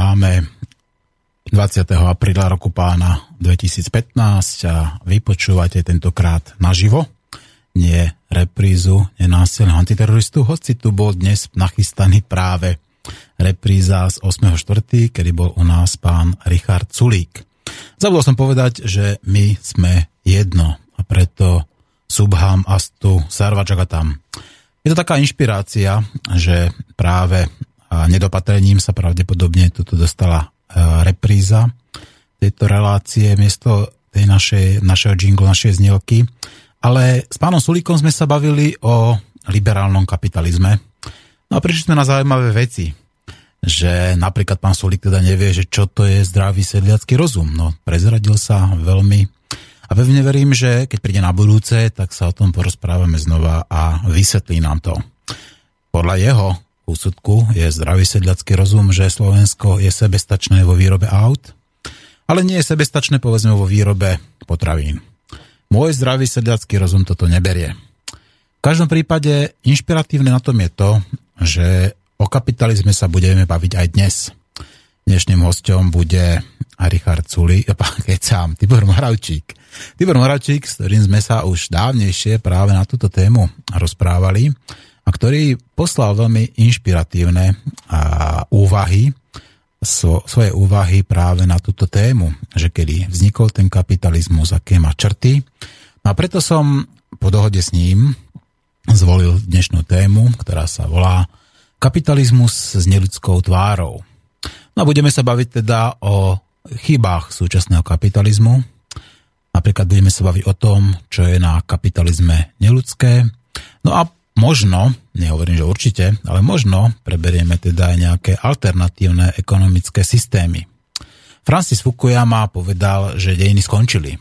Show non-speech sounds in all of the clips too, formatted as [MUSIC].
Máme 20. apríla roku pána 2015 a vy počúvate tentokrát naživo, nie reprízu nenásilného antiteroristu, hoci tu bol dnes nachystaný práve repríza z 8.4., kedy bol u nás pán Richard Sulík. Zabudol som povedať, že my sme jedno a preto Subham Astu Sarvačagatam. Je to taká inšpirácia, že práve nedopatrením sa pravdepodobne tuto dostala e, repríza tejto relácie miesto tej našej, našeho jingle, našej znielky. Ale s pánom Sulíkom sme sa bavili o liberálnom kapitalizme. No a prišli sme na zaujímavé veci že napríklad pán Sulik teda nevie, že čo to je zdravý sedliacký rozum. No, prezradil sa veľmi a pevne verím, že keď príde na budúce, tak sa o tom porozprávame znova a vysvetlí nám to. Podľa jeho úsudku je zdravý sedliacký rozum, že Slovensko je sebestačné vo výrobe aut, ale nie je sebestačné povedzme vo výrobe potravín. Môj zdravý sedliacký rozum toto neberie. V každom prípade inšpiratívne na tom je to, že O kapitalizme sa budeme baviť aj dnes. Dnešným hostom bude Richard Culi, keď sám, Tibor Moravčík. Tibor Moravčík, s ktorým sme sa už dávnejšie práve na túto tému rozprávali ktorý poslal veľmi inšpiratívne úvahy, svoje úvahy práve na túto tému, že kedy vznikol ten kapitalizmus, aké má črty. No a preto som po dohode s ním zvolil dnešnú tému, ktorá sa volá Kapitalizmus s neludskou tvárou. No a budeme sa baviť teda o chybách súčasného kapitalizmu. Napríklad budeme sa baviť o tom, čo je na kapitalizme neludské. No a možno, nehovorím, že určite, ale možno preberieme teda aj nejaké alternatívne ekonomické systémy. Francis Fukuyama povedal, že dejiny skončili,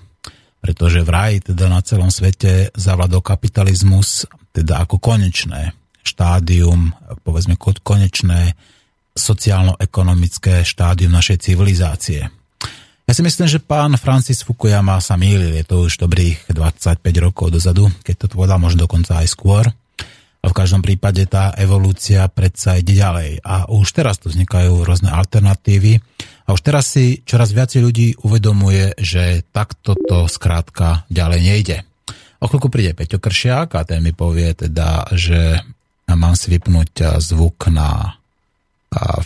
pretože vraj teda na celom svete zavladol kapitalizmus teda ako konečné štádium, povedzme konečné sociálno-ekonomické štádium našej civilizácie. Ja si myslím, že pán Francis Fukuyama sa mýlil, je to už dobrých 25 rokov dozadu, keď to povedal možno dokonca aj skôr. A v každom prípade tá evolúcia predsa ide ďalej. A už teraz tu vznikajú rôzne alternatívy. A už teraz si čoraz viac ľudí uvedomuje, že takto to skrátka ďalej nejde. O chvíľku príde Peťo Kršiak a ten mi povie teda, že mám si vypnúť zvuk na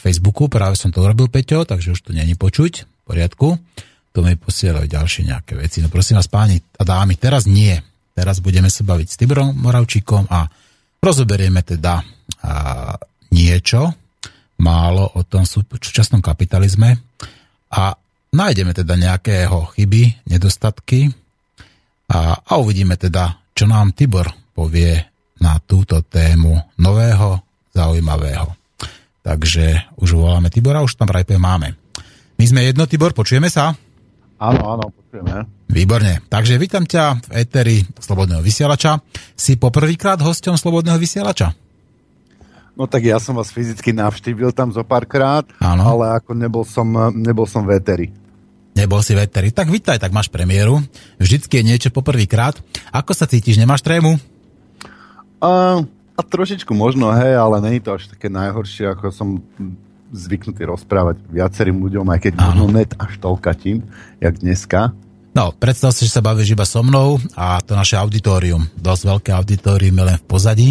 Facebooku, práve som to urobil, Peťo, takže už to není počuť, v poriadku. To mi posielajú ďalšie nejaké veci. No prosím vás, páni a dámy, teraz nie. Teraz budeme sa baviť s Tiborom Moravčíkom a rozoberieme teda a, niečo málo o tom súčasnom kapitalizme a nájdeme teda nejakého chyby, nedostatky a, a uvidíme teda, čo nám Tibor povie na túto tému nového, zaujímavého. Takže už voláme Tibora, už tam vraj máme. My sme jedno, Tibor, počujeme sa? Áno, áno, počujeme. Výborne. Takže vítam ťa v éteri Slobodného vysielača. Si poprvýkrát hosťom Slobodného vysielača? No tak ja som vás fyzicky navštívil tam zo párkrát, ale ako nebol som, nebol som v éteri. Nebol si v éteri. Tak vítaj, tak máš premiéru. Vždycky je niečo poprvýkrát. Ako sa cítiš, nemáš trému? A, a trošičku možno, hej, ale není to až také najhoršie, ako som zvyknutý rozprávať viacerým ľuďom, aj keď možno net až toľkatím, jak dneska. No, predstav si, že sa bavíš iba so mnou a to naše auditorium, dosť veľké auditorium je len v pozadí.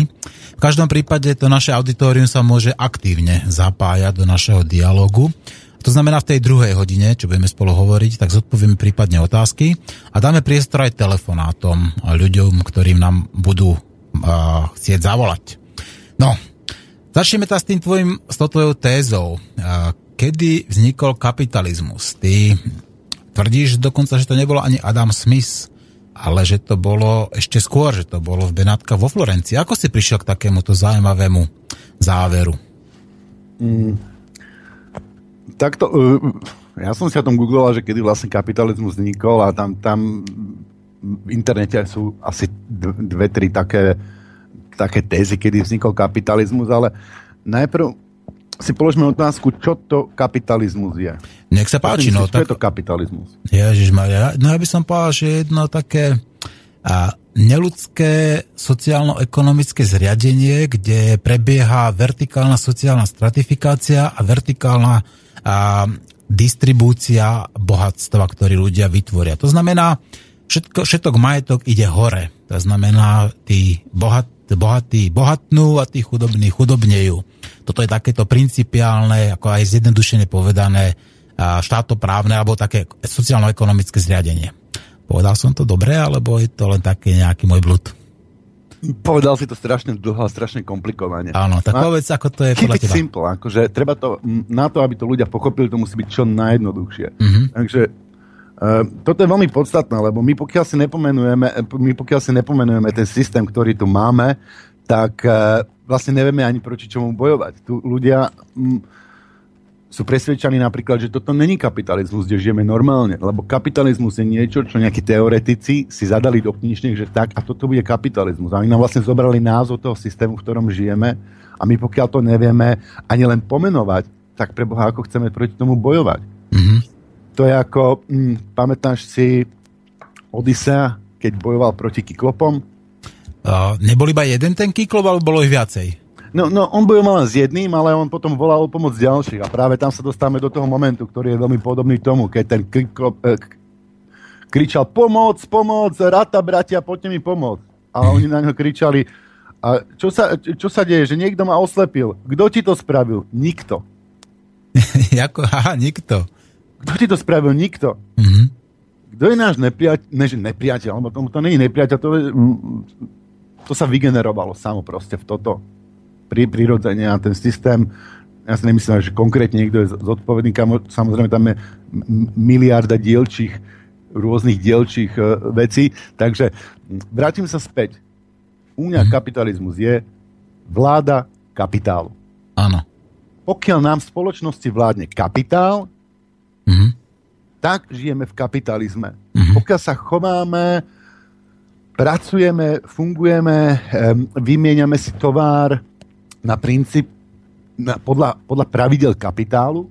V každom prípade to naše auditorium sa môže aktívne zapájať do našeho dialogu. To znamená v tej druhej hodine, čo budeme spolu hovoriť, tak zodpovieme prípadne otázky a dáme priestor aj telefonátom ľuďom, ktorým nám budú uh, chcieť zavolať. No, začneme tá s tým tvojim, s tvojou tézou. Uh, kedy vznikol kapitalizmus? Ty tvrdíš dokonca, že to nebolo ani Adam Smith, ale že to bolo ešte skôr, že to bolo v Benátka vo Florencii. Ako si prišiel k takémuto zaujímavému záveru? Mm, takto, uh, ja som si o tom googloval, že kedy vlastne kapitalizmus vznikol a tam, tam v internete sú asi dve, tri také, také tézy, kedy vznikol kapitalizmus, ale najprv si položme otázku, čo to kapitalizmus je. Nech sa páči, no. Tak... Čo je to kapitalizmus? Ježišmaria, no ja by som povedal, že jedno také a neludské sociálno-ekonomické zriadenie, kde prebieha vertikálna sociálna stratifikácia a vertikálna a, distribúcia bohatstva, ktorý ľudia vytvoria. To znamená, všetko, všetok majetok ide hore. To znamená, tí bohat, bohatí bohatnú a tí chudobní chudobnejú. Toto je takéto principiálne, ako aj zjednodušene povedané, štátoprávne alebo také sociálno-ekonomické zriadenie. Povedal som to dobre, alebo je to len taký nejaký môj blud? Povedal si to strašne dlho a strašne komplikovane. Áno, tak no, povedz, ako to je podľa teba. simple, akože treba to, na to, aby to ľudia pochopili, to musí byť čo najjednoduchšie. Mm-hmm. Takže uh, toto je veľmi podstatné, lebo my pokiaľ si nepomenujeme, my pokiaľ si nepomenujeme ten systém, ktorý tu máme, tak uh, vlastne nevieme ani proti čomu bojovať. Tu ľudia... Um, sú presvedčení napríklad, že toto není kapitalizmus, kde žijeme normálne, lebo kapitalizmus je niečo, čo nejakí teoretici si zadali do knižniek, že tak a toto bude kapitalizmus. A oni nám vlastne zobrali názov toho systému, v ktorom žijeme a my pokiaľ to nevieme ani len pomenovať, tak pre Boha, ako chceme proti tomu bojovať. Mm-hmm. To je ako, hm, pamätáš si Odisea, keď bojoval proti Kyklopom? Uh, nebol iba jeden ten Kyklop, alebo bolo ich viacej? No, no, on bojoval len s jedným, ale on potom volal o pomoc ďalších a práve tam sa dostávame do toho momentu, ktorý je veľmi podobný tomu, keď ten kriko, eh, kričal pomoc, pomoc, rata, bratia, poďte mi pomôcť. A mm. [LAUGHS] oni na ňo kričali, a čo sa, čo sa deje, že niekto ma oslepil. Kto ti to spravil? Nikto. [LAUGHS] Jako, aha, nikto. Kto ti to spravil? Nikto. Mm-hmm. Kto je náš nepriateľ? Ne, nepriateľ, lebo to, to nie je nepriateľ, to, je, to sa vygenerovalo samo proste v toto pri, prirodzene a ten systém, ja si nemyslím, že konkrétne niekto je zodpovedný, samozrejme tam je miliarda dielčích, rôznych dielčích uh, vecí, takže vrátim sa späť. U mňa mm-hmm. kapitalizmus je vláda kapitálu. Áno. Pokiaľ nám v spoločnosti vládne kapitál, mm-hmm. tak žijeme v kapitalizme. Mm-hmm. Pokiaľ sa chováme, pracujeme, fungujeme, vymieňame si tovar, na princíp, na, podľa, podľa pravidel kapitálu,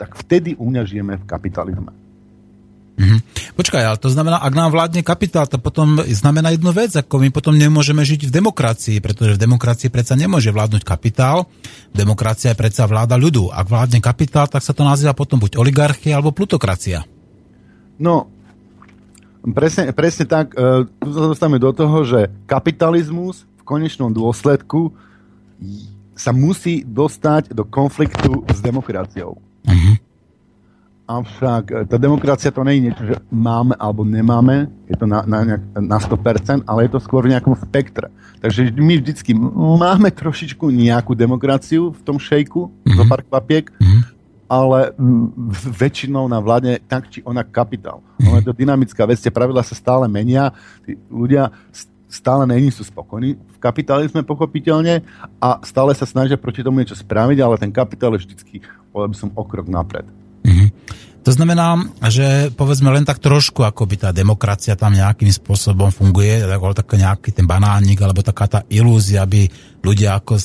tak vtedy u mňa žijeme v kapitalizme. Mm-hmm. Počkaj, ale to znamená, ak nám vládne kapitál, to potom znamená jednu vec, ako my potom nemôžeme žiť v demokracii, pretože v demokracii predsa nemôže vládnuť kapitál, demokracia je predsa vláda ľudu. Ak vládne kapitál, tak sa to nazýva potom buď oligarchia alebo plutokracia. No, presne, presne tak. E, tu sa dostávame do toho, že kapitalizmus v konečnom dôsledku sa musí dostať do konfliktu s demokraciou. Uh-huh. Avšak e, tá demokracia to nie je niečo, že máme alebo nemáme, je to na, na, na 100%, ale je to skôr v nejakom spektre. Takže my vždycky máme trošičku nejakú demokraciu v tom šejku, uh-huh. zo pár kvapiek, uh-huh. Ale väčšinou na vládne tak či onak kapitál. Uh-huh. je to dynamická vec, tie pravidla sa stále menia, tí ľudia stále není sú spokojní v kapitalizme pochopiteľne a stále sa snažia proti tomu niečo spraviť, ale ten kapitál je vždycky, by som, okrok napred. Mm-hmm. To znamená, že povedzme len tak trošku, ako by tá demokracia tam nejakým spôsobom funguje, ako taký nejaký ten banánik, alebo taká tá ilúzia, aby ľudia ako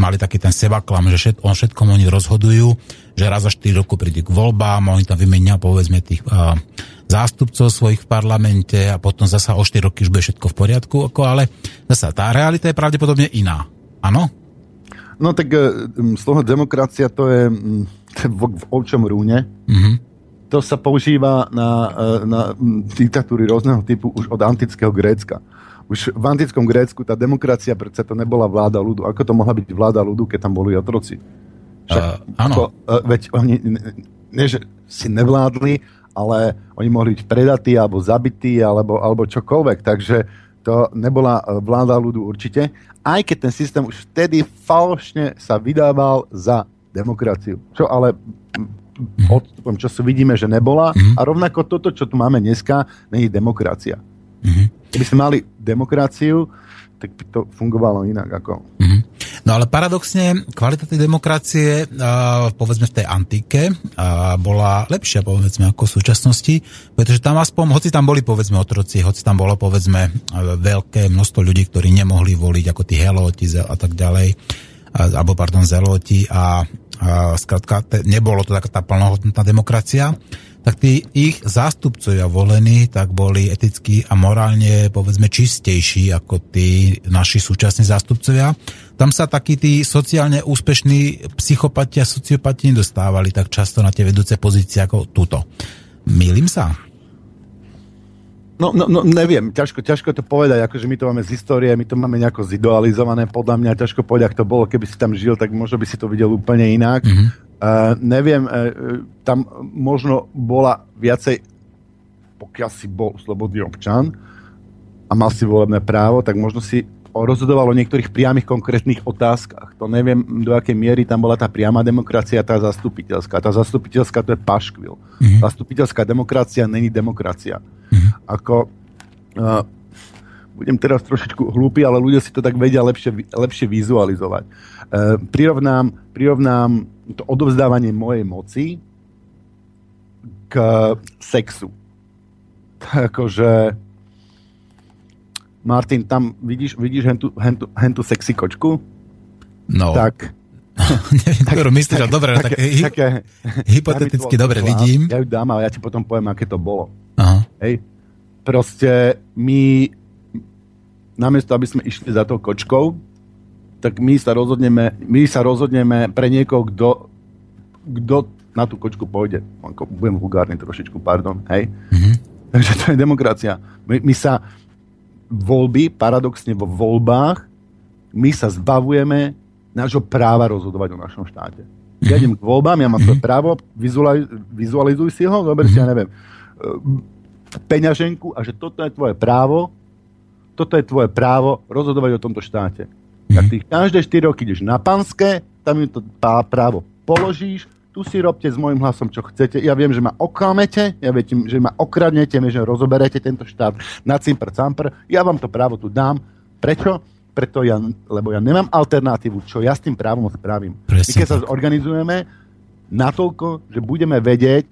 mali taký ten sebaklam, že všet, on všetkom oni rozhodujú, že raz za 4 roku príde k voľbám, oni tam vymenia povedzme tých uh, zástupcov svojich v parlamente a potom zasa o 4 roky už bude všetko v poriadku, ako, ale zasa tá realita je pravdepodobne iná. Áno? No tak e, slovo demokracia to je, v, v ovčom rúne. Mm-hmm. To sa používa na, e, na diktatúry rôzneho typu už od antického Grécka. Už v antickom Grécku tá demokracia predsa to nebola vláda ľudu. Ako to mohla byť vláda ľudu, keď tam boli otroci? Však, uh, áno. Uh, veď oni, ne, že si nevládli, ale oni mohli byť predatí alebo zabití alebo, alebo čokoľvek. Takže to nebola e, vláda ľudu určite. Aj keď ten systém už vtedy falošne sa vydával za demokraciu. Čo ale odstupom času vidíme, že nebola. Mm-hmm. A rovnako toto, čo tu máme dneska, není demokracia. Mm-hmm. Keby sme mali demokraciu, tak by to fungovalo inak. Ako. Mm-hmm. No ale paradoxne, kvalita tej demokracie, povedzme v tej antike, bola lepšia, povedzme, ako v súčasnosti, pretože tam aspoň, hoci tam boli, povedzme, otroci, hoci tam bolo, povedzme, veľké množstvo ľudí, ktorí nemohli voliť, ako tí heloti a tak ďalej, alebo, pardon, zeloti a, a skrátka, nebolo to taká tá plnohodnotná demokracia, tak tí ich zástupcovia volení tak boli eticky a morálne povedzme čistejší ako tí naši súčasní zástupcovia. Tam sa takí tí sociálne úspešní psychopati a sociopati nedostávali tak často na tie vedúce pozície ako túto. Mýlim sa? No, no, no neviem, ťažko, ťažko to povedať, akože my to máme z histórie, my to máme nejako zidealizované, podľa mňa ťažko povedať, ak to bolo, keby si tam žil, tak možno by si to videl úplne inak. Mm-hmm. Uh, neviem, uh, tam možno bola viacej, pokiaľ si bol slobodný občan a mal si volebné právo, tak možno si rozhodoval o niektorých priamých konkrétnych otázkach. To neviem, do akej miery tam bola tá priama demokracia a tá zastupiteľská. Tá zastupiteľská to je paškvil. Mm-hmm. Zastupiteľská demokracia není demokracia. Ako, uh, budem teraz trošičku hlúpy, ale ľudia si to tak vedia lepšie, lepšie vizualizovať. Uh, prirovnám, prirovnám to odovzdávanie mojej moci k sexu. Tak akože Martin, tam vidíš, vidíš hentu, hentu, hentu sexy kočku? No. Tak [LAUGHS] Neviem, ktorú myslíš, ale dobre, tak, hy, také, [LAUGHS] hypoteticky dobre vidím. Ja ju dám, ale ja ti potom poviem, aké to bolo. Aha. Hej. Proste my namiesto, aby sme išli za tou kočkou, tak my sa rozhodneme, my sa rozhodneme pre niekoho, kto, kto na tú kočku pôjde. Budem vulgárny trošičku, pardon. Hej? Mm-hmm. Takže to je demokracia. My, my sa voľby, paradoxne vo voľbách, my sa zbavujeme nášho práva rozhodovať o našom štáte. Ja idem k voľbám, ja mám mm-hmm. svoje právo, vizualiz, vizualizuj si ho, zober si, ja neviem, e, peňaženku a že toto je tvoje právo, toto je tvoje právo rozhodovať o tomto štáte. Tak ty každé 4 roky ideš na panské, tam im to právo položíš, tu si robte s môjim hlasom, čo chcete. Ja viem, že ma oklamete, ja viem, že ma okradnete, že rozoberete tento štát na cimpr campr. Ja vám to právo tu dám. Prečo? Preto ja, lebo ja nemám alternatívu, čo ja s tým právom spravím. Presne my keď sa zorganizujeme natoľko, že budeme vedieť,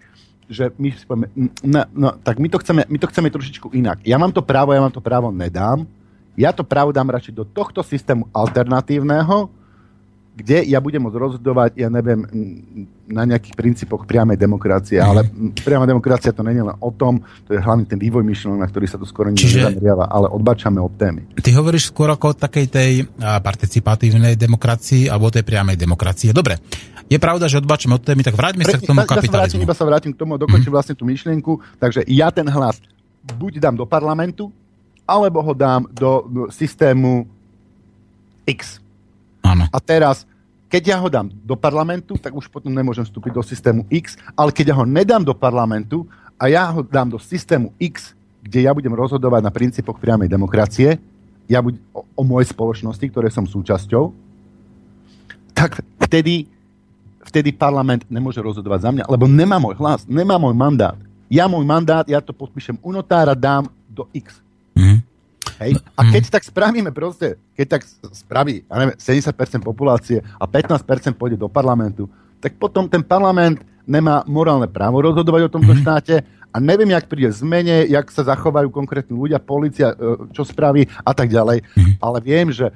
že my si povieme, no, no, tak my to, chceme, my to chceme trošičku inak. Ja mám to právo, ja vám to právo nedám, ja to právo dám radšej do tohto systému alternatívneho, kde ja budem môcť rozhodovať, ja neviem, na nejakých princípoch priamej demokracie, ale [LAUGHS] priama demokracia to nie je len o tom, to je hlavne ten vývoj myšlenok, na ktorý sa tu skoro Čiže... nezameriava, ale odbačame od témy. Ty hovoríš skôr ako o takej tej participatívnej demokracii alebo tej priamej demokracie. Dobre, je pravda, že odbačíme od témy, tak vráťme sa k tomu kapitalizmu. Ja sa vrátim, iba sa vrátim k tomu, dokončím mm. vlastne tú myšlienku, takže ja ten hlas buď dám do parlamentu, alebo ho dám do, do systému X. Áno. A teraz, keď ja ho dám do parlamentu, tak už potom nemôžem vstúpiť do systému X, ale keď ja ho nedám do parlamentu a ja ho dám do systému X, kde ja budem rozhodovať na princípoch priamej demokracie, ja buď o, o mojej spoločnosti, ktoré som súčasťou, tak vtedy, vtedy parlament nemôže rozhodovať za mňa, lebo nemá môj hlas, nemá môj mandát. Ja môj mandát, ja to podpíšem u notára, dám do X. Mm. Hej? A mhm. keď tak spravíme proste, keď tak spraví ja neviem, 70% populácie a 15% pôjde do parlamentu, tak potom ten parlament nemá morálne právo rozhodovať o tomto mm. štáte a neviem, jak príde zmene, jak sa zachovajú konkrétni ľudia, policia, e, čo spraví a tak ďalej. Mm. Ale viem, že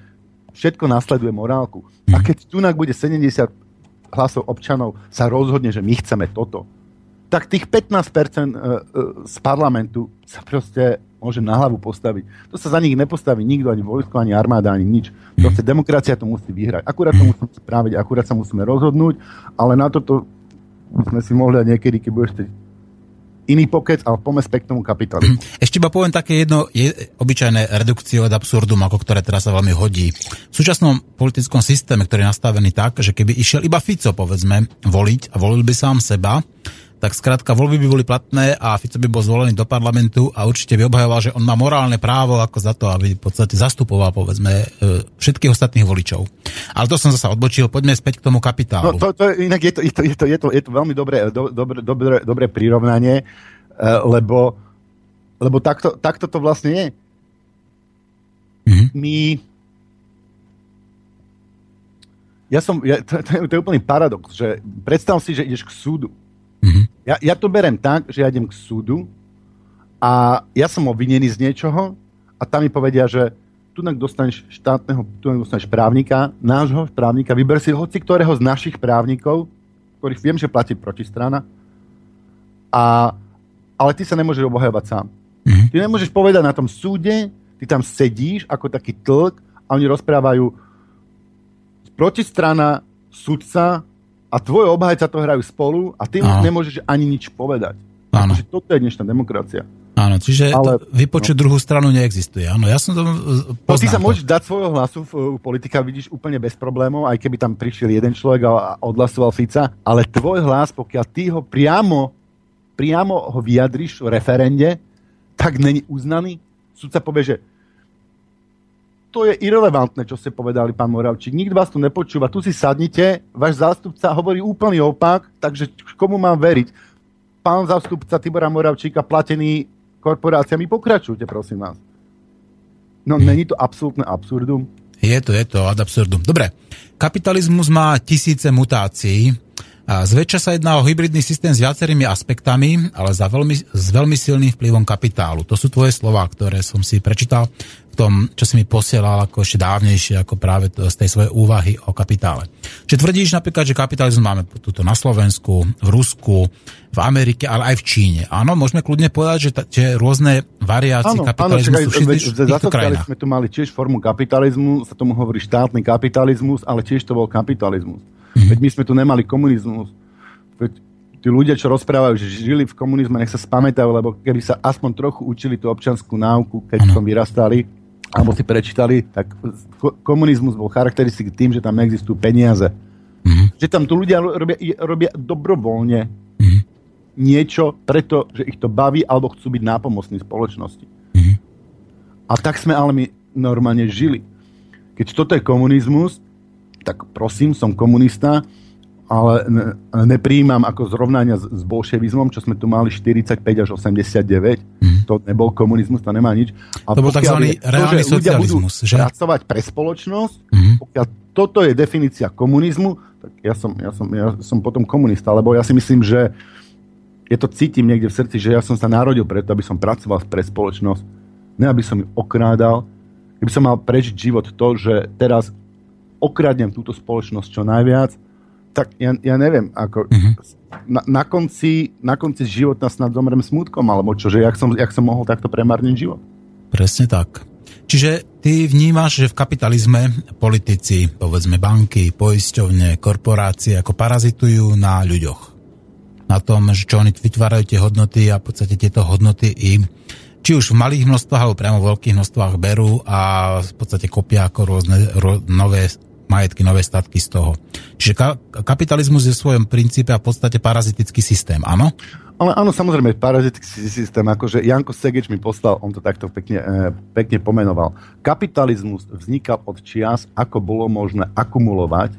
všetko nasleduje morálku. A keď tunak bude 70 hlasov občanov sa rozhodne, že my chceme toto, tak tých 15% e, e, z parlamentu sa proste môže na hlavu postaviť. To sa za nich nepostaví nikto, ani vojsko, ani armáda, ani nič. Proste demokracia to musí vyhrať. Akurát to musíme spraviť, akurát sa musíme rozhodnúť, ale na toto sme si mohli dať niekedy, keď budeš iný pokec, ale poďme späť k tomu kapitalizmu. [CLEARS THROAT] Ešte iba poviem také jedno je, obyčajné redukcie od absurdum, ako ktoré teraz sa veľmi hodí. V súčasnom politickom systéme, ktorý je nastavený tak, že keby išiel iba Fico, povedzme, voliť a volil by sám seba, tak skrátka voľby by boli platné a Fico by bol zvolený do parlamentu a určite by obhajoval, že on má morálne právo ako za to, aby v podstate zastupoval povedzme e, všetkých ostatných voličov. Ale to som zase odbočil, poďme späť k tomu kapitálu. No, to, to, inak je to, je, to, je, to, je, to, je to veľmi dobré, do, dobré, dobré, dobré prirovnanie, e, lebo, lebo takto, takto to vlastne je. Mm-hmm. My ja som, ja, to, to, to je úplný paradox, že predstav si, že ideš k súdu. Ja, ja to berem tak, že ja idem k súdu a ja som obvinený z niečoho a tam mi povedia, že tu dostaneš štátneho, tu dostaneš právnika, nášho právnika, vyber si hoci ktorého z našich právnikov, ktorých viem, že platí protistrana, a, ale ty sa nemôžeš obhajovať sám. Mm-hmm. Ty nemôžeš povedať na tom súde, ty tam sedíš ako taký tlk a oni rozprávajú protistrana, sudca a tvoj obhajca to hrajú spolu a ty Aha. nemôžeš ani nič povedať. Áno. toto je dnešná demokracia. Áno, čiže Ale, vypočuť no. druhú stranu neexistuje. Áno, ja som to poznám. No, ty sa môžeš dať svojho hlasu v politika, vidíš úplne bez problémov, aj keby tam prišiel jeden človek a odhlasoval Fica, ale tvoj hlas, pokiaľ ty ho priamo, priamo ho vyjadriš v referende, tak není uznaný. Sudca povie, že to je irrelevantné, čo ste povedali, pán Moravčík. Nikto vás tu nepočúva. Tu si sadnite, váš zástupca hovorí úplný opak, takže komu mám veriť? Pán zástupca Tibora Moravčíka, platený korporáciami, pokračujte, prosím vás. No, není to absolútne absurdum? Je to, je to ad absurdum. Dobre, kapitalizmus má tisíce mutácií. Zväčša sa jedná o hybridný systém s viacerými aspektami, ale za veľmi, s veľmi silným vplyvom kapitálu. To sú tvoje slova, ktoré som si prečítal tom, čo si mi posielal ako ešte dávnejšie, ako práve to, z tej svojej úvahy o kapitále. Čiže tvrdíš napríklad, že kapitalizmus máme tuto na Slovensku, v Rusku, v Amerike, ale aj v Číne. Áno, môžeme kľudne povedať, že, ta, že rôzne variácie áno, kapitalizmu áno, sú všetky v týchto krajinách. sme tu mali tiež formu kapitalizmu, sa tomu hovorí štátny kapitalizmus, ale tiež to bol kapitalizmus. Mm-hmm. Veď my sme tu nemali komunizmus. Veď tí ľudia, čo rozprávajú, že žili v komunizme, nech sa spamätajú, lebo keby sa aspoň trochu učili tú občanskú náuku, keď ano. tom vyrastali, alebo si prečítali, tak komunizmus bol charakteristický tým, že tam neexistujú peniaze. Mm-hmm. Že tam tu ľudia robia, robia dobrovoľne mm-hmm. niečo preto, že ich to baví alebo chcú byť nápomocní spoločnosti. Mm-hmm. A tak sme ale my normálne žili. Keď toto je komunizmus, tak prosím, som komunista, ale ne, nepríjmam ako zrovnania s, s bolševizmom, čo sme tu mali 45 až 89. Mm. To nebol komunizmus, to nemá nič. A to bol tzv. reálny to, že socializmus. Že? pracovať pre spoločnosť, mm. pokiaľ toto je definícia komunizmu, tak ja som, ja, som, ja som potom komunista, lebo ja si myslím, že je to cítim niekde v srdci, že ja som sa narodil preto, aby som pracoval pre spoločnosť, ne aby som ju okrádal, keby som mal prežiť život to, že teraz okradnem túto spoločnosť čo najviac, tak ja, ja neviem, ako uh-huh. na, na, konci, na konci života snad zomrem smutkom, alebo čo, že jak som, jak som mohol takto premarniť život. Presne tak. Čiže ty vnímaš, že v kapitalizme politici, povedzme banky, poisťovne, korporácie ako parazitujú na ľuďoch. Na tom, že čo oni vytvárajú tie hodnoty a v podstate tieto hodnoty im či už v malých množstvách alebo priamo v veľkých množstvách berú a v podstate kopia ako rôzne ro, nové majetky, nové statky z toho. Čiže ka- kapitalizmus je v svojom princípe a v podstate parazitický systém, áno? Ale áno, samozrejme, parazitický systém, akože Janko Segeč mi poslal, on to takto pekne, e, pekne pomenoval. Kapitalizmus vznikal od čias, ako bolo možné akumulovať,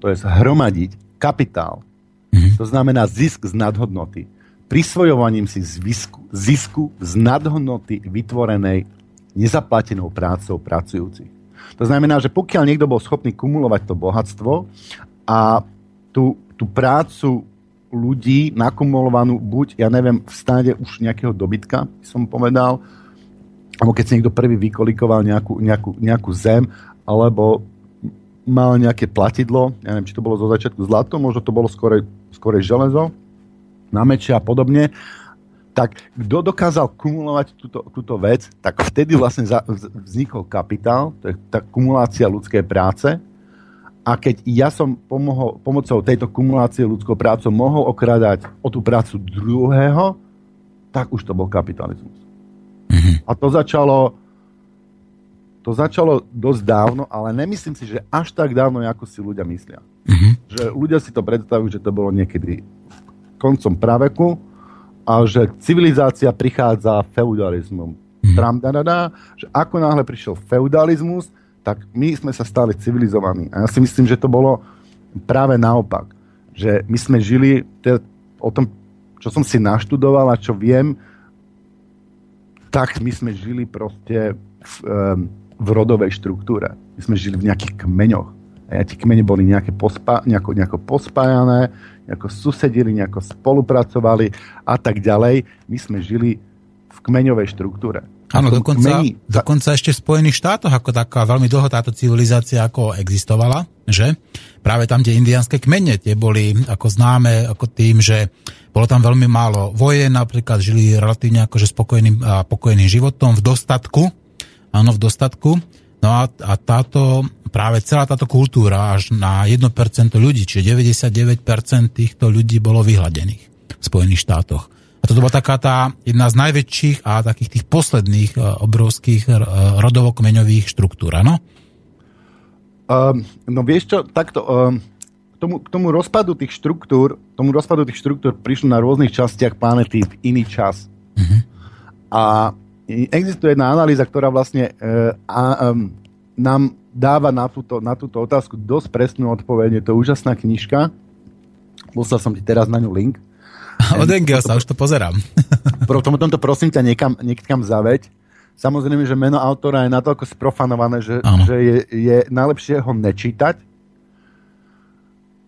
to je hromadiť kapitál. Mm-hmm. To znamená zisk z nadhodnoty. Prisvojovaním si zisku, zisku z nadhodnoty vytvorenej nezaplatenou prácou pracujúcich. To znamená, že pokiaľ niekto bol schopný kumulovať to bohatstvo a tú, tú prácu ľudí nakumulovanú buď, ja neviem, v stáde už nejakého dobytka, by som povedal, alebo keď si niekto prvý vykolikoval nejakú, nejakú, nejakú zem, alebo mal nejaké platidlo, ja neviem, či to bolo zo začiatku zlato, možno to bolo skorej, skorej železo, na meče a podobne tak kto dokázal kumulovať túto, túto vec, tak vtedy vlastne za, vznikol kapitál, to je tá kumulácia ľudskej práce. A keď ja som pomohol, pomocou tejto kumulácie ľudskou prácou mohol okradať o tú prácu druhého, tak už to bol kapitalizmus. Mm-hmm. A to začalo to začalo dosť dávno, ale nemyslím si, že až tak dávno, ako si ľudia myslia. Mm-hmm. Že ľudia si to predstavujú, že to bolo niekedy koncom praveku, a že civilizácia prichádza feudalizmom. Mm. Tram, da, da, da, že ako náhle prišiel feudalizmus, tak my sme sa stali civilizovaní. A ja si myslím, že to bolo práve naopak. Že my sme žili te, o tom, čo som si naštudoval a čo viem, tak my sme žili proste v, v rodovej štruktúre. My sme žili v nejakých kmeňoch. a tie kmene boli nejaké pospa, nejako, nejako pospájané, nejako susedili, nejako spolupracovali a tak ďalej. My sme žili v kmeňovej štruktúre. Áno, dokonca, kmeni... dokonca ešte v Spojených štátoch ako taká veľmi dlho táto civilizácia ako existovala, že? Práve tam tie indianské kmene, tie boli ako známe ako tým, že bolo tam veľmi málo vojen, napríklad žili relatívne akože spokojným a pokojným životom v dostatku, áno, v dostatku. No a, a táto, práve celá táto kultúra až na 1% ľudí, čiže 99% týchto ľudí bolo vyhladených v Spojených štátoch. A toto bola taká tá jedna z najväčších a takých tých posledných e, obrovských e, rodovokmeňových štruktúr, áno? Um, no vieš čo, takto, um, k, tomu, k tomu rozpadu tých štruktúr, tomu rozpadu tých štruktúr prišlo na rôznych častiach planety v iný čas. Uh-huh. A existuje jedna analýza, ktorá vlastne uh, a, um, nám dáva na túto, na túto otázku dosť presnú odpoveď. Je to úžasná knižka. Poslal som ti teraz na ňu link. [LAUGHS] Od NGO sa už to pozerám. [LAUGHS] Pro tomto prosím ťa niekam, niekam zaveď. Samozrejme, že meno autora je natoľko sprofanované, že, že je, je najlepšie ho nečítať,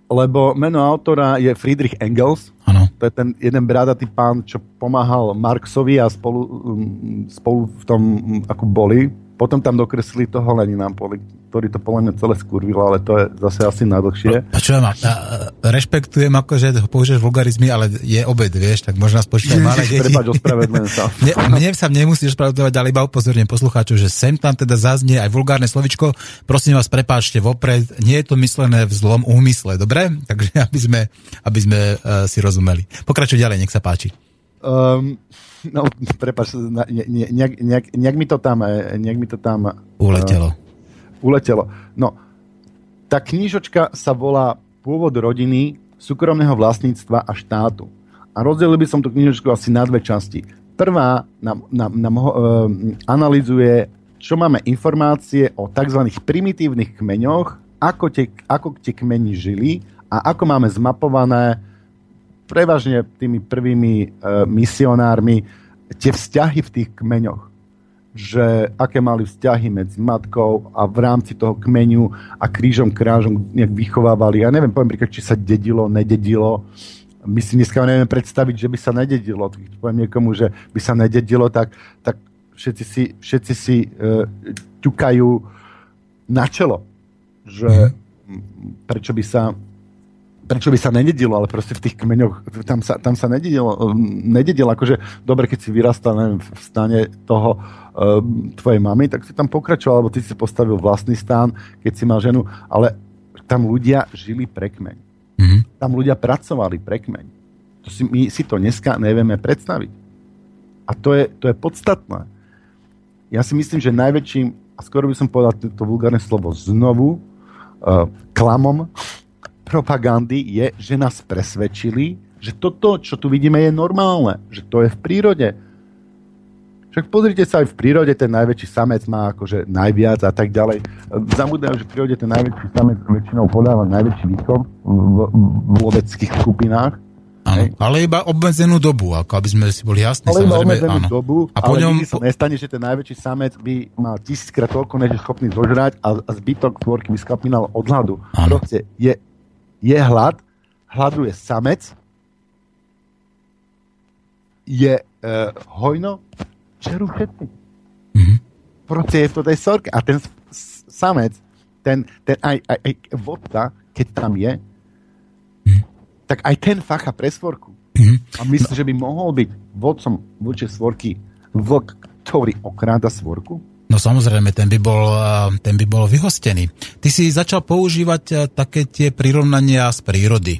lebo meno autora je Friedrich Engels. To je ten jeden bradatý pán, čo pomáhal Marxovi a spolu, um, spolu v tom, um, ako boli. Potom tam dokreslili toho Lenina, ktorý to podľa mňa celé skurvil, ale to je zase asi najdlhšie. A čo mám? rešpektujem, že použiješ vulgarizmy, ale je obed, vieš, tak možno nás počítať malé deti. Prepač, [LAUGHS] sa. mne, mne sa nemusíš ospravedlňovať, ale iba upozorňujem poslucháčov, že sem tam teda zaznie aj vulgárne slovičko. Prosím vás, prepáčte vopred, nie je to myslené v zlom úmysle, dobre? Takže [LAUGHS] aby sme, aby sme uh, si rozumeli. Pokračuj ďalej, nech sa páči. Um, no, prepáč, nejak, nejak, nejak, mi to tam, e, nejak mi to tam... Uletelo. Uh, uletelo. No, tá knížočka sa volá Pôvod rodiny, súkromného vlastníctva a štátu. A rozdelil by som tú knižočku asi na dve časti. Prvá nám, nám, nám uh, analizuje, čo máme informácie o tzv. primitívnych kmeňoch, ako tie, ako tie kmeni žili a ako máme zmapované prevažne tými prvými uh, misionármi tie vzťahy v tých kmeňoch že aké mali vzťahy medzi matkou a v rámci toho kmenu a krížom krážom nejak vychovávali. Ja neviem, poviem príklad, či sa dedilo, nededilo. My si dneska nevieme predstaviť, že by sa nededilo. Keď poviem niekomu, že by sa nededilo, tak, tak všetci si, všetci si uh, ťukajú na čelo. Že mhm. prečo by sa prečo by sa nededilo, ale proste v tých kmeňoch, tam sa, tam sa nededilo, nededilo, akože dobre, keď si vyrastal neviem, v stane toho uh, tvojej mamy, tak si tam pokračoval, alebo ty si postavil vlastný stán, keď si mal ženu, ale tam ľudia žili pre kmeň. Mm-hmm. Tam ľudia pracovali pre kmeň. To si, my si to dneska nevieme predstaviť. A to je, to je podstatné. Ja si myslím, že najväčším, a skoro by som povedal to vulgárne slovo znovu, uh, klamom propagandy je, že nás presvedčili, že toto, čo tu vidíme, je normálne, že to je v prírode. Však pozrite sa aj v prírode, ten najväčší samec má akože najviac a tak ďalej. Zamúdajú, že v prírode ten najväčší samec väčšinou podáva najväčší výkon v, v loveckých skupinách. Áno, ale iba obmedzenú dobu, ako aby sme si boli jasní. Ale iba obmedzenú áno. dobu, a po ale ňom... sa nestane, že ten najväčší samec by mal tisíckrát toľko, než je schopný zožrať a, a zbytok tvorky by skapinal od hladu. Proste je je hlad, hladuje samec, je uh, hojno, čerú všetci. Mm-hmm. Proste je v tej sorke. A ten samec, ten, ten aj, aj, aj vodca, keď tam je, mm-hmm. tak aj ten facha pre svorku. Mm-hmm. A myslím, no. že by mohol byť vodcom voči svorky vlk, ktorý okráda svorku? No samozrejme, ten by, bol, ten by bol vyhostený. Ty si začal používať také tie prirovnania z prírody.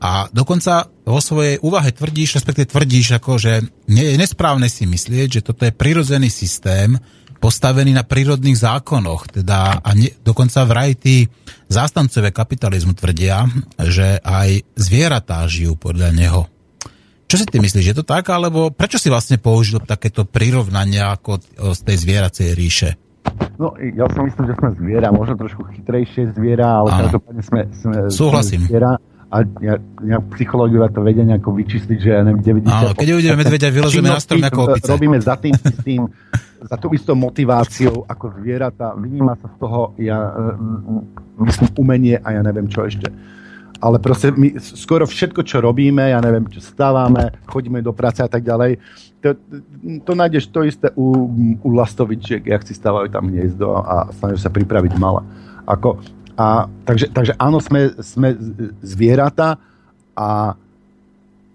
A dokonca vo svojej úvahe tvrdíš, respektive tvrdíš, ako, že nie je nesprávne si myslieť, že toto je prirodzený systém, postavený na prírodných zákonoch. Teda, a ne, dokonca vraj tí zástancové kapitalizmu tvrdia, že aj zvieratá žijú podľa neho. Čo si ty myslíš, je to tak, alebo prečo si vlastne použil takéto prirovnania ako z tej zvieracej ríše? No, ja si myslím, že sme zviera, možno trošku chytrejšie zviera, ale každopádne sme, sme, Súhlasím. sme zviera. a nejak psychológovia to vedia nejako vyčistiť, že ja neviem, 90... Áno, keď uvidíme medvedia, vyložíme na strom ako opice. Robíme za tým tým, za tú istou motiváciou ako zvieratá, vyníma sa z toho, ja e, myslím, umenie a ja neviem čo ešte. Ale proste my skoro všetko, čo robíme, ja neviem, čo stávame, chodíme do práce a tak ďalej, to, to nájdeš to isté u, u lastovičiek, jak si stávajú tam hniezdo a snažia sa pripraviť mala. Ako, a, takže, takže áno, sme, sme zvieratá a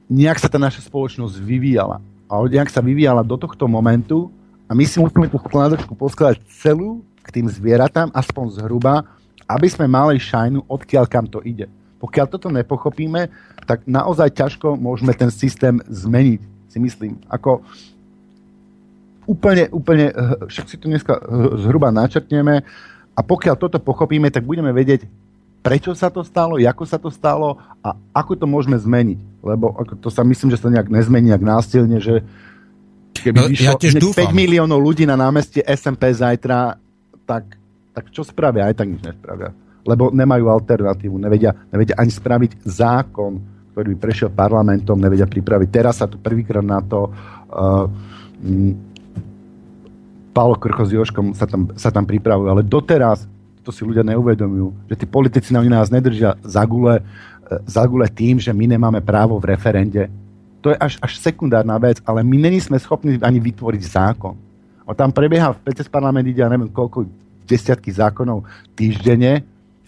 nejak sa tá naša spoločnosť vyvíjala. A nejak sa vyvíjala do tohto momentu a my si musíme tú skladačku poskladať celú k tým zvieratám, aspoň zhruba, aby sme mali šajnu, odkiaľ kam to ide. Pokiaľ toto nepochopíme, tak naozaj ťažko môžeme ten systém zmeniť, si myslím. Ako úplne, úplne, však si to dneska zhruba načrtneme, a pokiaľ toto pochopíme, tak budeme vedieť, prečo sa to stalo, ako sa to stalo a ako to môžeme zmeniť. Lebo ako to sa myslím, že sa nejak nezmení nejak násilne, že keby no, vyšlo ja 5 miliónov ľudí na námestie SMP zajtra, tak, tak čo spravia? Aj tak nič nespravia. Lebo nemajú alternatívu, nevedia, nevedia ani spraviť zákon, ktorý by prešiel parlamentom, nevedia pripraviť. Teraz sa tu prvýkrát na to uh, Paolo Krcho s Joškom sa tam, sa tam pripravujú, ale doteraz to si ľudia neuvedomujú, že tí politici na nás nedržia za gule, e, za gule tým, že my nemáme právo v referende. To je až, až sekundárna vec, ale my není sme schopní ani vytvoriť zákon. O tam prebieha v PCS parlament ide, ja neviem koľko desiatky zákonov týždenne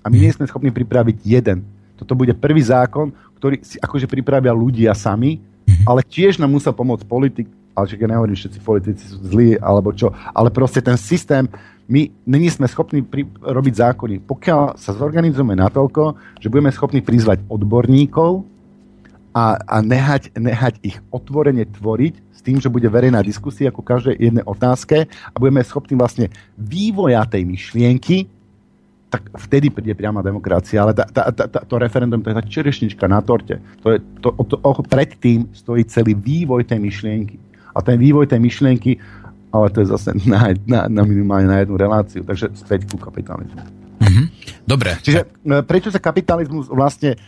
a my nie sme schopní pripraviť jeden. Toto bude prvý zákon, ktorý si akože pripravia ľudia sami, ale tiež nám musel pomôcť politik, ale ja nehovorím, všetci politici sú zlí, alebo čo, ale proste ten systém, my není sme schopní pri, robiť zákony. Pokiaľ sa zorganizujeme natoľko, že budeme schopní prizvať odborníkov a, a nehať, nehať ich otvorene tvoriť s tým, že bude verejná diskusia ku každej jednej otázke a budeme schopní vlastne vývoja tej myšlienky tak vtedy príde priama demokracia. Ale tá, tá, tá, tá, to referendum to je tá čerešnička na torte. To je, to, to, to, predtým stojí celý vývoj tej myšlienky. A ten vývoj tej myšlienky, ale to je zase na, na, na minimálne na jednu reláciu. Takže späť ku kapitalizmu. Mm-hmm. Dobre. Čiže e, prečo sa kapitalizmus vlastne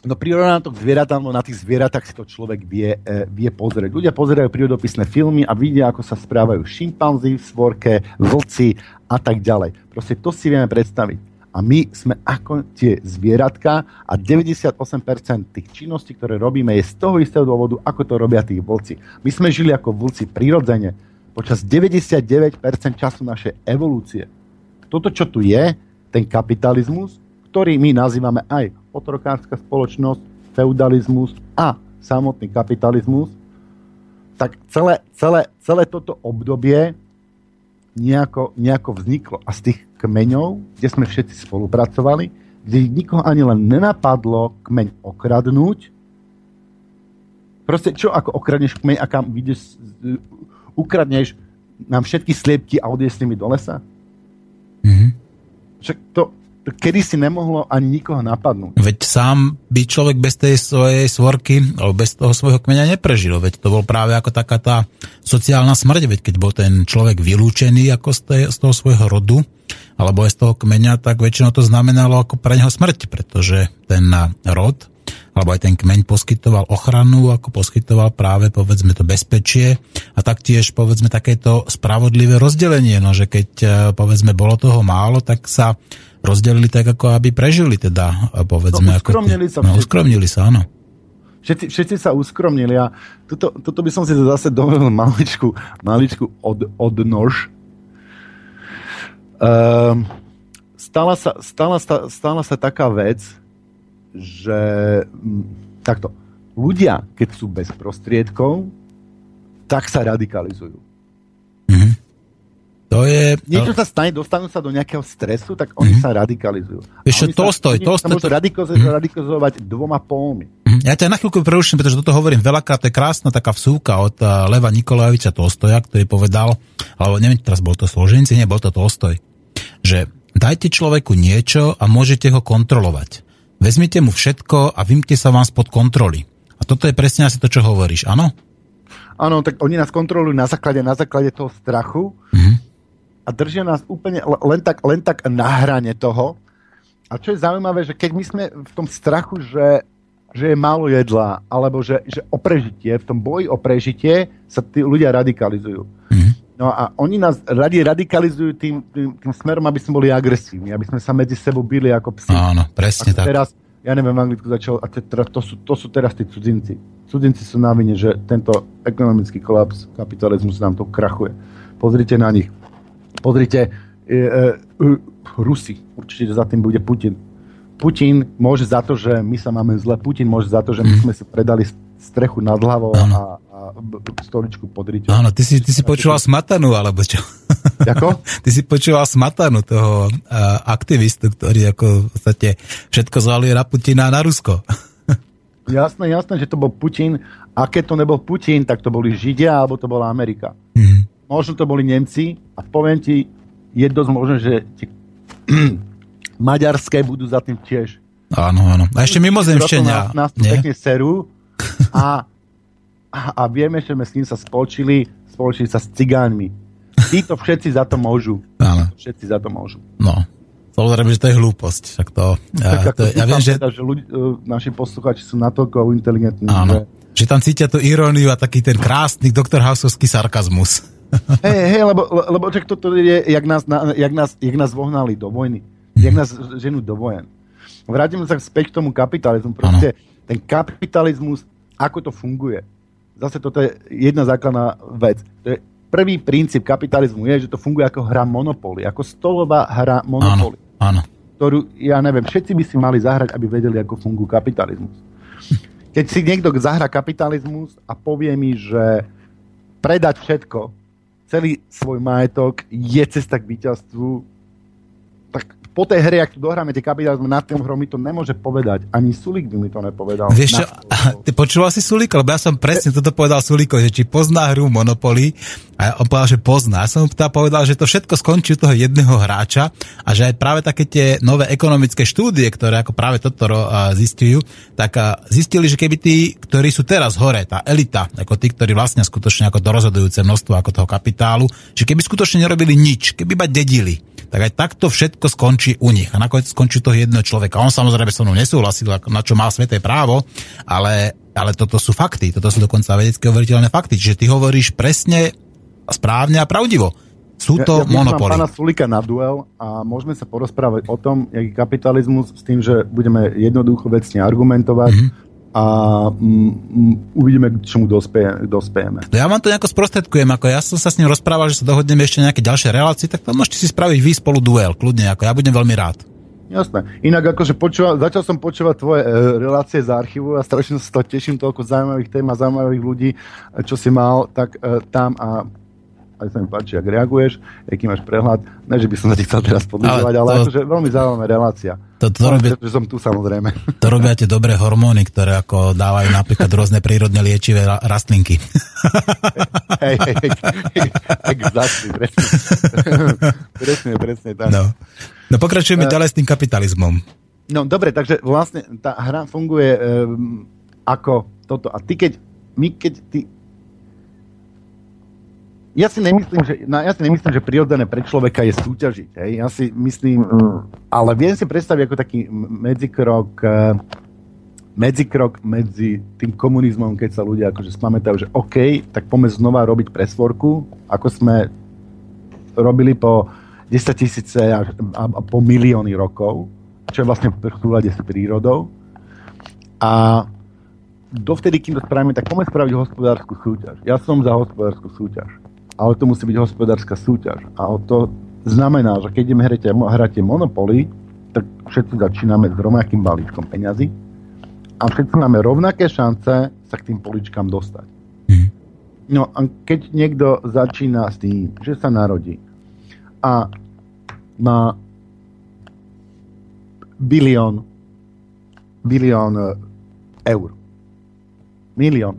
No prirovná to k zvieratám, no na tých zvieratách si to človek vie, e, vie pozrieť. Ľudia pozerajú prírodopisné filmy a vidia, ako sa správajú šimpanzi v svorke, vlci a tak ďalej. Proste to si vieme predstaviť. A my sme ako tie zvieratka a 98% tých činností, ktoré robíme, je z toho istého dôvodu, ako to robia tí vlci. My sme žili ako vlci prirodzene počas 99% času našej evolúcie. Toto, čo tu je, ten kapitalizmus, ktorý my nazývame aj otrokárska spoločnosť, feudalizmus a samotný kapitalizmus, tak celé, celé, celé toto obdobie nejako, nejako vzniklo. A z tých kmeňov, kde sme všetci spolupracovali, kde nikoho ani len nenapadlo kmeň okradnúť, proste čo ako okradneš kmeň a kam vidíš, ukradneš nám všetky sliepky a odieš s nimi do lesa? Mm-hmm. Však to, kedy si nemohlo ani nikoho napadnúť. Veď sám by človek bez tej svojej svorky, alebo bez toho svojho kmeňa neprežil. Veď to bol práve ako taká tá sociálna smrť, veď keď bol ten človek vylúčený ako z, tej, z toho svojho rodu, alebo aj z toho kmeňa, tak väčšinou to znamenalo ako pre neho smrť, pretože ten rod alebo aj ten kmeň poskytoval ochranu, ako poskytoval práve povedzme to bezpečie a taktiež povedzme takéto spravodlivé rozdelenie, no že keď e, povedzme bolo toho málo, tak sa rozdelili tak, ako aby prežili teda, povedzme. No, uskromnili ako, sa. No, uskromnili sa, áno. Všetci, všetci sa uskromnili a toto, toto by som si zase dovolil [LAUGHS] maličku, maličku od, odnož. Um, stala, sa, stala, sa, stala sa taká vec, že hm, takto, ľudia, keď sú bez prostriedkov, tak sa radikalizujú. To je... Niečo sa stane, dostanú sa do nejakého stresu, tak oni mm-hmm. sa radikalizujú. Vieš Tolstoj, sa, Tolstoj... Sa môžu radikalizovať, mm-hmm. radikalizovať dvoma pólmi. Mm-hmm. Ja ťa na chvíľku preruším, pretože toto hovorím veľakrát, to je krásna taká vsúka od uh, Leva Nikolajeviča Tolstoja, ktorý povedal, alebo neviem, teraz bol to Složenci, nie, bol to Tolstoj, že dajte človeku niečo a môžete ho kontrolovať. Vezmite mu všetko a vymte sa vám spod kontroly. A toto je presne asi to, čo hovoríš, áno? Áno, tak oni nás kontrolujú na základe, na základe toho strachu, mm-hmm a držia nás úplne len tak, len tak na hrane toho. a čo je zaujímavé, že keď my sme v tom strachu, že, že je málo jedla, alebo že, že o prežitie, v tom boji o prežitie sa tí ľudia radikalizujú. Mm-hmm. No a oni nás radi radikalizujú tým, tým, tým smerom, aby sme boli agresívni, aby sme sa medzi sebou byli ako psi. Áno, presne tak. Teraz, ja neviem, v Anglicku začal, a te, to, sú, to sú teraz tí cudzinci. Cudzinci sú na vine, že tento ekonomický kolaps, kapitalizmus nám to krachuje. Pozrite na nich. Pozrite, e, e, Rusi. Určite za tým bude Putin. Putin môže za to, že my sa máme zle. Putin môže za to, že my mhm. sme si predali strechu nad hlavou a, a stoličku pod riťou. Áno, ty si, ty si počúval Smatanu, alebo čo? [LAUGHS] Jako? [LAUGHS] ty si počúval Smatanu, toho uh, aktivistu, ktorý ako v podstate všetko zvaluje na Putina a na Rusko. [LAUGHS] jasné, jasné, že to bol Putin. A keď to nebol Putin, tak to boli Židia, alebo to bola Amerika. Mm. Možno to boli Nemci a poviem ti, je dosť možné, že ti [CLEARS THROAT] maďarské budú za tým tiež. Áno, áno. A ešte mimozemšťania. Nás, nás tu pekne serú [LAUGHS] a, a, a vieme, že sme s ním sa spolčili, spolčili sa s cigánmi. Títo všetci za to môžu. Áno. Všetci za to môžu. No. Samozrejme, že to je hlúposť. [LAUGHS] Tak to, ja, to, ja viem, že... Teda, že ľudí, uh, naši posluchači sú natoľko inteligentní, Áno. Že... že tam cítia tú iróniu a taký ten krásny doktor Hausovský sarkazmus. Hej, hej, lebo, lebo čak toto je, jak nás, jak, nás, jak nás vohnali do vojny. Jak nás ženú do vojen. Vrátime sa späť k tomu kapitalizmu. Proste ano. ten kapitalizmus, ako to funguje. Zase toto je jedna základná vec. To je prvý princíp kapitalizmu je, že to funguje ako hra Monopoly, ako stolová hra Monopoly. Áno, áno. Ktorú, ja neviem, všetci by si mali zahrať, aby vedeli, ako funguje kapitalizmus. Keď si niekto zahra kapitalizmus a povie mi, že predať všetko, celý svoj majetok je cesta k víťazstvu, po tej hre, ak tu dohráme tie kapitalizmy nad tým hrom, mi to nemôže povedať. Ani Sulik by mi to nepovedal. Vieš čo, [LAUGHS] ty počúval si Sulika? Lebo ja som presne toto povedal Suliko, že či pozná hru Monopoly a on povedal, že pozná. Ja som teda povedal, že to všetko skončí u toho jedného hráča a že aj práve také tie nové ekonomické štúdie, ktoré ako práve toto zistujú, tak zistili, že keby tí, ktorí sú teraz hore, tá elita, ako tí, ktorí vlastne skutočne ako to rozhodujúce množstvo ako toho kapitálu, že keby skutočne nerobili nič, keby iba dedili, tak aj takto všetko skončí u nich. A nakoniec skončí toho jedného človeka. On samozrejme so mnou nesúhlasil, na čo má sveté právo, ale, ale toto sú fakty. Toto sú dokonca vedecké overiteľné fakty. Čiže ty hovoríš presne, správne a pravdivo. Sú to ja, ja monopoly. pána Sulika na duel a môžeme sa porozprávať o tom, jaký kapitalizmus s tým, že budeme jednoducho vecne argumentovať, mm-hmm a mm, uvidíme, k čomu dospeje, dospejeme. Ja vám to nejako sprostredkujem, ako ja som sa s ním rozprával, že sa dohodneme ešte nejaké ďalšie relácie, tak to môžete si spraviť vy spolu duel, kľudne, ako ja budem veľmi rád. Jasné. Inak akože počúva, začal som počúvať tvoje e, relácie z archívu a strašne sa to teším, toľko zaujímavých tém a zaujímavých ľudí, čo si mal, tak e, tam a aj sa mi páči, ak reaguješ, aký máš prehľad. Ne, že by som ti chcel teraz podľadovať, ale, ale to, akože veľmi zaujímavá relácia. To, to, robia, že som tu samozrejme. To robia tie dobré hormóny, ktoré ako dávajú napríklad rôzne prírodne liečivé rastlinky. [LAUGHS] Hej, hej, hej, exactly, presne. [LAUGHS] presne, presne tak. No, no pokračujeme uh, ďalej s tým kapitalizmom. No dobre, takže vlastne tá hra funguje um, ako toto. A ty keď, my keď ty ja si nemyslím, že, no, ja si nemyslím, že prirodzené pre človeka je súťažiť. Hej. Ja si myslím, ale viem si predstaviť ako taký medzikrok, eh, medzikrok medzi tým komunizmom, keď sa ľudia akože spamätajú, že OK, tak poďme znova robiť presvorku, ako sme robili po 10 tisíce a, a, a po milióny rokov, čo je vlastne v súlade s prírodou. A dovtedy, kým to spravíme, tak poďme spraviť hospodárskú súťaž. Ja som za hospodárskú súťaž ale to musí byť hospodárska súťaž. A to znamená, že keď ideme hráte, hráte Monopoly, tak všetci začíname s rovnakým balíčkom peňazí a všetci máme rovnaké šance sa k tým poličkám dostať. Mm. No a keď niekto začína s tým, že sa narodí a má bilión bilión eur. Milión.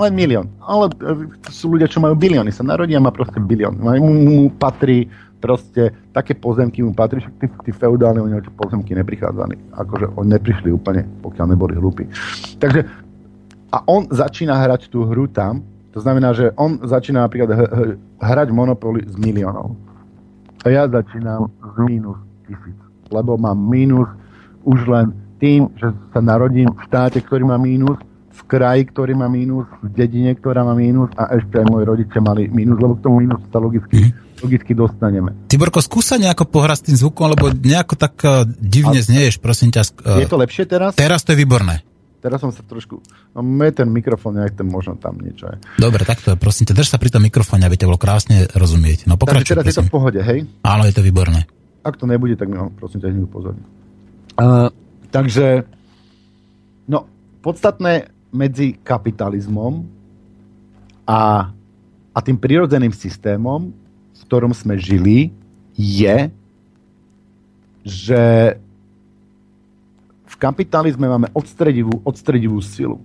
Len milión. Ale e, sú ľudia, čo majú bilióny. Sa narodia a má proste bilión. Mu, mu patrí proste také pozemky mu patrí, však tí, tí feudálni, oni tie pozemky neprichádzali. Akože oni neprišli úplne, pokiaľ neboli hlúpi. Takže a on začína hrať tú hru tam, to znamená, že on začína napríklad h- h- hrať Monopoly z miliónov. A ja začínam z minus tisíc. Lebo mám minus už len tým, že sa narodím v štáte, ktorý má mínus, v kraji, ktorý má mínus, v dedine, ktorá má mínus a ešte aj moji rodičia mali mínus, lebo k tomu mínusu sa logicky, mm. logicky dostaneme. Tiborko, skúsa nejako pohrať s tým zvukom, lebo nejako tak uh, divne a... znieš, prosím ťa. Uh, je to lepšie teraz? Teraz to je výborné. Teraz som sa trošku... No, ten mikrofón, nejak ten možno tam niečo je. Dobre, tak to je, prosím ťa, drž sa pri tom mikrofóne, aby to bolo krásne rozumieť. No pokračuj, Takže teraz prosím. je to v pohode, hej? Áno, je to výborné. Ak to nebude, tak mi ho, prosím ťa, hneď upozorni. Uh, takže, no, podstatné medzi kapitalizmom a, a tým prirodzeným systémom, v ktorom sme žili, je, že kapitalizme máme odstredivú, odstredivú silu.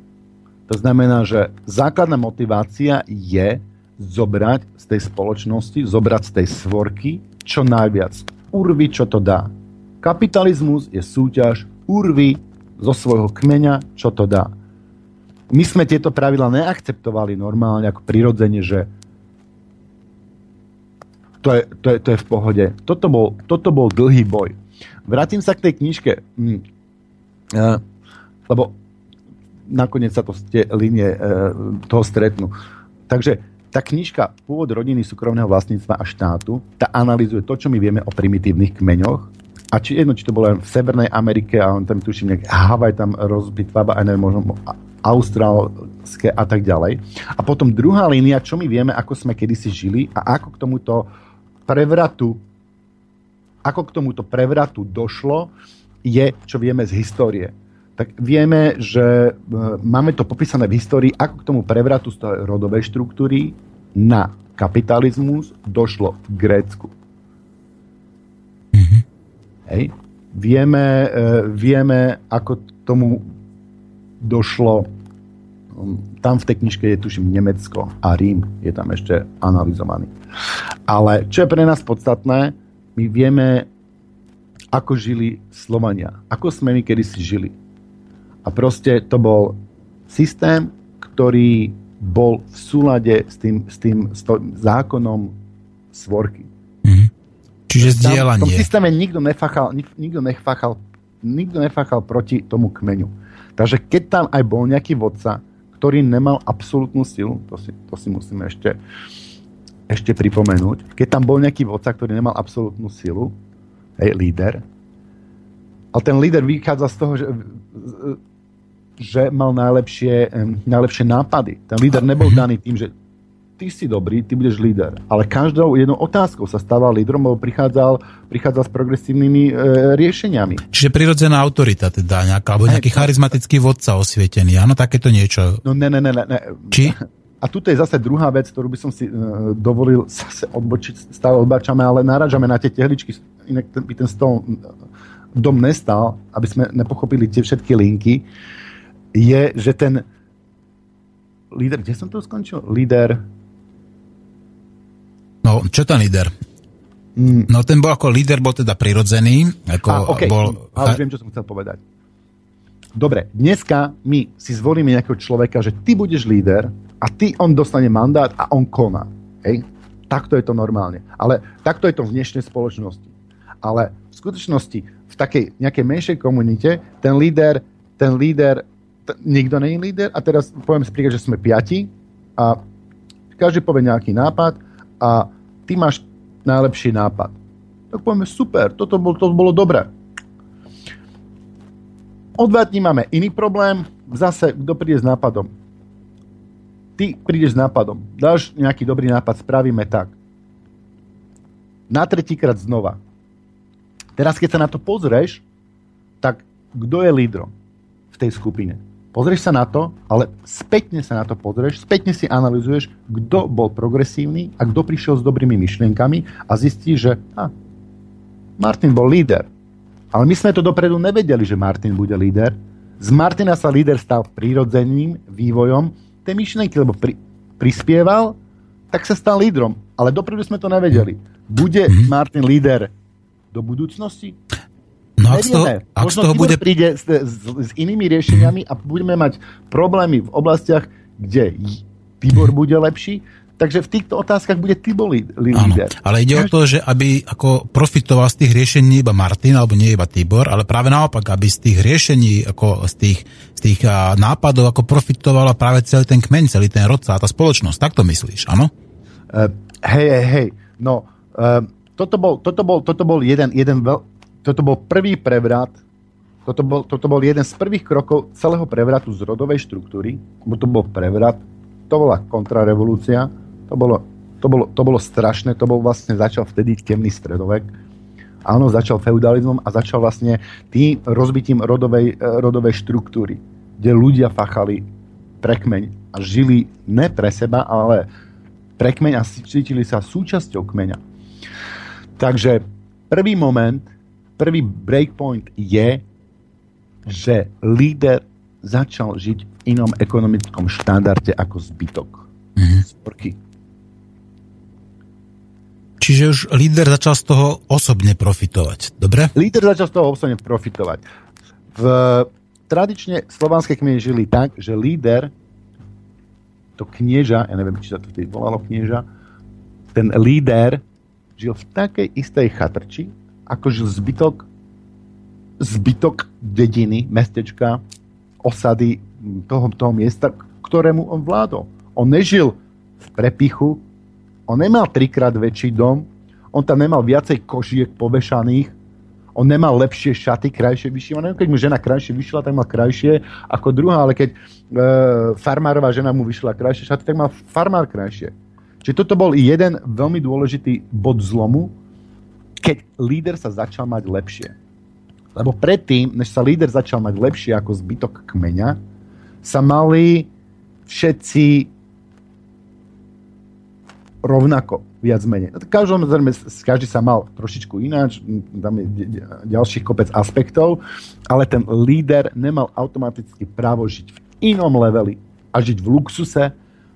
To znamená, že základná motivácia je zobrať z tej spoločnosti, zobrať z tej svorky čo najviac. Urvi, čo to dá. Kapitalizmus je súťaž urvi zo svojho kmeňa, čo to dá. My sme tieto pravidla neakceptovali normálne ako prirodzene, že to je, to je, to je v pohode. Toto bol, toto bol dlhý boj. Vrátim sa k tej knižke. Hm, lebo nakoniec sa to tie linie e, toho stretnú. Takže tá knižka Pôvod rodiny súkromného vlastníctva a štátu, tá analizuje to, čo my vieme o primitívnych kmeňoch a či jedno, či to bolo len v Severnej Amerike a on tam tuším nejak Havaj tam rozbitva, a neviem, možno austrálske a tak ďalej. A potom druhá línia, čo my vieme, ako sme kedysi žili a ako k tomuto prevratu ako k tomuto prevratu došlo je, čo vieme z histórie. Tak vieme, že e, máme to popísané v histórii, ako k tomu prevratu z tej rodovej štruktúry na kapitalizmus došlo v Grécku. Mm-hmm. Hej. Vieme, e, vieme, ako tomu došlo tam v tej knižke je tuším Nemecko a Rím je tam ešte analyzovaný. Ale čo je pre nás podstatné, my vieme ako žili Slovania. Ako sme my kedysi žili. A proste to bol systém, ktorý bol v súlade s tým, s tým, s tým zákonom svorky. Mm-hmm. Čiže zdieľanie. V tom systéme nikto nefachal, nikto nefachal, nikto nefachal proti tomu kmeňu. Takže keď tam aj bol nejaký vodca, ktorý nemal absolútnu silu, to si, to si musíme ešte, ešte pripomenúť, keď tam bol nejaký vodca, ktorý nemal absolútnu silu, hej, líder. Ale ten líder vychádza z toho, že, že mal najlepšie, najlepšie nápady. Ten líder nebol daný tým, že ty si dobrý, ty budeš líder. Ale každou jednou otázkou sa stával lídrom, lebo prichádzal, prichádzal s progresívnymi e, riešeniami. Čiže prirodzená autorita teda nejaká, alebo nejaký charizmatický vodca osvietený, áno, takéto niečo. No ne, ne, ne, ne. Či? A tu je zase druhá vec, ktorú by som si uh, dovolil zase odbočiť, stále odbačame, ale narážame na tie tehličky, inak by ten stôl dom nestal, aby sme nepochopili tie všetky linky, je, že ten líder, kde som to skončil? Líder... No, čo ten líder? Mm. No ten bol ako líder, bol teda prirodzený. Ako a, okay. bol... Ale viem, čo som chcel povedať. Dobre, dneska my si zvolíme nejakého človeka, že ty budeš líder a ty, on dostane mandát a on koná. Hej? Takto je to normálne. Ale takto je to v dnešnej spoločnosti. Ale v skutočnosti v takej nejakej menšej komunite ten líder, ten líder, t- nikto nie je líder a teraz poviem si príklad, že sme piati a každý povie nejaký nápad a ty máš najlepší nápad. Tak povieme, super, toto bolo, to bolo dobré. O dva máme iný problém, zase kto príde s nápadom. Ty prídeš s nápadom, dáš nejaký dobrý nápad, spravíme tak. Na tretíkrát znova. Teraz, keď sa na to pozrieš, tak kto je lídrom v tej skupine? Pozrieš sa na to, ale spätne sa na to pozrieš, spätne si analizuješ, kto bol progresívny a kto prišiel s dobrými myšlienkami a zistíš, že a, Martin bol líder. Ale my sme to dopredu nevedeli, že Martin bude líder. Z Martina sa líder stal prírodzeným vývojom tej myšlienky, lebo pri, prispieval, tak sa stal lídrom. Ale dopredu sme to nevedeli. Bude mhm. Martin líder do budúcnosti? No ak z toho, ak z toho bude... príde s, s, s inými riešeniami a budeme mať problémy v oblastiach, kde Tibor bude lepší, Takže v týchto otázkach bude Tibo líder. ale ide o to, že aby ako profitoval z tých riešení iba Martin, alebo nie iba Tibor, ale práve naopak, aby z tých riešení, ako z tých, z tých nápadov, ako profitovala práve celý ten kmeň, celý ten rod, tá spoločnosť. Tak to myslíš, áno? Uh, hej, hej, hej. No, uh, toto, bol, toto, bol, toto bol jeden, jeden veľ, toto bol prvý prevrat toto bol, toto bol jeden z prvých krokov celého prevratu z rodovej štruktúry, bo to bol prevrat, to bola kontrarevolúcia, to bolo, to bolo, to bolo strašné, to bol vlastne, začal vtedy temný stredovek. Áno, začal feudalizmom a začal vlastne tým rozbitím rodovej, e, rodovej štruktúry, kde ľudia fachali prekmeň a žili ne pre seba, ale pre kmeň a cítili sa súčasťou kmeňa. Takže prvý moment, prvý breakpoint je, že líder začal žiť v inom ekonomickom štandarde ako zbytok. Mm-hmm. Sporky. Čiže už líder začal z toho osobne profitovať, dobre? Líder začal z toho osobne profitovať. V, tradične slovanské kmene žili tak, že líder, to knieža, ja neviem, či sa to vtedy volalo knieža, ten líder žil v takej istej chatrči, ako žil zbytok zbytok dediny, mestečka, osady toho, toho miesta, ktorému on vládol. On nežil v prepichu, on nemal trikrát väčší dom, on tam nemal viacej košiek povešaných, on nemal lepšie šaty, krajšie vyšívané. Keď mu žena krajšie vyšla, tak mal krajšie ako druhá, ale keď e, farmárová žena mu vyšla krajšie šaty, tak mal farmár krajšie. Čiže toto bol jeden veľmi dôležitý bod zlomu, keď líder sa začal mať lepšie. Lebo predtým, než sa líder začal mať lepšie ako zbytok kmeňa, sa mali všetci rovnako, viac menej. Každom, každý sa mal trošičku ináč, tam je ďalších kopec aspektov, ale ten líder nemal automaticky právo žiť v inom leveli a žiť v luxuse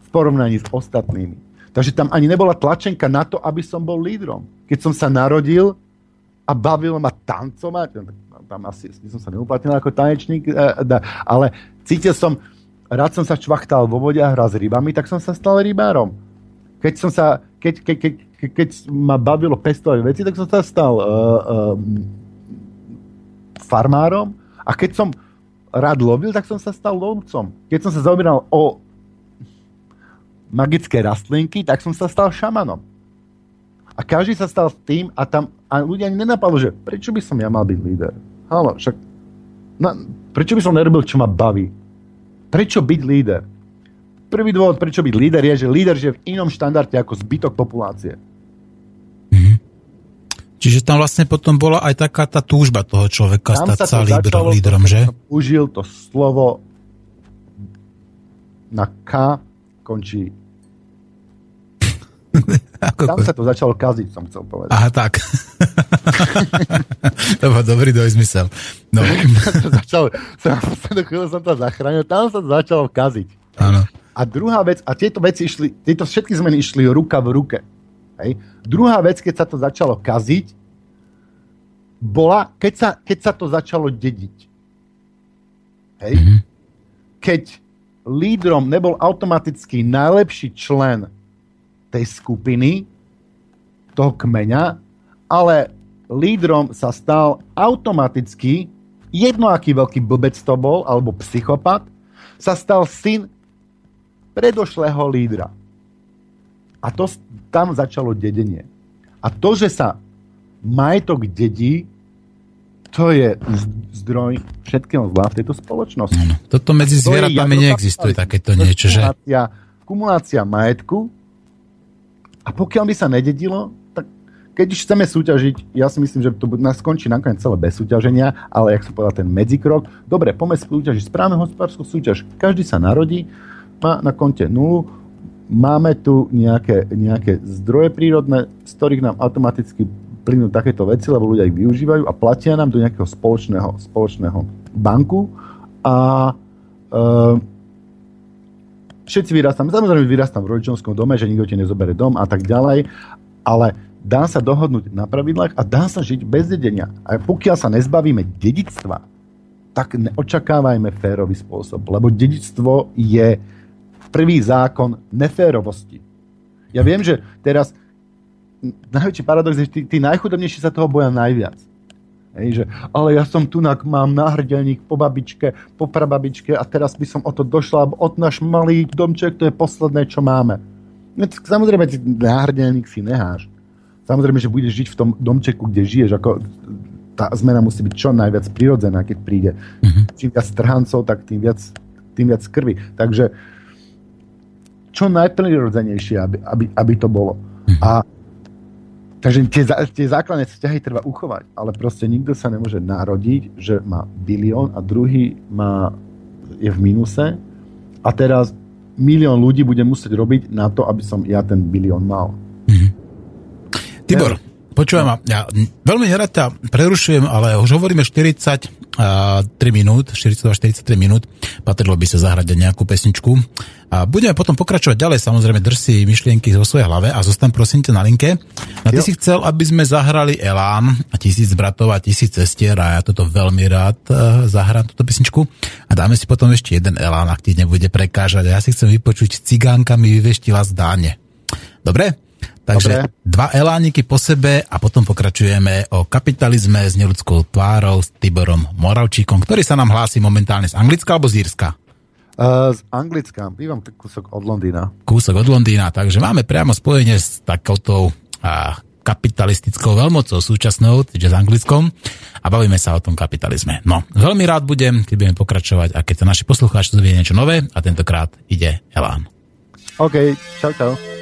v porovnaní s ostatnými. Takže tam ani nebola tlačenka na to, aby som bol lídrom. Keď som sa narodil a bavil ma tancovať, tam asi som sa neuplatnil ako tanečník, e, ale cítil som, rád som sa čvachtal vo vode a hral s rybami, tak som sa stal rybárom. Keď som sa, keď, keď, keď, keď ma bavilo pestovať veci, tak som sa stal uh, uh, farmárom a keď som rád lovil, tak som sa stal lovcom. Keď som sa zaoberal o magické rastlinky, tak som sa stal šamanom. A každý sa stal tým a tam a ľudia ani nenapadlo, že prečo by som ja mal byť líder? Halo, však... Na, prečo by som nerobil, čo ma baví? Prečo byť líder? Prvý dôvod, prečo byť líder, je, že líder je v inom štandarde ako zbytok populácie. Mm-hmm. Čiže tam vlastne potom bola aj taká tá túžba toho človeka tam stať sa, sa lídr, začalo, lídrom, že? Užil to slovo na K končí [LAUGHS] Ako Tam sa to začalo kaziť, som chcel povedať. Aha, tak. [LAUGHS] to bol dobrý dojzmysel. No. [LAUGHS] začal, som, som to zachránil, tam sa to začalo kaziť. Áno. A druhá vec, a tieto veci išli, tieto všetky zmeny išli ruka v ruke. Hej. Druhá vec, keď sa to začalo kaziť, bola, keď sa, keď sa to začalo dediť. Hej. Mm-hmm. Keď lídrom nebol automaticky najlepší člen tej skupiny, toho kmeňa, ale lídrom sa stal automaticky, jedno aký veľký blbec to bol, alebo psychopat, sa stal syn predošlého lídra. A to tam začalo dedenie. A to, že sa majetok dedí, to je zdroj všetkého zla v tejto spoločnosti. Toto medzi zvieratami neexistuje takéto niečo, že? Kumulácia, kumulácia majetku. A pokiaľ by sa nededilo, tak keď už chceme súťažiť, ja si myslím, že to nás skončí nakoniec celé bez súťaženia, ale jak som povedal, ten medzikrok, dobre, poďme súťažiť, správame hospodárskú súťaž, každý sa narodí, má na konte nulu, máme tu nejaké, nejaké zdroje prírodné, z ktorých nám automaticky plynú takéto veci, lebo ľudia ich využívajú a platia nám do nejakého spoločného, spoločného banku a e, všetci vyrastáme, samozrejme vyrastám v rodičovskom dome, že nikto ti nezobere dom a tak ďalej, ale dá sa dohodnúť na pravidlách a dá sa žiť bez dedenia. A pokiaľ sa nezbavíme dedictva, tak neočakávajme férový spôsob, lebo dedictvo je prvý zákon neférovosti. Ja viem, že teraz najväčší paradox je, že tí, tí najchudobnejší sa toho boja najviac. Hej, že, ale ja som tu mám náhrdelník po babičke, po prababičke a teraz by som o to došla, od náš malý domček, to je posledné, čo máme. No, samozrejme, náhrdelník si neháš. Samozrejme, že budeš žiť v tom domčeku, kde žiješ. Ako, tá zmena musí byť čo najviac prirodzená, keď príde. Uh-huh. Čím viac trhancov, tak tým viac, tým viac krvi. Takže čo najprirodzenejšie, aby, aby, aby to bolo. Uh-huh. A Takže tie, tie základné vzťahy treba uchovať, ale proste nikto sa nemôže narodiť, že má bilión a druhý má, je v minuse a teraz milión ľudí bude musieť robiť na to, aby som ja ten bilión mal. Mm-hmm. Tibor, ja, počúvam ma, ja veľmi nerad ťa prerušujem, ale už hovoríme 40 3 minút, 42-43 minút, patrilo by sa zahrať nejakú pesničku. A budeme potom pokračovať ďalej, samozrejme drž si myšlienky vo svojej hlave a zostan prosím ťa na linke. A ty jo. si chcel, aby sme zahrali Elán a tisíc bratov a tisíc cestier a ja toto veľmi rád uh, zahrám, túto pesničku. A dáme si potom ešte jeden Elán, ak ti nebude prekážať. A ja si chcem vypočuť cigánkami vyveštila zdáne. Dobre? Takže Dobre. dva elániky po sebe a potom pokračujeme o kapitalizme s neludskou tvárou s Tiborom Moravčíkom, ktorý sa nám hlási momentálne z Anglicka alebo z Írska? Uh, z Anglicka. Bývam kúsok od Londýna. Kúsok od Londýna, takže máme priamo spojenie s takouto uh, kapitalistickou veľmocou súčasnou, čiže s Anglickom a bavíme sa o tom kapitalizme. No, veľmi rád budem, keď budeme pokračovať a keď sa naši poslucháči dozvie niečo nové a tentokrát ide Elán. OK, čau, čau.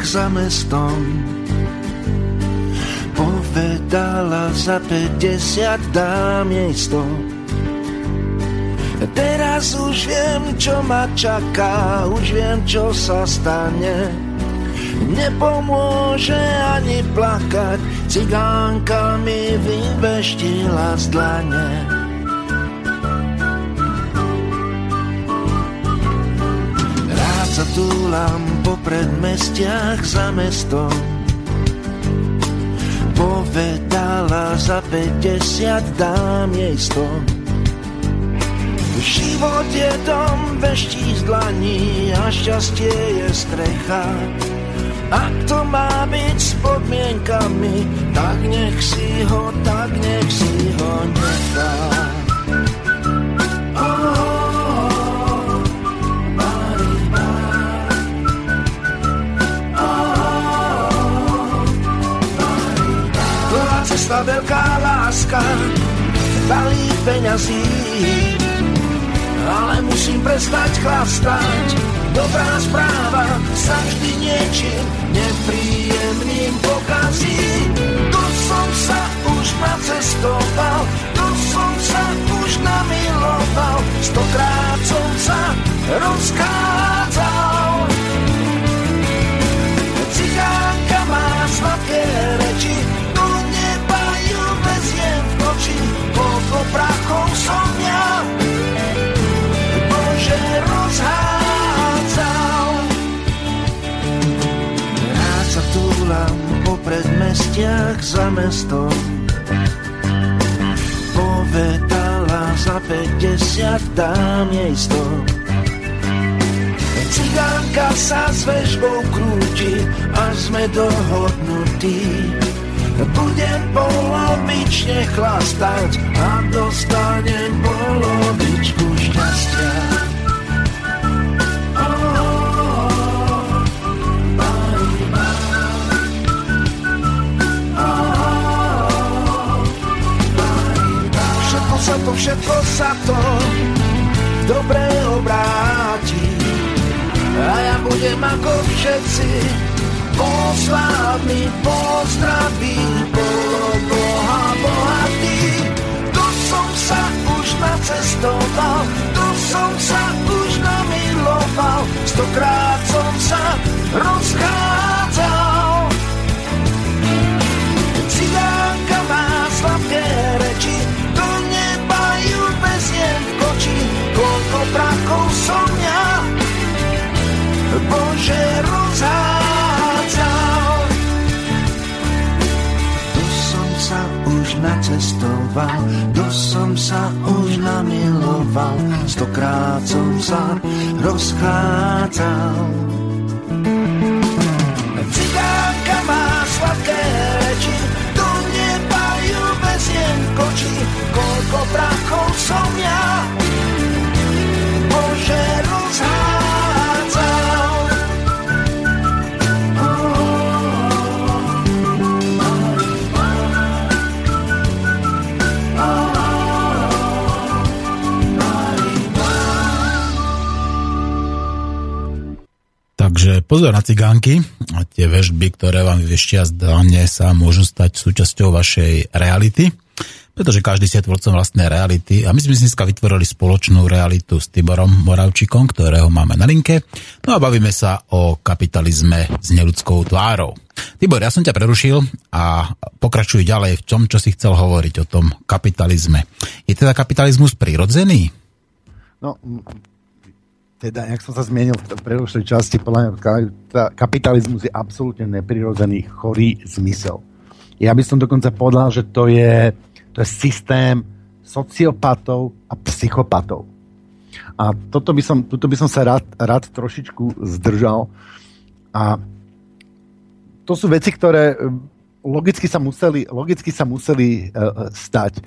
Predmestiach za mestom. Povedala za 50 dám jej 100. Teraz už viem, čo ma čaká, už viem, čo sa stane. Nepomôže ani plakať, cigánka mi vyveštila z dlane. Po predmestiach za mestom. Povedala za 50 dám jej sto. Život je dom, veští z dlaní a šťastie je strecha. Ak to má byť s podmienkami, tak nech si ho, tak nech si ho nechá. Veľká láska, balí peňazí. Ale musím prestať chlastať, dobrá správa sa vždy niečím nepríjemným pokazí. Tu som sa už nacestoval, tu som sa už namiloval, stokrát som sa rozchádzal. Predmestiach za mestom. Povedala za 50 dám jej sto. Cigánka sa s vežbou krúti a sme dohodnutí budem polovične chlastať a dostanem polovičku šťastia. Všetko sa to, dobre obráti a ja budem ako všetci Posláv mi pozdraví, bolo Boha bohatý. Tu som sa už nacestoval, tu som sa už namiloval, stokrát som sa rozchádzal. Rozhádzal. nacestoval, do som sa už namiloval, stokrát som sa rozchádzal. Cigánka má sladké reči, do neba ju veziem v koči, koľko prachov som ja, pozor na cigánky a tie väžby, ktoré vám vyveštia zdanie sa môžu stať súčasťou vašej reality, pretože každý si je tvorcom vlastnej reality a my sme si dneska vytvorili spoločnú realitu s Tiborom Moravčikom, ktorého máme na linke. No a bavíme sa o kapitalizme s neludskou tvárou. Tibor, ja som ťa prerušil a pokračuj ďalej v tom, čo si chcel hovoriť o tom kapitalizme. Je teda kapitalizmus prirodzený? No, teda, jak som sa zmienil v predošlej časti, podľa mňa kapitalizmus je absolútne neprirodzený, chorý zmysel. Ja by som dokonca povedal, že to je, to je systém sociopatov a psychopatov. A toto by som, toto by som sa rád, rád trošičku zdržal. A to sú veci, ktoré eh, logicky sa museli, logicky sa museli uh, stať.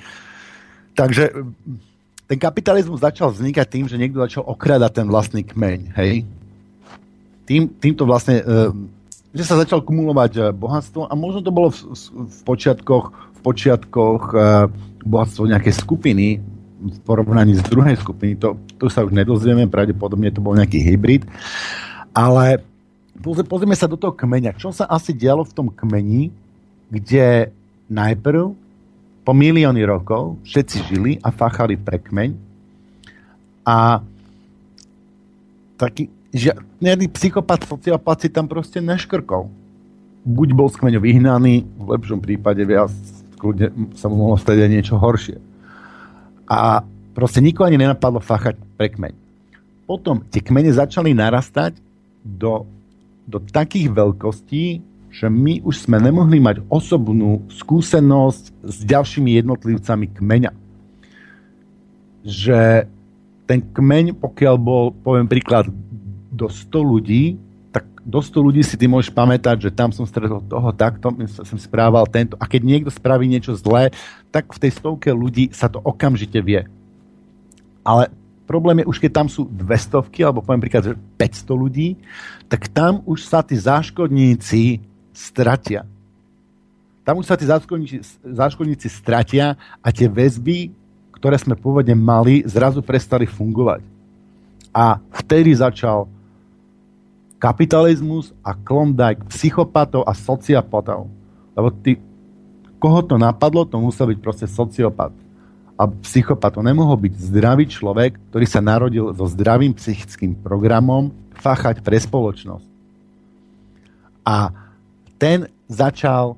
Takže ten kapitalizmus začal vznikať tým, že niekto začal okradať ten vlastný kmeň, hej? Tým, týmto vlastne, uh, že sa začal kumulovať uh, bohatstvo a možno to bolo v, v počiatkoch, v počiatkoch uh, bohatstvo nejakej skupiny v porovnaní s druhej skupiny, to, to sa už nedozvieme, pravdepodobne to bol nejaký hybrid, ale pozrieme sa do toho kmeňa. Čo sa asi dialo v tom kmeni, kde najprv po milióny rokov všetci žili a fáchali pre kmeň a taký žiadny psychopat, sociopat si tam proste neškrkol. Buď bol z kmeňa vyhnaný, v lepšom prípade viac, kľudne sa mu mohlo stať aj niečo horšie. A proste nikoho ani nenapadlo fáchať pre kmeň. Potom tie kmene začali narastať do, do takých veľkostí, že my už sme nemohli mať osobnú skúsenosť s ďalšími jednotlivcami kmeňa. Že ten kmeň, pokiaľ bol, poviem príklad, do 100 ľudí, tak do 100 ľudí si ty môžeš pamätať, že tam som stretol toho, takto som správal tento. A keď niekto spraví niečo zlé, tak v tej stovke ľudí sa to okamžite vie. Ale problém je už, keď tam sú 200, alebo poviem príklad, že 500 ľudí, tak tam už sa tí záškodníci stratia. Tam už sa tí záškodníci, stratia a tie väzby, ktoré sme pôvodne mali, zrazu prestali fungovať. A vtedy začal kapitalizmus a klondajk psychopatov a sociopatov. Lebo ty, koho to napadlo, to musel byť proste sociopat. A psychopat to nemohol byť zdravý človek, ktorý sa narodil so zdravým psychickým programom fáchať pre spoločnosť. A ten začal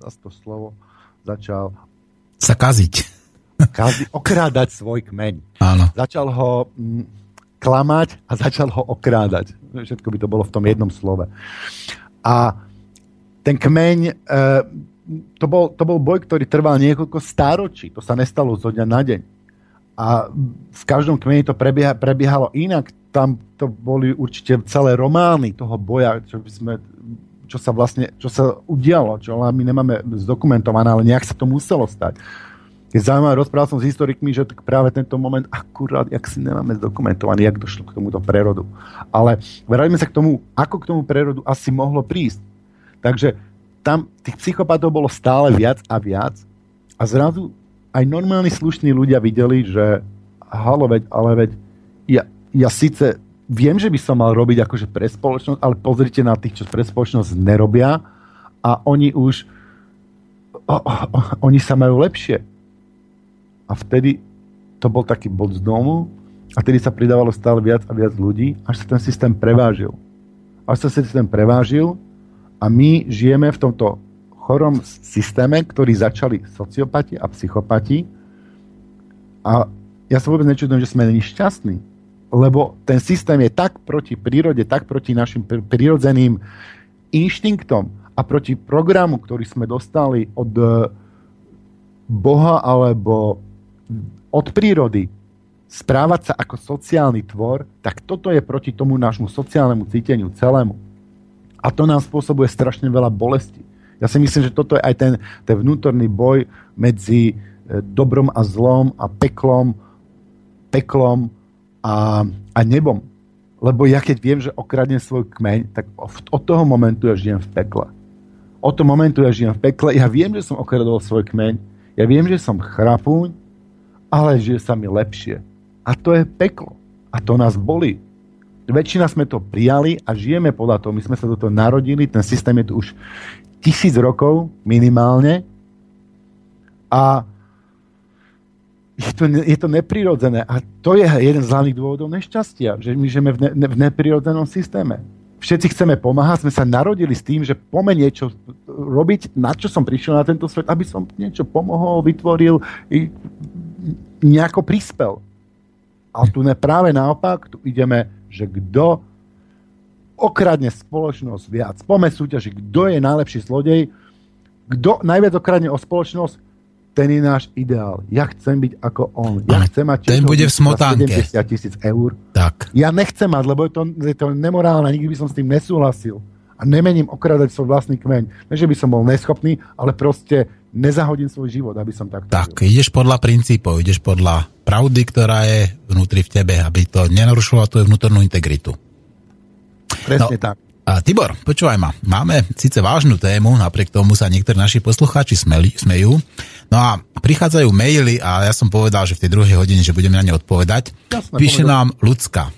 zase to slovo začal sa kaziť. Kazi, okrádať svoj kmeň. Áno. Začal ho m, mm, klamať a začal ho okrádať. Všetko by to bolo v tom jednom slove. A ten kmeň, e, to, bol, to bol boj, ktorý trval niekoľko stáročí. To sa nestalo zo dňa na deň. A v každom kmeni to prebieha, prebiehalo inak tam to boli určite celé romány toho boja, čo by sme čo sa vlastne, čo sa udialo, čo my nemáme zdokumentované, ale nejak sa to muselo stať. Je zaujímavé, rozprával som s historikmi, že práve tento moment akurát, jak si nemáme zdokumentovaný, jak došlo k tomuto prerodu. Ale vrajme sa k tomu, ako k tomu prerodu asi mohlo prísť. Takže tam tých psychopatov bolo stále viac a viac a zrazu aj normálni slušní ľudia videli, že halo, veď, ale veď ja, ja síce viem, že by som mal robiť akože pre spoločnosť, ale pozrite na tých, čo pre spoločnosť nerobia a oni už o, o, o, oni sa majú lepšie. A vtedy to bol taký bod z domu a vtedy sa pridávalo stále viac a viac ľudí, až sa ten systém prevážil. Až sa systém prevážil a my žijeme v tomto chorom systéme, ktorý začali sociopati a psychopati a ja sa vôbec nečudujem, že sme není šťastní lebo ten systém je tak proti prírode, tak proti našim prirodzeným inštinktom a proti programu, ktorý sme dostali od e, Boha alebo od prírody, správať sa ako sociálny tvor, tak toto je proti tomu nášmu sociálnemu cíteniu celému. A to nám spôsobuje strašne veľa bolesti. Ja si myslím, že toto je aj ten, ten vnútorný boj medzi e, dobrom a zlom a peklom, peklom a, a nebom. Lebo ja keď viem, že okradnem svoj kmeň, tak od toho momentu ja žijem v pekle. Od toho momentu ja žijem v pekle. Ja viem, že som okradol svoj kmeň. Ja viem, že som chrapúň, ale žije sa mi lepšie. A to je peklo. A to nás boli. Väčšina sme to prijali a žijeme podľa toho. My sme sa do toho narodili, ten systém je tu už tisíc rokov minimálne. A je to, je to neprirodzené. A to je jeden z hlavných dôvodov nešťastia, že my žijeme v, ne, v neprirodzenom systéme. Všetci chceme pomáhať, sme sa narodili s tým, že pome niečo robiť, na čo som prišiel na tento svet, aby som niečo pomohol, vytvoril, nejako prispel. Ale tu ne práve naopak, tu ideme, že kto okradne spoločnosť viac. Pome súťaži, kto je najlepší zlodej, kto najviac okradne o spoločnosť, ten je náš ideál. Ja chcem byť ako on. Ja chcem mať ten bude v smotánke. 70 tisíc eur. Tak. Ja nechcem mať, lebo je to, je to nemorálne, nikdy by som s tým nesúhlasil. A nemením okradať svoj vlastný kmeň. Ne, že by som bol neschopný, ale proste nezahodím svoj život, aby som tak. Tak, žil. ideš podľa princípov, ideš podľa pravdy, ktorá je vnútri v tebe, aby to nenarušovalo tvoju vnútornú integritu. Presne no, tak. A Tibor, počúvaj ma, máme síce vážnu tému, napriek tomu sa niektorí naši poslucháči smeli, smejú. No a prichádzajú maily a ja som povedal, že v tej druhej hodine, že budeme na ne odpovedať. Jasne, Píše povedal. nám ľudská.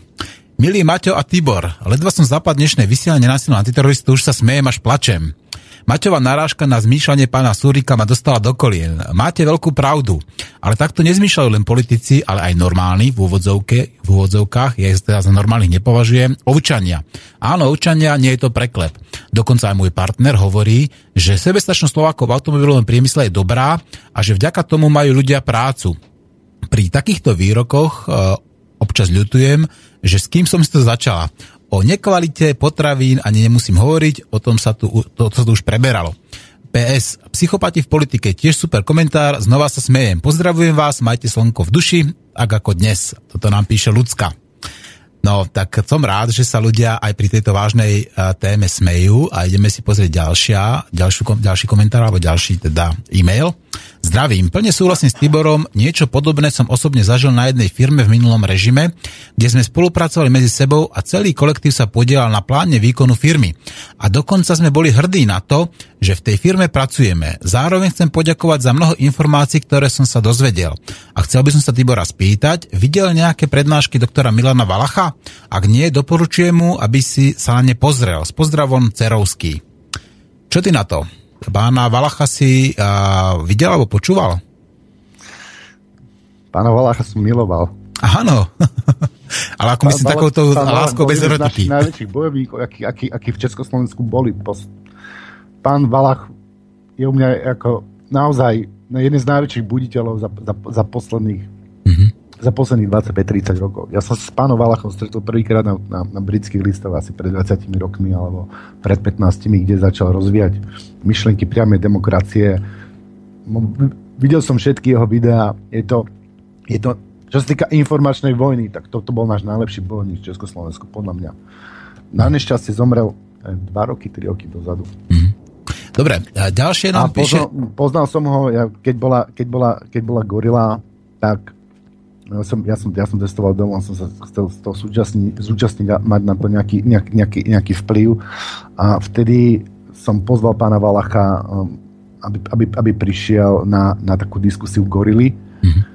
Milý Maťo a Tibor, ledva som zapad dnešné vysielanie násilného antiteroristu, už sa smejem až plačem. Maťová narážka na zmýšľanie pána Súrika ma dostala do kolien. Máte veľkú pravdu, ale takto nezmýšľajú len politici, ale aj normálni v, úvodzovke, v úvodzovkách, ja ich teda za normálnych nepovažujem, občania. Áno, občania, nie je to preklep. Dokonca aj môj partner hovorí, že sebestačnosť Slovákov v automobilovom priemysle je dobrá a že vďaka tomu majú ľudia prácu. Pri takýchto výrokoch e, občas ľutujem, že s kým som si to začala. O nekvalite potravín ani nemusím hovoriť, o tom sa tu, to, to tu už preberalo. PS, psychopati v politike, tiež super komentár, znova sa smejem. Pozdravujem vás, majte slnko v duši, ak ako dnes. Toto nám píše ľudská. No, tak som rád, že sa ľudia aj pri tejto vážnej uh, téme smejú a ideme si pozrieť ďalšia, ďalšiu, ďalší komentár alebo ďalší teda e-mail. Zdravím, plne súhlasím s Tiborom, niečo podobné som osobne zažil na jednej firme v minulom režime, kde sme spolupracovali medzi sebou a celý kolektív sa podielal na pláne výkonu firmy. A dokonca sme boli hrdí na to, že v tej firme pracujeme. Zároveň chcem poďakovať za mnoho informácií, ktoré som sa dozvedel. A chcel by som sa Tibora spýtať, videl nejaké prednášky doktora Milana Valacha? Ak nie, doporučujem mu, aby si sa na ne pozrel. S pozdravom Cerovský. Čo ty na to? Pána Valacha si uh, videl alebo počúval? Pána Valacha som miloval. Áno. [LAUGHS] Ale ako myslím takouto láskou bez erotiky. najväčších bojovníkov, akí, akí, akí v Československu boli. Pán Valach je u mňa ako naozaj jeden z najväčších buditeľov za, za, za posledných mm-hmm. Za posledných 25-30 rokov. Ja som s pánom Valachom stretol prvýkrát na, na, na britských listoch asi pred 20 rokmi alebo pred 15, kde začal rozvíjať myšlenky priamej demokracie. Videl som všetky jeho videá. Je to, je to čo sa týka informačnej vojny, tak toto bol náš najlepší bojovník v Československu, podľa mňa. Na nešťastie zomrel 2 roky, 3 roky dozadu. Mm-hmm. Dobre, a ďalšie nám a píše... Poznal, poznal som ho, ja, keď, bola, keď, bola, keď bola gorila, tak ja som, ja som, ja som testoval doma, som sa chcel z toho zúčastniť, zúčastniť a mať na to nejaký, nejak, nejaký, nejaký vplyv. A vtedy som pozval pána Valacha, um, aby, aby, aby prišiel na, na takú diskusiu gorily. Mm-hmm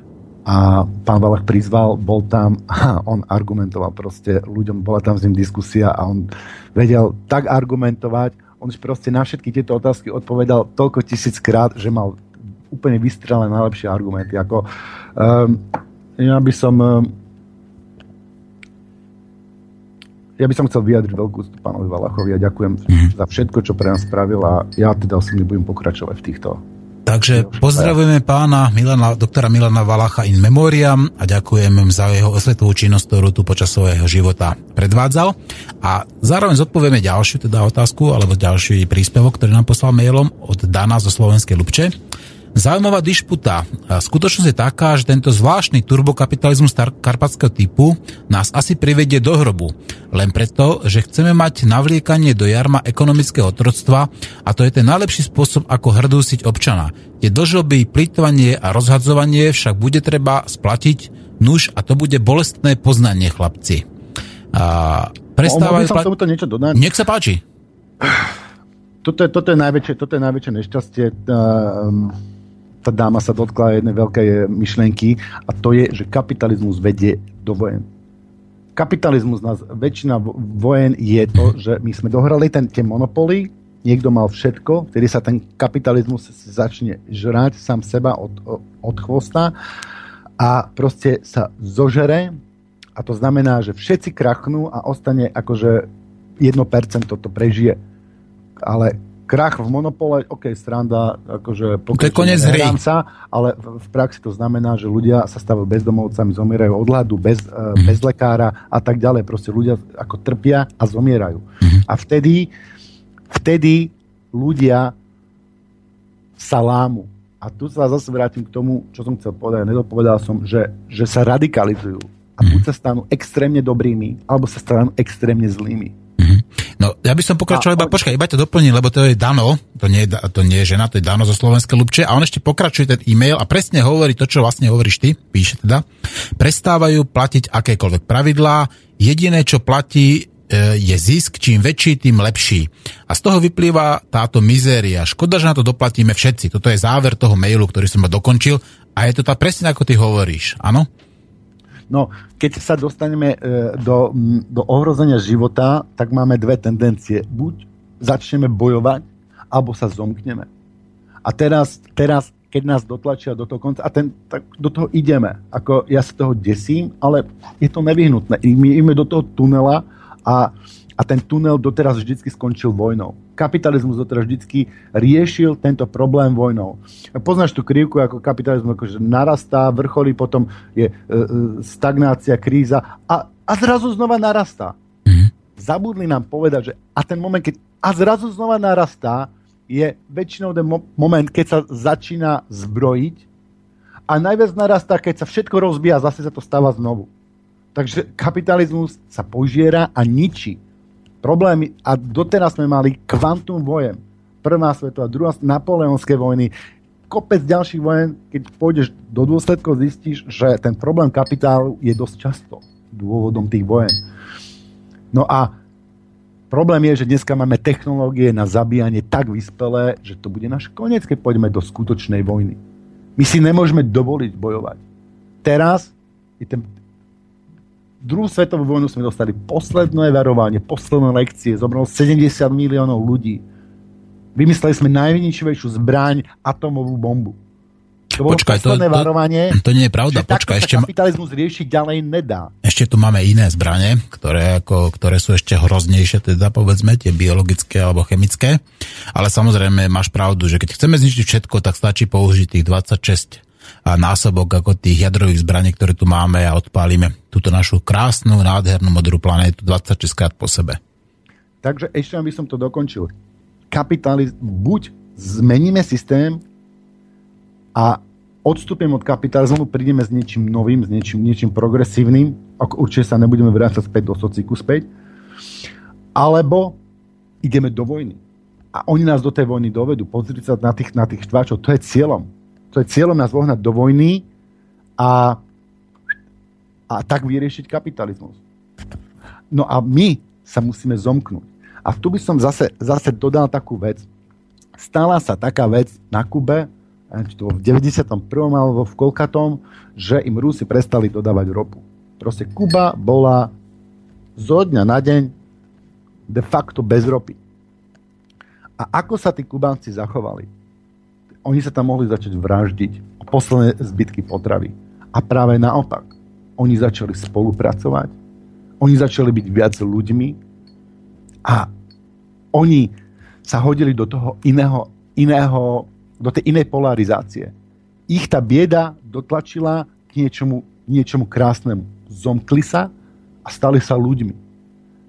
a pán Valach prizval, bol tam [LAUGHS] a on argumentoval proste ľuďom, bola tam s ním diskusia a on vedel tak argumentovať, on už proste na všetky tieto otázky odpovedal toľko tisíckrát, že mal úplne vystrelené najlepšie argumenty. Ako, um, ja by som um, ja by som chcel vyjadriť veľkú úctu pánovi Valachovi a ďakujem mm-hmm. za všetko, čo pre nás spravil a ja teda si budem pokračovať v týchto Takže pozdravujeme pána Milana, doktora Milana Valacha in memoriam a ďakujem za jeho osvetovú činnosť, ktorú tu počas svojho života predvádzal. A zároveň zodpovieme ďalšiu teda otázku alebo ďalší príspevok, ktorý nám poslal mailom od Dana zo Slovenskej Lubče. Zaujímavá dišputa. Skutočnosť je taká, že tento zvláštny turbokapitalizmus karpatského typu nás asi privedie do hrobu. Len preto, že chceme mať navliekanie do jarma ekonomického otroctva a to je ten najlepší spôsob, ako hrdúsiť občana. Tie dlžoby, plýtvanie a rozhadzovanie však bude treba splatiť, nuž a to bude bolestné poznanie, chlapci. A prestávajú... Som pla... tomuto niečo dodať? Nech sa páči. Toto je, toto je najväčšie, toto je najväčšie nešťastie. Um, tá dáma sa dotkla jednej veľkej myšlenky a to je, že kapitalizmus vedie do vojen. Kapitalizmus nás, väčšina vojen je to, že my sme dohrali ten, tie monopoly, niekto mal všetko, vtedy sa ten kapitalizmus začne žrať sám seba od, od chvosta a proste sa zožere a to znamená, že všetci krachnú a ostane akože 1% to prežije. Ale krach v monopole, OK, stranda, akože to je konec hry. Sa, ale v, v praxi to znamená, že ľudia sa stávajú bezdomovcami, zomierajú od hladu, bez, mm-hmm. bez lekára a tak ďalej. Proste ľudia ako trpia a zomierajú. Mm-hmm. A vtedy, vtedy ľudia sa lámu. A tu sa zase vrátim k tomu, čo som chcel povedať. Nedopovedal som, že, že sa radikalizujú. A buď mhm. sa stanú extrémne dobrými, alebo sa stanú extrémne zlými. Mm-hmm. No, ja by som pokračoval iba, počkaj, iba to doplním, lebo to je Dano, to nie je, to nie je žena, to je Dano zo Slovenskej Lubče a on ešte pokračuje ten e-mail a presne hovorí to, čo vlastne hovoríš ty, píše teda. Prestávajú platiť akékoľvek pravidlá, jediné, čo platí, e, je zisk, čím väčší, tým lepší. A z toho vyplýva táto mizéria. Škoda, že na to doplatíme všetci. Toto je záver toho mailu, ktorý som ma dokončil a je to tá presne ako ty hovoríš, áno? No, keď sa dostaneme e, do, do ohrozenia života, tak máme dve tendencie. Buď začneme bojovať, alebo sa zomkneme. A teraz, teraz keď nás dotlačia do toho konca, a ten, tak do toho ideme. Ako ja sa toho desím, ale je to nevyhnutné. My ideme do toho tunela a, a ten tunel doteraz vždy skončil vojnou. Kapitalizmus doteraz vždy riešil tento problém vojnou. Poznáš tú krivku, ako kapitalizmus akože narastá, vrcholí, potom je e, e, stagnácia, kríza a, a zrazu znova narastá. Mm-hmm. Zabudli nám povedať, že a ten moment, keď a zrazu znova narastá, je väčšinou ten moment, keď sa začína zbrojiť a najviac narastá, keď sa všetko rozbíja a zase sa to stáva znovu. Takže kapitalizmus sa požiera a ničí. Problémy, a doteraz sme mali kvantum vojen. Prvá svetová, druhá, napoleonské vojny, kopec ďalších vojen, keď pôjdeš do dôsledkov, zistíš, že ten problém kapitálu je dosť často dôvodom tých vojen. No a Problém je, že dneska máme technológie na zabíjanie tak vyspelé, že to bude náš koniec, keď pôjdeme do skutočnej vojny. My si nemôžeme dovoliť bojovať. Teraz je ten... Druhú svetovú vojnu sme dostali posledné varovanie, posledné lekcie, zomrelo 70 miliónov ľudí. Vymysleli sme najničivejšiu zbraň, atomovú bombu. To bolo Počkaj, to, to, varovanie, to nie je pravda. Počkaj, ešte kapitalizmus riešiť ďalej nedá. Ešte tu máme iné zbranie, ktoré, ako, ktoré sú ešte hroznejšie, teda povedzme, tie biologické alebo chemické. Ale samozrejme máš pravdu, že keď chceme zničiť všetko, tak stačí použiť tých 26 a násobok ako tých jadrových zbraní, ktoré tu máme a odpálime túto našu krásnu, nádhernú modrú planétu 26 krát po sebe. Takže ešte by som to dokončil. Kapitalizm, buď zmeníme systém a odstúpim od kapitalizmu, prídeme s niečím novým, s niečím, niečím progresívnym, určite sa nebudeme vrácať späť do sociku späť, alebo ideme do vojny. A oni nás do tej vojny dovedú. Pozrite sa na tých, na tých štváčov. To je cieľom. To je cieľom nás vohnať do vojny a, a tak vyriešiť kapitalizmus. No a my sa musíme zomknúť. A tu by som zase, zase dodal takú vec. Stala sa taká vec na Kube, to v 91. alebo v Kolkatom, že im Rusi prestali dodávať ropu. Proste Kuba bola zo dňa na deň de facto bez ropy. A ako sa tí Kubánci zachovali? Oni sa tam mohli začať vraždiť o posledné zbytky potravy. A práve naopak, oni začali spolupracovať, oni začali byť viac ľuďmi a oni sa hodili do toho iného, iného do tej inej polarizácie. Ich tá bieda dotlačila k niečomu, niečomu krásnemu. Zomkli sa a stali sa ľuďmi.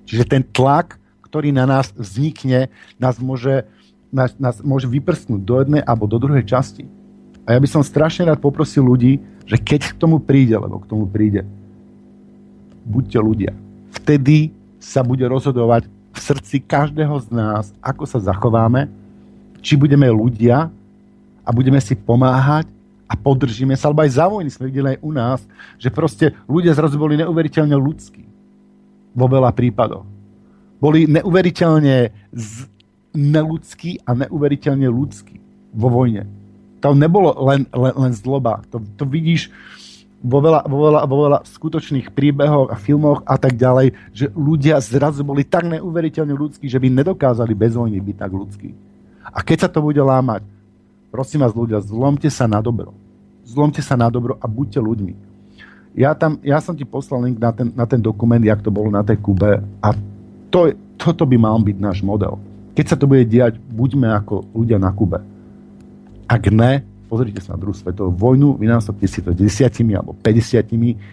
Čiže ten tlak, ktorý na nás vznikne, nás môže, nás, nás môže vyprsknúť do jednej alebo do druhej časti. A ja by som strašne rád poprosil ľudí, že keď k tomu príde, lebo k tomu príde, buďte ľudia. Vtedy sa bude rozhodovať v srdci každého z nás, ako sa zachováme, či budeme ľudia, a budeme si pomáhať a podržíme sa, alebo aj za vojny sme videli aj u nás, že proste ľudia zrazu boli neuveriteľne ľudskí vo veľa prípadoch. Boli neuveriteľne neludskí a neuveriteľne ľudskí vo vojne. To nebolo len, len, len zloba. To, to vidíš vo veľa, vo, veľa, vo veľa skutočných príbehoch a filmoch a tak ďalej, že ľudia zrazu boli tak neuveriteľne ľudskí, že by nedokázali bez vojny byť tak ľudskí. A keď sa to bude lámať, Prosím vás ľudia, zlomte sa na dobro. Zlomte sa na dobro a buďte ľuďmi. Ja, tam, ja som ti poslal link na ten, na ten dokument, jak to bolo na tej Kube a to, toto by mal byť náš model. Keď sa to bude diať, buďme ako ľudia na Kube. Ak ne, pozrite sa na druhú svetovú vojnu, vynásobte si to desiatimi alebo 50,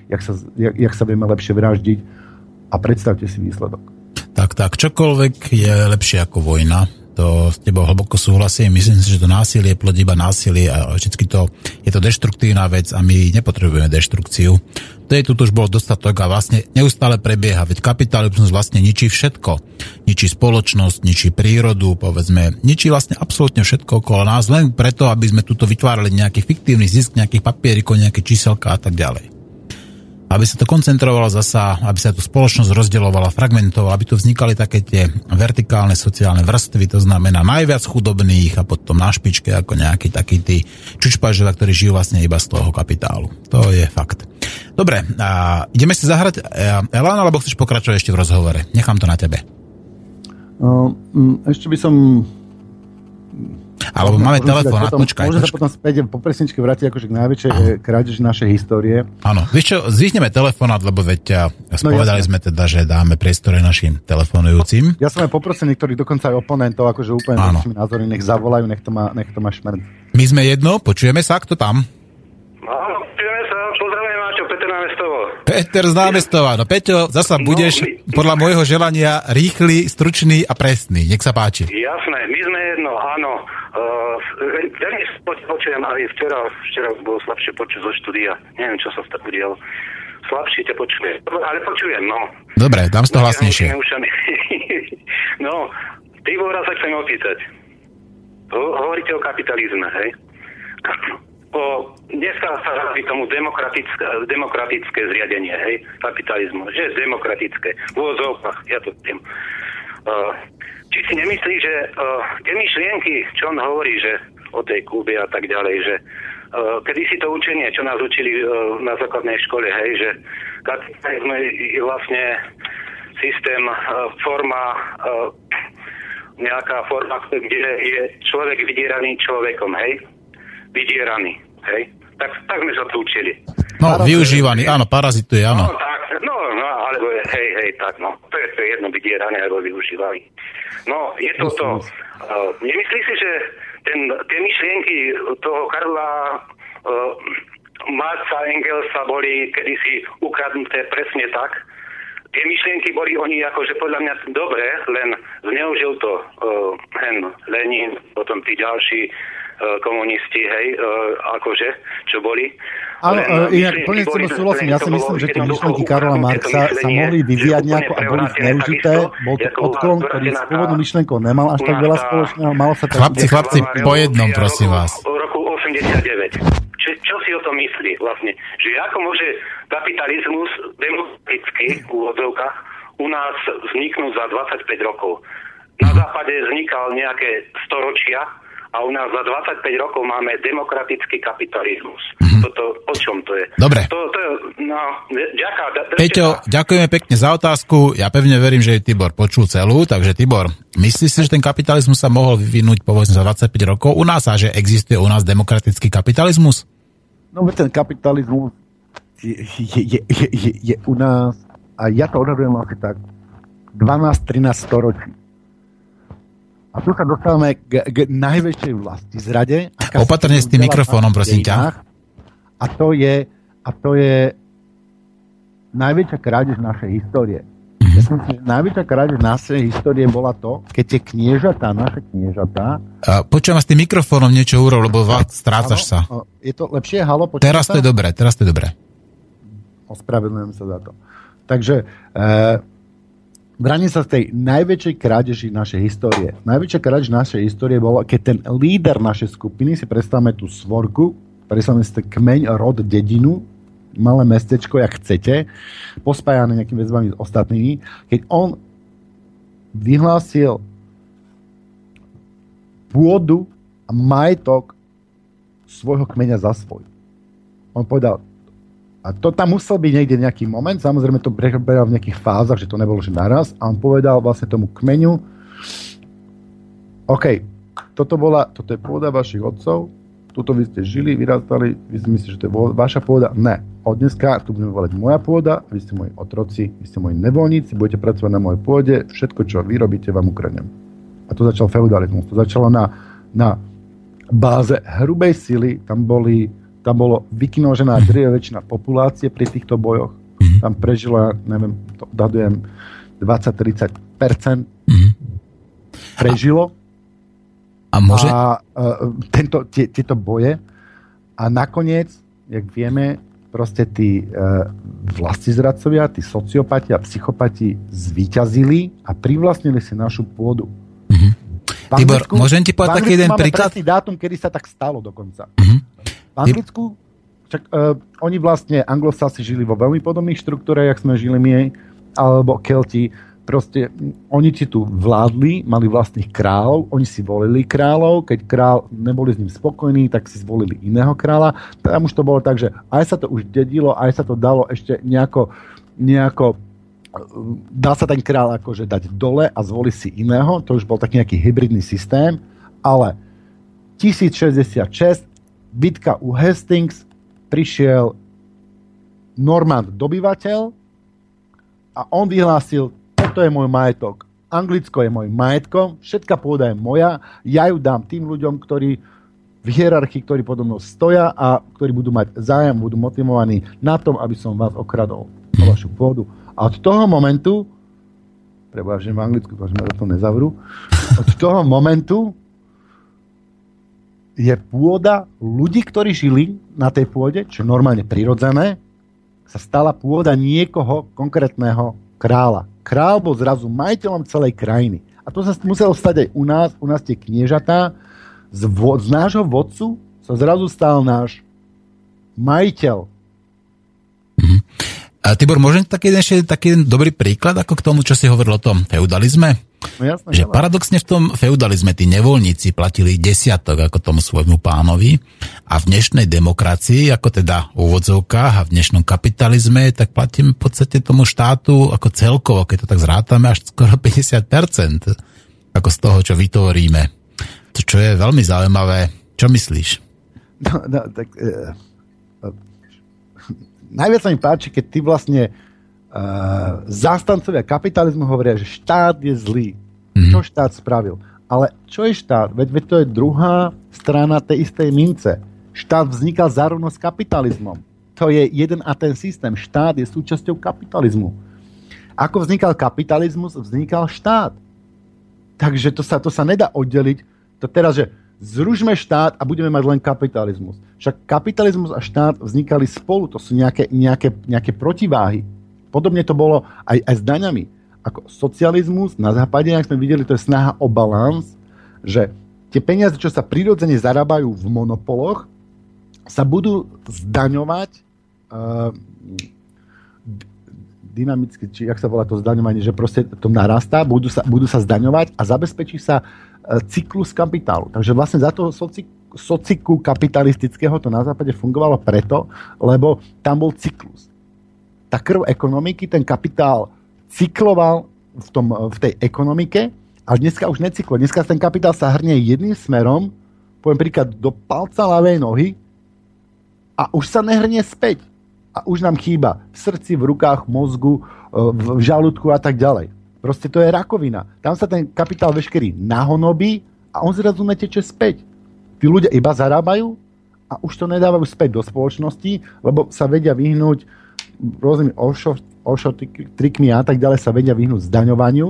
jak sa, jak, jak sa vieme lepšie vraždiť a predstavte si výsledok. Tak, tak, čokoľvek je lepšie ako vojna to s tebou hlboko súhlasím. Myslím si, že to násilie plodí iba násilie a vždy to, je to deštruktívna vec a my nepotrebujeme deštrukciu. To je tu už bol dostatok a vlastne neustále prebieha, veď kapitalizmus vlastne ničí všetko. Ničí spoločnosť, ničí prírodu, povedzme, ničí vlastne absolútne všetko okolo nás, len preto, aby sme tuto vytvárali nejaký fiktívny zisk, nejakých papierikov, nejaké číselka a tak ďalej aby sa to koncentrovalo zasa, aby sa tu spoločnosť rozdeľovala, fragmentovala, aby tu vznikali také tie vertikálne sociálne vrstvy, to znamená najviac chudobných a potom na špičke ako nejaký taký tí čučpažela, ktorí žijú vlastne iba z toho kapitálu. To je fakt. Dobre, a ideme si zahrať e, Elan, alebo chceš pokračovať ešte v rozhovore? Nechám to na tebe. Mm, ešte by som alebo máme telefón, počkaj. Môžem sa potom späť po presničke vrátiť akože k najväčšej Aha. krádeži našej histórie. Áno, vieš čo, zvihneme telefonát, lebo veď spovedali no, sme teda, že dáme priestore našim telefonujúcim. Ja som aj poprosil niektorých dokonca aj oponentov, akože úplne našimi názory, nech zavolajú, nech to má, nech to má šmrd. My sme jedno, počujeme sa, kto tam? Áno, počujeme sa, pozdravujem Peter Námestovo. Peter z Námestova, no Peťo, zasa no, budeš my... podľa môjho želania rýchly, stručný a presný, nech sa páči. Jasné, my sme jedno, áno. Uh, veľmi počujem aj včera, včera bolo slabšie počuť zo štúdia. Neviem, čo sa tak udialo. Slabšie ťa počujem, ale počujem, no. Dobre, dám toho hlasnejšie. [LAUGHS] no, Tibora sa chcem opýtať. Ho, hovoríte o kapitalizme, hej? O, dneska sa hovorí tomu demokratické, demokratické zriadenie, hej? Kapitalizmu. Že je demokratické. V úvodzovkách, ja to viem. Či si nemyslí, že uh, tie myšlienky, čo on hovorí, že o tej Kúbe a tak ďalej, že kedy si to učenie, čo nás učili na základnej škole, hej, že kapitalizmus je vlastne systém, forma, nejaká forma, kde je človek vydieraný človekom, hej? Vydieraný, hej? Tak, tak sme sa to učili. No, využívaný, áno, parazituje, áno. No, tak, no, no, alebo hej, hej, tak, no. To je, to je jedno vydierané, alebo využívaný. No, je to to. Uh, nemyslí si, že ten, tie myšlienky toho Karla uh, Marca Engelsa boli kedysi ukradnuté presne tak. Tie myšlienky boli oni akože podľa mňa dobré, len zneužil to uh, hen Lenin, potom tí ďalší uh, komunisti, hej, uh, akože, čo boli. Áno, inak plne s tým súhlasím. Ja si myslím, že tie myšlenky Karola Marxa sa mohli vyvíjať nejako a boli zneužité. Bol to odklon, ktorý s pôvodnou myšlenkou nemal až tak veľa spoločného. Malo sa chlapci, chlapci, po jednom, prosím vás. V roku 89. Čo, čo si o tom myslí vlastne? Že ako môže kapitalizmus demokraticky v úvodzovkách u nás vzniknúť za 25 rokov? Na západe vznikal nejaké storočia, a u nás za 25 rokov máme demokratický kapitalizmus. Mm-hmm. Toto, o čom to je? Dobre. To, to je, no, ďaká, Peťo, ďakujeme pekne za otázku. Ja pevne verím, že Tibor počul celú, takže Tibor, myslíš si, že ten kapitalizmus sa mohol vyvinúť povedzme za 25 rokov u nás a že existuje u nás demokratický kapitalizmus? No ten kapitalizmus je, je, je, je, je, je u nás a ja to odhadujem asi tak 12-13 storočí a tu sa dostávame k, k najväčšej vlasti zrade. Opatrne s tým mikrofónom, prosím ťa. A to je, a to je najväčšia krádež našej histórie. Mm-hmm. Ja si najväčšia krádež našej histórie bola to, keď tie kniežatá, naše kniežatá... Počujem s tým mikrofónom niečo úrov, lebo strácaš sa. Je to lepšie? Halo, Teraz to je dobré, teraz to je dobré. Ospravedlňujem sa za to. Takže e, Vrátim sa z tej najväčšej krádeži našej histórie. Najväčšia krádež našej histórie bola, keď ten líder našej skupiny, si predstavme tú svorku, predstavme si ten kmeň, rod, dedinu, malé mestečko, jak chcete, pospájane nejakými väzbami s ostatnými, keď on vyhlásil pôdu a majetok svojho kmeňa za svoj. On povedal, a to tam musel byť niekde nejaký moment, samozrejme to preberal v nejakých fázach, že to nebolo že naraz, a on povedal vlastne tomu kmeňu, OK, toto, bola, toto je pôda vašich otcov, tuto vy ste žili, vyrastali, vy si myslíte, že to je vaša pôda. Ne, od dneska tu budeme volať moja pôda, vy ste moji otroci, vy ste moji nevoľníci, budete pracovať na mojej pôde, všetko, čo vy robíte, vám ukradnem. A to začal feudalizmus. To začalo na, na báze hrubej sily, tam boli tam bolo vykinožená drvia väčšina populácie pri týchto bojoch. Mm-hmm. Tam prežila, neviem, to dadujem 20-30% mm-hmm. prežilo. A, môže? A uh, tento, tie, tieto boje a nakoniec, jak vieme, proste tí uh, vlastizradcovia, tí sociopati a psychopati zvíťazili a privlastnili si našu pôdu. Mm-hmm. Tibor, môžem ti povedať taký jeden príklad? dátum, kedy sa tak stalo dokonca. Mm-hmm. V Anglicku, čak, uh, oni vlastne, anglosasi žili vo veľmi podobných štruktúre, jak sme žili my, alebo Kelti. proste oni si tu vládli, mali vlastných kráľov, oni si volili kráľov, keď král neboli s ním spokojní, tak si zvolili iného kráľa. Tam už to bolo tak, že aj sa to už dedilo, aj sa to dalo ešte nejako, nejako dá sa ten král akože dať dole a zvoli si iného, to už bol taký nejaký hybridný systém, ale 1066 bitka u Hastings prišiel Normand dobyvateľ a on vyhlásil, toto je môj majetok. Anglicko je môj majetkom, všetka pôda je moja, ja ju dám tým ľuďom, ktorí v hierarchii, ktorí podo mnou stoja a ktorí budú mať zájem, budú motivovaní na tom, aby som vás okradol o vašu pôdu. A od toho momentu, preboja, že v Anglicku, že ma toho nezavrú, od toho momentu je pôda ľudí, ktorí žili na tej pôde, čo je normálne prirodzené, sa stala pôda niekoho konkrétneho kráľa. Král bol zrazu majiteľom celej krajiny. A to sa muselo stať aj u nás. U nás tie kniežatá z, vo, z nášho vodcu sa zrazu stal náš majiteľ. Mm-hmm. A Tibor, môžem taký ešte taký dobrý príklad ako k tomu, čo si hovoril o tom feudalizme? No jasné, že paradoxne v tom feudalizme tí nevoľníci platili desiatok ako tomu svojmu pánovi a v dnešnej demokracii, ako teda v úvodzovkách a v dnešnom kapitalizme, tak platím v podstate tomu štátu ako celkovo, keď to tak zrátame, až skoro 50% ako z toho, čo vytvoríme. To, čo je veľmi zaujímavé. Čo myslíš? No, no tak... E, e, najviac sa mi páči, keď ty vlastne zástancovia kapitalizmu hovoria, že štát je zlý. Mm-hmm. Čo štát spravil? Ale čo je štát? Veď, veď to je druhá strana tej istej mince. Štát vznikal zároveň s kapitalizmom. To je jeden a ten systém. Štát je súčasťou kapitalizmu. Ako vznikal kapitalizmus, vznikal štát. Takže to sa, to sa nedá oddeliť. To teraz, že zružme štát a budeme mať len kapitalizmus. Však kapitalizmus a štát vznikali spolu. To sú nejaké, nejaké, nejaké protiváhy. Podobne to bolo aj, aj s daňami. Ako socializmus na západe, ak sme videli, to je snaha o balans, že tie peniaze, čo sa prirodzene zarábajú v monopoloch, sa budú zdaňovať uh, dynamicky, či jak sa volá to zdaňovanie, že proste to narastá, budú sa, budú sa zdaňovať a zabezpečí sa uh, cyklus kapitálu. Takže vlastne za toho soci, sociku kapitalistického to na západe fungovalo preto, lebo tam bol cyklus tá krv ekonomiky, ten kapitál cykloval v, tom, v tej ekonomike a dneska už necykluje. Dneska ten kapitál sa hrnie jedným smerom, poviem príklad, do palca ľavej nohy a už sa nehrnie späť. A už nám chýba v srdci, v rukách, v mozgu, v žalúdku a tak ďalej. Proste to je rakovina. Tam sa ten kapitál veškerý nahonobí a on zrazu neteče späť. Tí ľudia iba zarábajú a už to nedávajú späť do spoločnosti, lebo sa vedia vyhnúť rôznymi offshore, offshore trikmi a tak ďalej sa vedia vyhnúť zdaňovaniu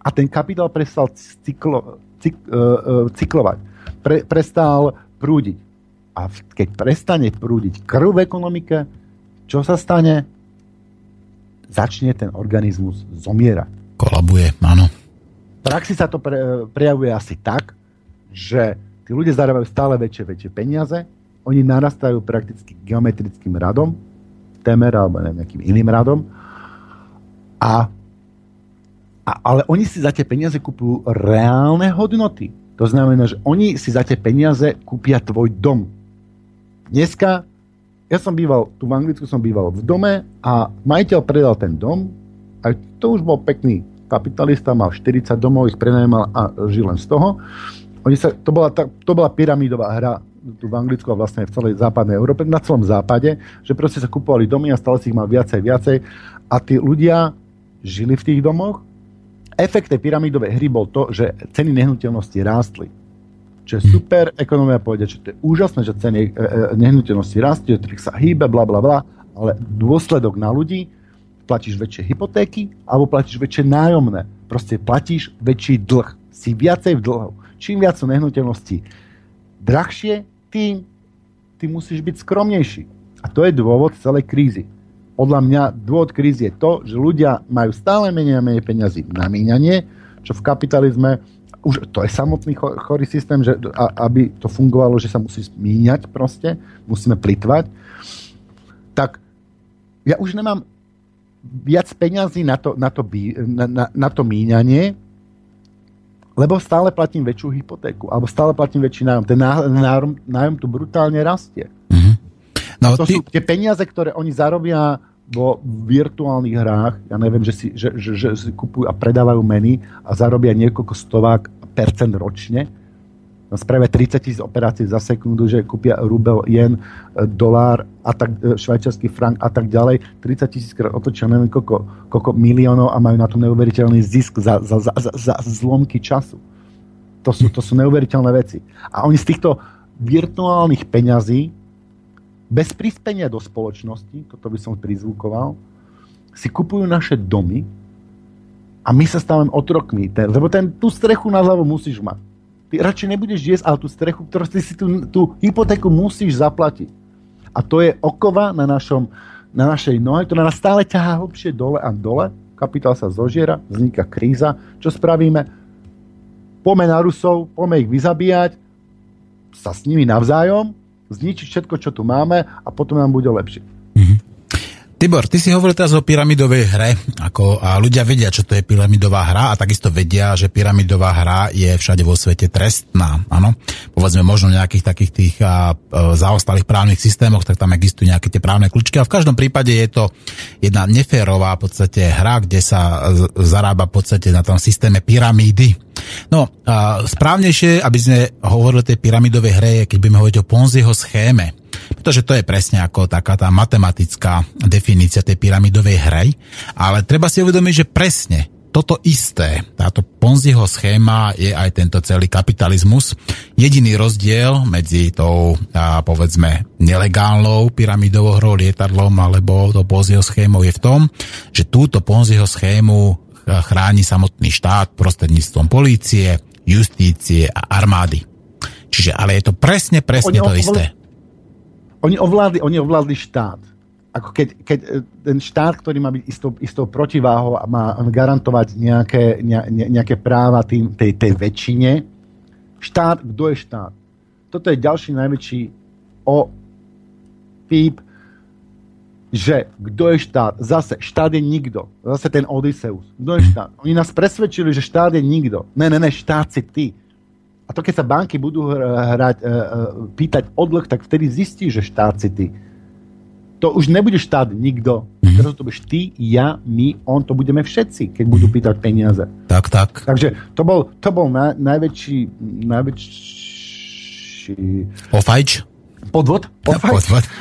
a ten kapitál prestal cyklo, cyk, uh, cyklovať. Pre, prestal prúdiť. A keď prestane prúdiť krv v ekonomike, čo sa stane? Začne ten organizmus zomierať. Kolabuje, áno. V praxi sa to pre, prejavuje asi tak, že tí ľudia zarábajú stále väčšie, väčšie peniaze, oni narastajú prakticky geometrickým radom, Temer alebo nejakým iným radom. A, a, ale oni si za tie peniaze kúpujú reálne hodnoty. To znamená, že oni si za tie peniaze kúpia tvoj dom. Dneska, ja som býval, tu v Anglicku som býval v dome a majiteľ predal ten dom a to už bol pekný kapitalista, mal 40 domov, ich prenajímal a žil len z toho. Oni sa, to, bola, to bola pyramídová hra tu v Anglicku a vlastne v celej západnej Európe, na celom západe, že proste sa kupovali domy a stále si ich mal viacej, viacej a tí ľudia žili v tých domoch. Efekt tej pyramidovej hry bol to, že ceny nehnuteľnosti rástli. Čo je super, ekonomia povedia, že to je úžasné, že ceny e, e, nehnuteľnosti rastie, trh sa hýbe, bla bla bla, ale dôsledok na ľudí, platíš väčšie hypotéky alebo platíš väčšie nájomné. Proste platíš väčší dlh. Si viacej v dlhu. Čím viac sú nehnuteľnosti drahšie, tým ty musíš byť skromnejší. A to je dôvod celej krízy. Podľa mňa dôvod krízy je to, že ľudia majú stále menej a menej peniazy na míňanie, čo v kapitalizme už to je samotný chorý systém, že aby to fungovalo, že sa musí míňať proste, musíme plitvať. Tak ja už nemám viac peňazí na to, na to, na, na, na to míňanie, lebo stále platím väčšiu hypotéku, alebo stále platím väčší nájom. Ten nájom, nájom tu brutálne rastie. Mm-hmm. No, to ty... sú tie peniaze, ktoré oni zarobia vo virtuálnych hrách, ja neviem, že si, že, že, že si kupujú a predávajú meny a zarobia niekoľko stovák percent ročne, spravia 30 tisíc operácií za sekundu, že kúpia rubel, jen, e, dolár, a tak, e, švajčiarsky frank a tak ďalej. 30 tisíc krát otočia neviem koľko, koľko miliónov a majú na to neuveriteľný zisk za, za, za, za, za zlomky času. To sú, to sú neuveriteľné veci. A oni z týchto virtuálnych peňazí bez prispenia do spoločnosti, toto by som prizvukoval, si kupujú naše domy a my sa stávame otrokmi. Lebo ten, tú strechu na hlavu musíš mať Ty radšej nebudeš jesť, ale tú strechu, ktorú ty si tú, tú hypotéku musíš zaplatiť. A to je okova na, našom, na našej nohe, ktorá nás stále ťahá hlbšie dole a dole. Kapitál sa zožiera, vzniká kríza. Čo spravíme? Pome na Rusov, pome ich vyzabíjať, sa s nimi navzájom, zničiť všetko, čo tu máme a potom nám bude lepšie. Tibor, ty si hovoril teraz o pyramidovej hre ako, a ľudia vedia, čo to je pyramidová hra a takisto vedia, že pyramidová hra je všade vo svete trestná. Áno? Povedzme možno v nejakých takých tých a, a, zaostalých právnych systémoch, tak tam existujú nejaké tie právne kľúčky a v každom prípade je to jedna neférová v podstate hra, kde sa zarába v podstate na tom systéme pyramídy. No, a správnejšie, aby sme hovorili o tej pyramidovej hre, keď budeme hovoriť o Ponziho schéme pretože to je presne ako taká tá matematická definícia tej pyramidovej hry, ale treba si uvedomiť, že presne toto isté, táto Ponziho schéma je aj tento celý kapitalizmus. Jediný rozdiel medzi tou, a povedzme, nelegálnou pyramidovou hrou, lietadlom alebo tou Ponziho schémou je v tom, že túto Ponziho schému chráni samotný štát prostredníctvom polície, justície a armády. Čiže, ale je to presne, presne oni, to isté oni ovládli, oni ovládli štát. Ako keď, keď e, ten štát, ktorý má byť istou, istou protiváhou a má garantovať nejaké, ne, nejaké práva tým, tej, tej väčšine, štát, kto je štát? Toto je ďalší najväčší o píp, že kto je štát? Zase, štát je nikto. Zase ten Odysseus. Kto je štát? Oni nás presvedčili, že štát je nikto. Ne, ne, ne, štát si ty. A to, keď sa banky budú hrať, e, e, pýtať odlh, tak vtedy zistí, že štát si ty. To už nebude štát nikto. Mm-hmm. Teraz to budeš ty, ja, my, on, to budeme všetci, keď budú mhm. pýtať peniaze. Tak, tak. Takže to bol, to bol na, najväčší, najväčší... Ofajč? Podvod? Ofajč? Podvod. [LAUGHS]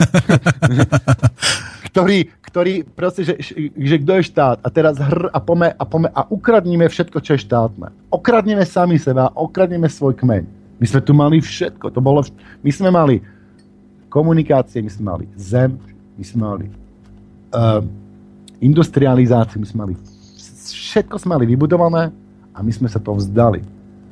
ktorý, ktorý proste, že, že kto je štát a teraz hr a pome a pome a ukradníme všetko, čo je štátne. Okradneme sami seba, okradneme svoj kmeň. My sme tu mali všetko. To bolo, my sme mali komunikácie, my sme mali zem, my sme mali uh, industrializáciu, my sme mali všetko sme mali vybudované a my sme sa to vzdali.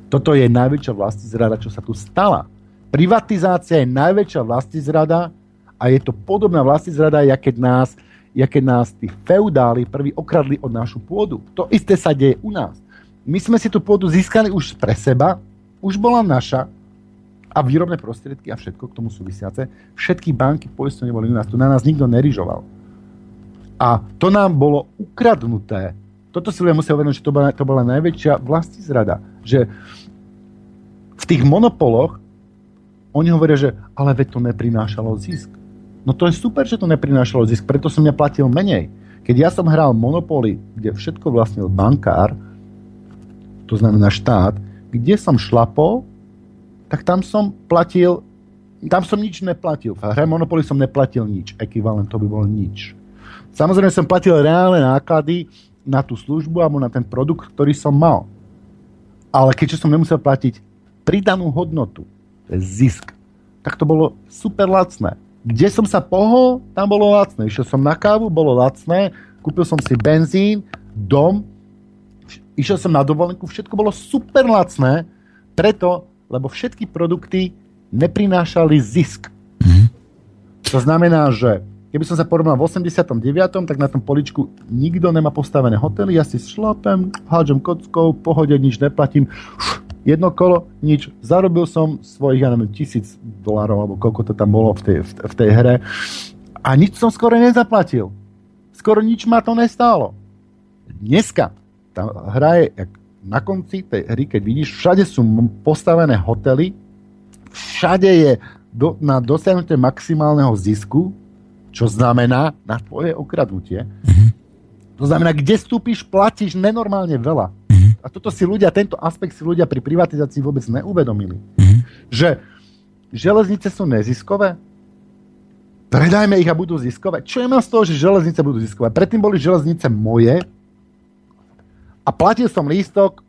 Toto je najväčšia vlastizrada, čo sa tu stala. Privatizácia je najväčšia vlastizrada a je to podobná vlastizrada, jak keď nás ja keď nás tí feudáli prví okradli od našu pôdu. To isté sa deje u nás. My sme si tú pôdu získali už pre seba, už bola naša a výrobné prostriedky a všetko k tomu súvisiace. Všetky banky poistenie boli u nás. Tu na nás nikto nerižoval. A to nám bolo ukradnuté. Toto si ľudia musia uvedomiť, že to bola, to bola najväčšia zrada. Že v tých monopoloch oni hovoria, že ale veď to neprinášalo zisk. No to je super, že to neprinášalo zisk, preto som ja platil menej. Keď ja som hral Monopoly, kde všetko vlastnil bankár, to znamená štát, kde som šlapol, tak tam som platil, tam som nič neplatil. V hre Monopoly som neplatil nič. Ekvivalent to by bol nič. Samozrejme som platil reálne náklady na tú službu alebo na ten produkt, ktorý som mal. Ale keďže som nemusel platiť pridanú hodnotu, to je zisk, tak to bolo super lacné. Kde som sa pohol, tam bolo lacné. Išiel som na kávu, bolo lacné, kúpil som si benzín, dom, išiel som na dovolenku, všetko bolo super lacné, preto, lebo všetky produkty neprinášali zisk. Mm-hmm. To znamená, že keby som sa porovnal v 89., tak na tom poličku nikto nemá postavené hotely, ja si šlapem, hádžem kockou, pohode, nič neplatím, jedno kolo, nič. Zarobil som svojich, ja neviem, tisíc dolárov, alebo koľko to tam bolo v tej, v, v tej hre. A nič som skoro nezaplatil. skoro nič ma to nestálo. Dneska tá hra je na konci tej hry, keď vidíš, všade sú postavené hotely, všade je do, na dosiahnutie maximálneho zisku, čo znamená na tvoje okradnutie. Mm-hmm. To znamená, kde vstúpiš, platíš nenormálne veľa. A toto si ľudia, tento aspekt si ľudia pri privatizácii vôbec neuvedomili. Mm-hmm. Že železnice sú neziskové, predajme ich a budú ziskové. Čo je mám z toho, že železnice budú ziskové? Predtým boli železnice moje, a platil som lístok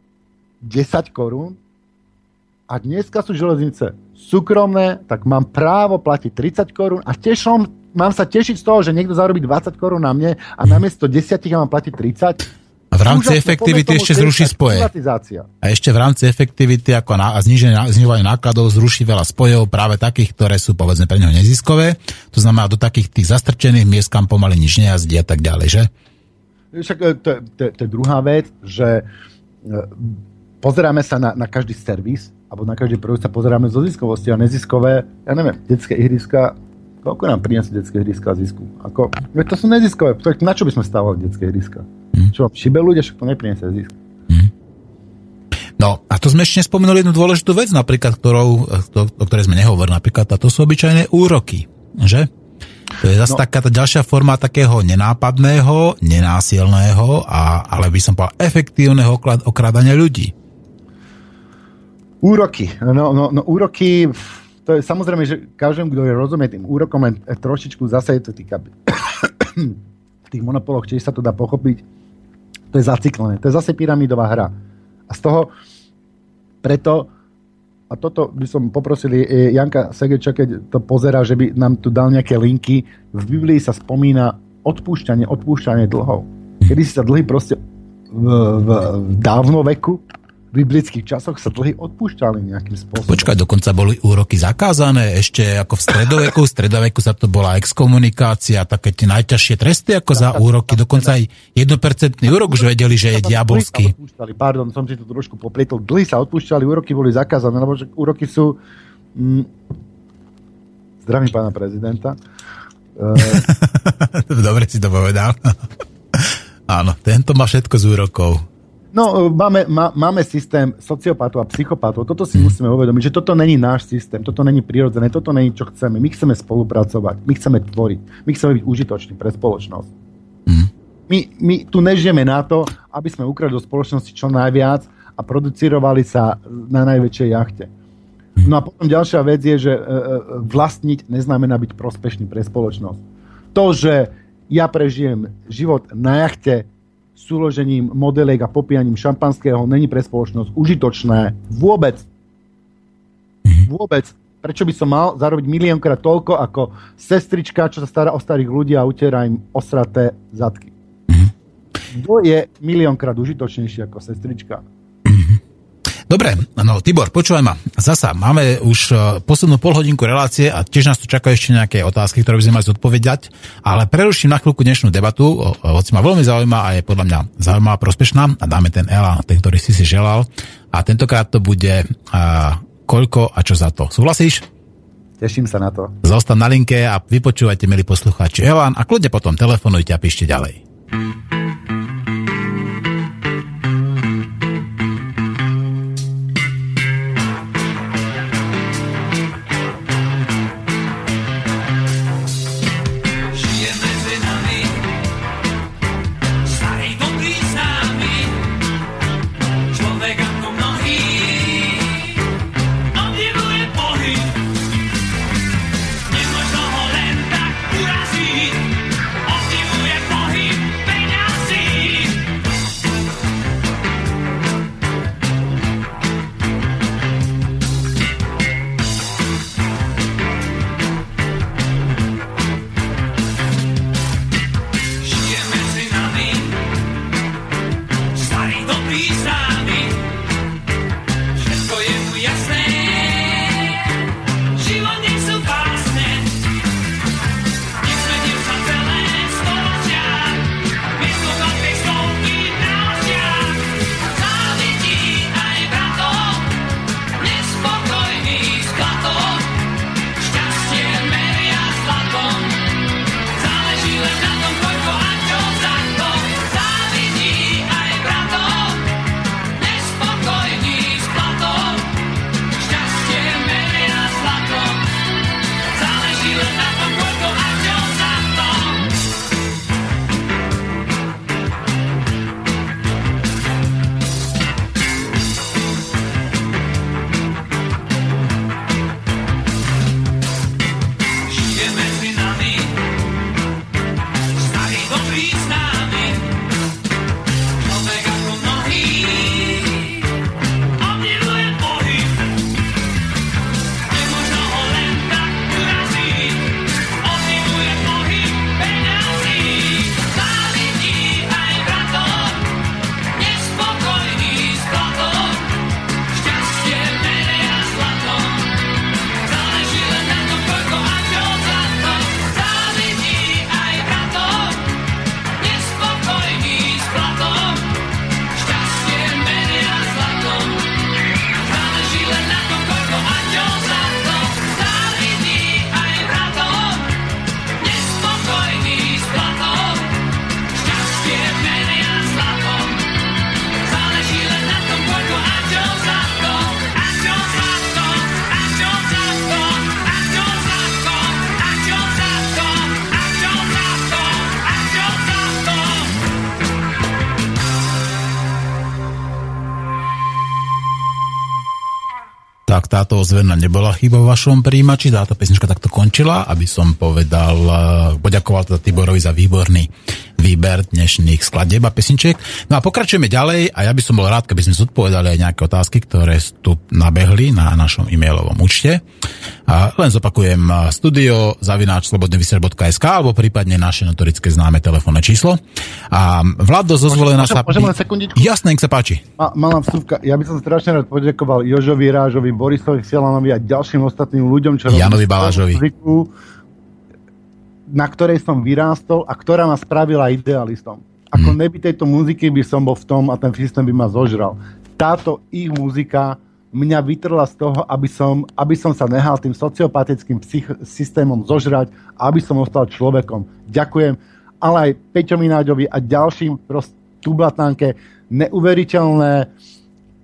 10 korún a dneska sú železnice súkromné, tak mám právo platiť 30 korún a tešom, mám sa tešiť z toho, že niekto zarobí 20 korún na mne a namiesto 10 ja mám platiť 30. V rámci Úžasne, efektivity ešte zruší spoje. A ešte v rámci efektivity ako na, a znižovanie nákladov zruší veľa spojov práve takých, ktoré sú povedzme pre neho neziskové. To znamená do takých tých zastrčených miest, kam pomaly nič nejazdí a tak ďalej, že? Však e, to, to, to je druhá vec, že e, pozeráme sa na, na každý servis, alebo na každý produkt sa pozeráme zo ziskovosti a neziskové, ja neviem, detské ihriska, koľko nám priniesie detské ihriska zisku? Ako, to sú neziskové, na čo by sme stávali detské ihriska? Hmm. Čo, šibe ľudia, však to nepriniesie zisk. Hmm. No a to sme ešte nespomenuli jednu dôležitú vec, napríklad, ktorou, to, o ktorej sme nehovorili, napríklad, a to sú obyčajné úroky, že? To je zase no. taká tá ďalšia forma takého nenápadného, nenásilného, a, ale by som povedal efektívneho okrádania ľudí. Úroky. No, no, no úroky, to je samozrejme, že každému, kto je rozumie tým úrokom, len trošičku zase je to týka v [COUGHS] tých monopoloch, či sa to dá pochopiť, to je zaciklené. To je zase pyramidová hra. A z toho preto a toto by som poprosil Janka Segeča, keď to pozera, že by nám tu dal nejaké linky. V Biblii sa spomína odpúšťanie, odpúšťanie dlhov. Kedy si sa dlhy proste v, v, v dávno veku v biblických časoch sa dlhy odpúšťali nejakým spôsobom. Počkaj, dokonca boli úroky zakázané, ešte ako v stredoveku, v stredoveku sa to bola exkomunikácia, také tie najťažšie tresty ako za úroky, dokonca aj 1% úrok už vedeli, že je diabolský. Pardon, som si to trošku poplietol. Dlhy sa odpúšťali, úroky boli zakázané, lebo úroky sú... Mm, zdravím pána prezidenta. [LAUGHS] Dobre si to povedal. [LAUGHS] Áno, tento má všetko z úrokov. No, máme, má, máme systém sociopatov a psychopatov. Toto si musíme uvedomiť, že toto není náš systém, toto není prirodzené, toto není čo chceme. My chceme spolupracovať, my chceme tvoriť, my chceme byť užitoční pre spoločnosť. Mm. My, my tu nežijeme na to, aby sme ukradli do spoločnosti čo najviac a producirovali sa na najväčšej jachte. No a potom ďalšia vec je, že e, e, vlastniť neznamená byť prospešný pre spoločnosť. To, že ja prežijem život na jachte, súložením modeliek a popijaním šampanského není pre spoločnosť užitočné vôbec. Mhm. Vôbec. Prečo by som mal zarobiť miliónkrát toľko ako sestrička, čo sa stará o starých ľudí a utiera im osraté zadky? Mhm. Kto je miliónkrát užitočnejší ako sestrička? Dobre, no Tibor, počúvaj ma. Zasa, máme už e, poslednú polhodinku relácie a tiež nás tu čakajú ešte nejaké otázky, ktoré by sme mali zodpovedať, ale preruším na chvíľku dnešnú debatu, hoci ma veľmi zaujíma a je podľa mňa zaujímavá, prospešná a dáme ten elán, ten, ktorý si si želal. A tentokrát to bude a, koľko a čo za to. Súhlasíš? Teším sa na to. Zostan na linke a vypočúvajte, milí poslucháči, Elán a kľudne potom telefonujte a píšte ďalej. Ozvená nebola chyba v vašom príjimači, táto pesnička takto končila, aby som povedal, eh, poďakoval teda Tiborovi za výborný výber dnešných skladieb a pesničiek. No a pokračujeme ďalej a ja by som bol rád, keby sme zodpovedali aj nejaké otázky, ktoré tu nabehli na našom e-mailovom účte. A len zopakujem studio zavináč slobodnyvysielač.sk alebo prípadne naše notorické známe telefónne číslo. A Vlado zo zvolená sa... Môžem len sekundičku? Jasné, nech sa páči. Ma, malá vstupka. Ja by som strašne rád poďakoval Jožovi Rážovi, Borisovi Fialanovi a ďalším ostatným ľuďom, čo Janovi Balážovi. Zvyku, na ktorej som vyrástol a ktorá ma spravila idealistom. Ako hmm. neby tejto muziky by som bol v tom a ten systém by ma zožral. Táto ich muzika mňa vytrla z toho, aby som, aby som sa nehal tým sociopatickým psych- systémom zožrať a aby som ostal človekom. Ďakujem. Ale aj Peťo Mináďovi a ďalším tublatánke neuveriteľné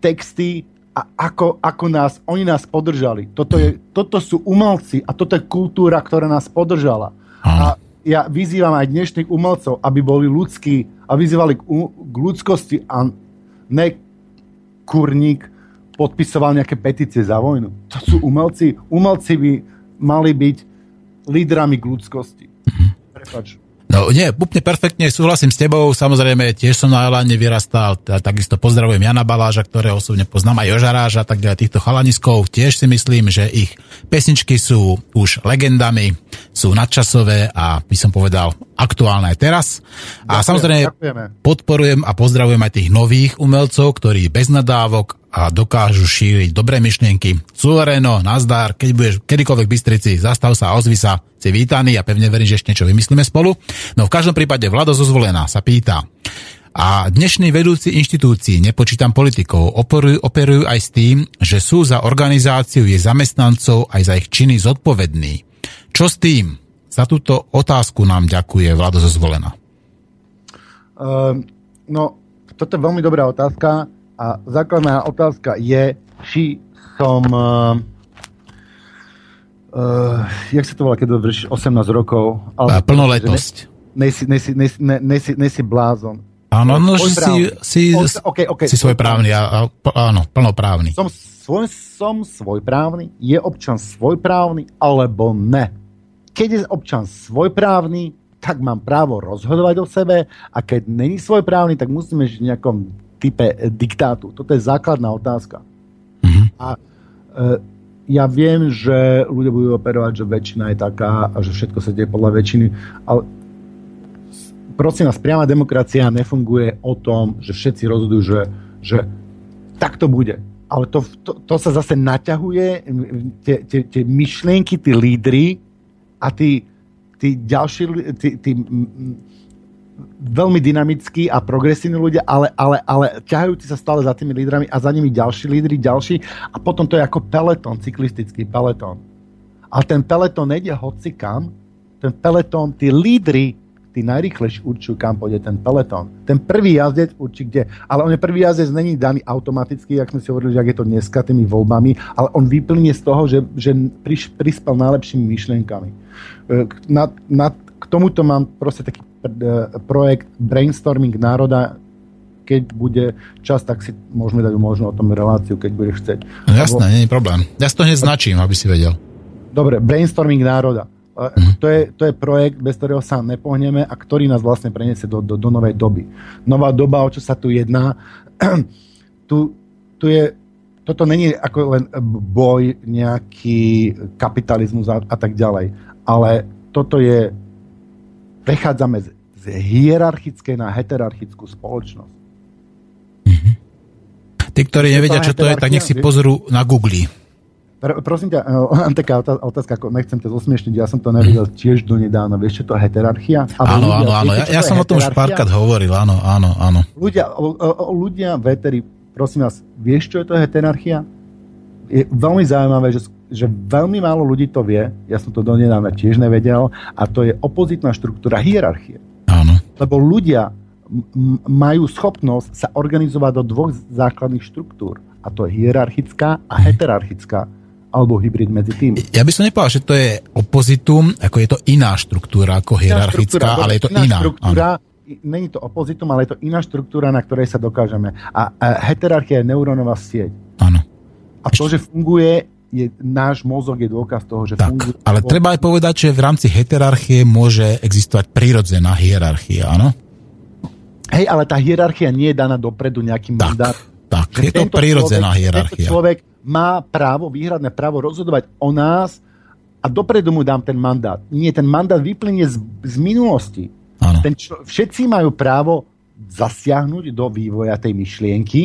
texty a ako, ako nás, oni nás podržali. Toto, je, toto sú umelci a toto je kultúra, ktorá nás podržala. A ja vyzývam aj dnešných umelcov, aby boli ľudskí a vyzývali k, k ľudskosti a ne kurník podpisoval nejaké petície za vojnu. To sú umelci. Umelci by mali byť lídrami k ľudskosti. Mhm. Prepač. No nie, úplne perfektne súhlasím s tebou, samozrejme tiež som na Eláne vyrastal, takisto pozdravujem Jana Baláža, ktoré osobne poznám, aj Jožaráža, tak ďalej týchto chalaniskov, tiež si myslím, že ich pesničky sú už legendami, sú nadčasové a by som povedal aktuálne aj teraz. A ďakujem, samozrejme ďakujeme. podporujem a pozdravujem aj tých nových umelcov, ktorí bez nadávok a dokážu šíriť dobré myšlienky. Suvereno, nazdar, keď budeš kedykoľvek Bystrici, zastav sa, ozvi sa, si vítaný a pevne verím, že ešte niečo vymyslíme spolu. No v každom prípade Vlado Zozvolená sa pýta, a dnešní vedúci inštitúcií, nepočítam politikov, operujú, operujú aj s tým, že sú za organizáciu jej zamestnancov aj za ich činy zodpovední. Čo s tým? Za túto otázku nám ďakuje Vlado Zozvolená. Uh, no, toto je veľmi dobrá otázka. A základná otázka je, či som... Uh, uh, jak sa to volá, keď vršíš 18 rokov? Ale, plnoletosť. Nejsi, nejsi, nejsi, nejsi, nejsi blázon. Áno, no, že si, si, okay, okay, si svojprávny, a, áno, plnoprávny. Som, svoj, som svojprávny, je občan svojprávny, alebo ne. Keď je občan svojprávny, tak mám právo rozhodovať o sebe a keď není svojprávny, tak musíme žiť v nejakom type diktátu? Toto je základná otázka. Mm-hmm. A e, ja viem, že ľudia budú operovať, že väčšina je taká a že všetko sa deje podľa väčšiny, ale prosím vás, priama demokracia nefunguje o tom, že všetci rozhodujú, že, že tak to bude. Ale to, to, to sa zase naťahuje, tie, tie, tie myšlienky, tí lídry a tí, tí ďalší, tí, tí veľmi dynamickí a progresívni ľudia, ale, ale, ale ťahajúci sa stále za tými lídrami a za nimi ďalší lídry, ďalší a potom to je ako peletón, cyklistický peletón. A ten peletón nejde hoci kam, ten peletón, tí lídry, tí najrychlejší určujú, kam pôjde ten peletón. Ten prvý jazdec určí kde, ale on je prvý jazdec není daný automaticky, jak sme si hovorili, že je to dneska tými voľbami, ale on vyplnie z toho, že, že prispel najlepšími myšlienkami. E, na, na, k tomuto mám proste taký E, projekt Brainstorming národa keď bude čas, tak si môžeme dať možno o tom reláciu, keď budeš chcieť. No jasné, nie je problém. Ja si to hneď značím, aby si vedel. Dobre, brainstorming národa. Uh-huh. To, je, to je projekt, bez ktorého sa nepohneme a ktorý nás vlastne preniesie do, do, do novej doby. Nová doba, o čo sa tu jedná. [CLEARS THROAT] tu, tu je, toto není ako len boj, nejaký kapitalizmus a, a tak ďalej, ale toto je prechádzame z, z hierarchickej na heterarchickú spoločnosť. Mm-hmm. Tí, ktorí nevedia, čo to je, tak nech si pozrú na Google. Pr- prosím ťa, uh, [LAUGHS] taká otázka, ako nechcem to zosmiešniť, ja som to nevedel mm. tiež donedávna. Vieš, čo to je heterarchia? Áno, áno, áno. Ja, ja som o tom už párkrát hovoril, áno, áno, áno. Ľudia, o, o, ľudia veteri, prosím vás, vieš, čo je to heterarchia? Je veľmi zaujímavé, že že veľmi málo ľudí to vie, ja som to donedávna tiež nevedel, a to je opozitná štruktúra hierarchie. Áno. Lebo ľudia m- majú schopnosť sa organizovať do dvoch základných štruktúr. A to je hierarchická a heterarchická alebo hybrid medzi tým. Ja by som nepovedal, že to je opozitum, ako je to iná štruktúra ako hierarchická, ale je to iná. iná. Štruktúra, není to opozitum, ale je to iná štruktúra, na ktorej sa dokážeme. A, a heterarchia je neurónová sieť. Áno. A to, že funguje je, náš mozog je dôkaz toho, že tak, funguje. Ale treba aj povedať, že v rámci heterarchie môže existovať prírodzená hierarchia, áno? Hej, ale tá hierarchia nie je daná dopredu nejakým tak, mandát. Tak, je to prírodzená človek, hierarchia. človek má právo, výhradné právo rozhodovať o nás a dopredu mu dám ten mandát. Nie, ten mandát vyplynie z, z minulosti. Ten člo, všetci majú právo zasiahnuť do vývoja tej myšlienky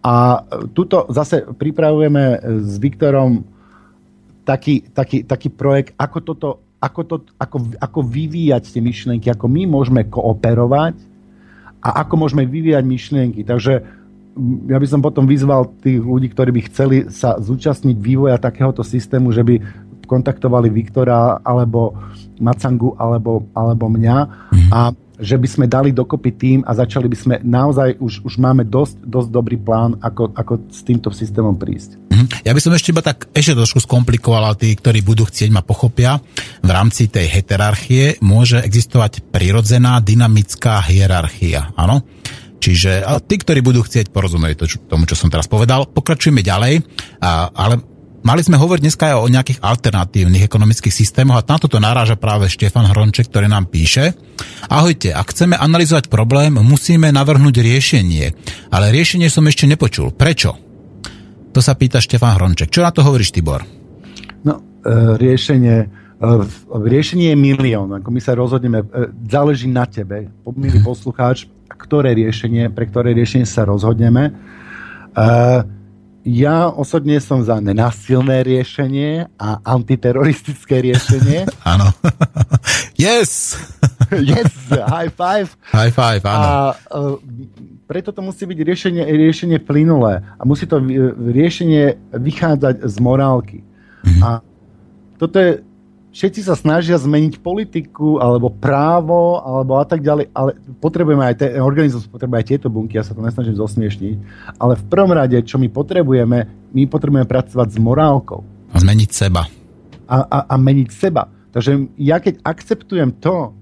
a tuto zase pripravujeme s Viktorom taký, taký, taký projekt, ako, toto, ako, to, ako, ako vyvíjať tie myšlienky, ako my môžeme kooperovať a ako môžeme vyvíjať myšlienky. Takže ja by som potom vyzval tých ľudí, ktorí by chceli sa zúčastniť vývoja takéhoto systému, že by kontaktovali Viktora alebo Macangu alebo, alebo mňa mm-hmm. a že by sme dali dokopy tým a začali by sme naozaj, už, už máme dosť, dosť dobrý plán, ako, ako s týmto systémom prísť. Mhm. Ja by som ešte iba tak ešte trošku skomplikoval, ale tí, ktorí budú chcieť, ma pochopia. V rámci tej heterarchie môže existovať prirodzená dynamická hierarchia. Áno? Čiže a tí, ktorí budú chcieť, porozumieť to, tomu, čo som teraz povedal. Pokračujeme ďalej, a, ale Mali sme hovoriť dneska aj o nejakých alternatívnych ekonomických systémoch a na toto naráža práve Štefan Hronček, ktorý nám píše. Ahojte, ak chceme analyzovať problém, musíme navrhnúť riešenie. Ale riešenie som ešte nepočul. Prečo? To sa pýta Štefan Hronček. Čo na to hovoríš, Tibor? No, e, riešenie, e, riešenie je milión. Ako my sa rozhodneme, e, záleží na tebe, milý mhm. poslucháč, ktoré riešenie, pre ktoré riešenie sa rozhodneme. E, ja osobne som za nenásilné riešenie a antiteroristické riešenie. [LAUGHS] Áno. [LAUGHS] yes! [LAUGHS] yes! High five! High five, áno. A uh, preto to musí byť riešenie, riešenie plynulé. A musí to riešenie vychádzať z morálky. Mm-hmm. A toto je všetci sa snažia zmeniť politiku alebo právo alebo a tak ďalej, ale potrebujeme aj ten organizmus, potrebuje aj tieto bunky, ja sa to nesnažím zosmiešniť, ale v prvom rade, čo my potrebujeme, my potrebujeme pracovať s morálkou. A zmeniť seba. A, a, a meniť seba. Takže ja keď akceptujem to,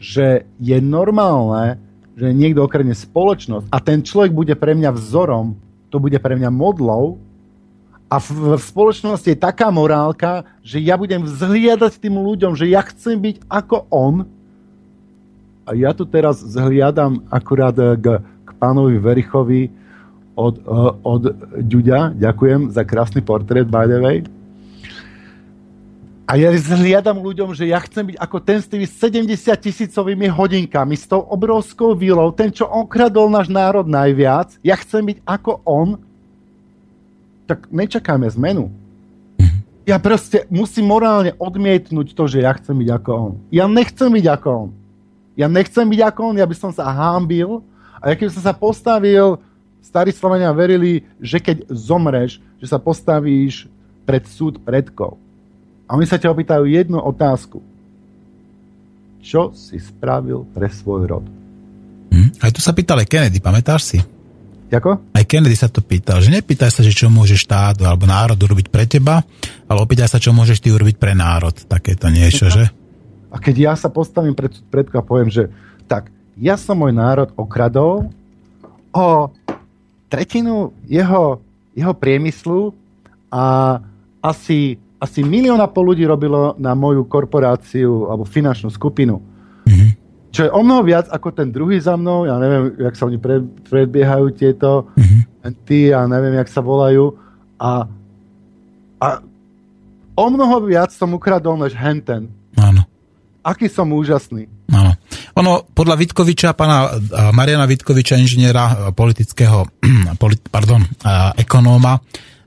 že je normálne, že niekto okradne spoločnosť a ten človek bude pre mňa vzorom, to bude pre mňa modlou, a v, v spoločnosti je taká morálka, že ja budem vzhliadať tým ľuďom, že ja chcem byť ako on. A ja tu teraz zhliadam akurát eh, k, k pánovi Verichovi od, eh, od Ďuďa. Ďakujem za krásny portrét, by the way. A ja zhliadam ľuďom, že ja chcem byť ako ten s tými 70 tisícovými hodinkami, s tou obrovskou výlou, ten, čo okradol náš národ najviac. Ja chcem byť ako on tak nečakáme zmenu. Mhm. Ja proste musím morálne odmietnúť to, že ja chcem byť ako on. Ja nechcem byť ako on. Ja nechcem byť ako on, ja by som sa hámbil a ja keby som sa postavil, starí Slovenia verili, že keď zomreš, že sa postavíš pred súd predkov. A oni sa ťa opýtajú jednu otázku. Čo si spravil pre svoj rod? Hm? Aj tu sa pýtal Kennedy, pamätáš si? Ako? Aj Kennedy sa to pýtal, že nepýtaj sa, že čo môže štát alebo národ urobiť pre teba, ale opýtaj sa, čo môžeš ty urobiť pre národ. Takéto niečo, že? A keď ja sa postavím pred, pred a poviem, že tak, ja som môj národ okradol o tretinu jeho, jeho priemyslu a asi, asi milión a pol ľudí robilo na moju korporáciu alebo finančnú skupinu. Čo je o mnoho viac ako ten druhý za mnou, ja neviem, jak sa oni pred, predbiehajú tieto, mm-hmm. tí, ja neviem, jak sa volajú. A, a o mnoho viac som ukradol než henten. Áno. Aký som úžasný. Áno. Ono, podľa Vitkoviča, pána Mariana Vitkoviča, inžiniera politického, [CLEARS THROAT] pardon, ekonóma,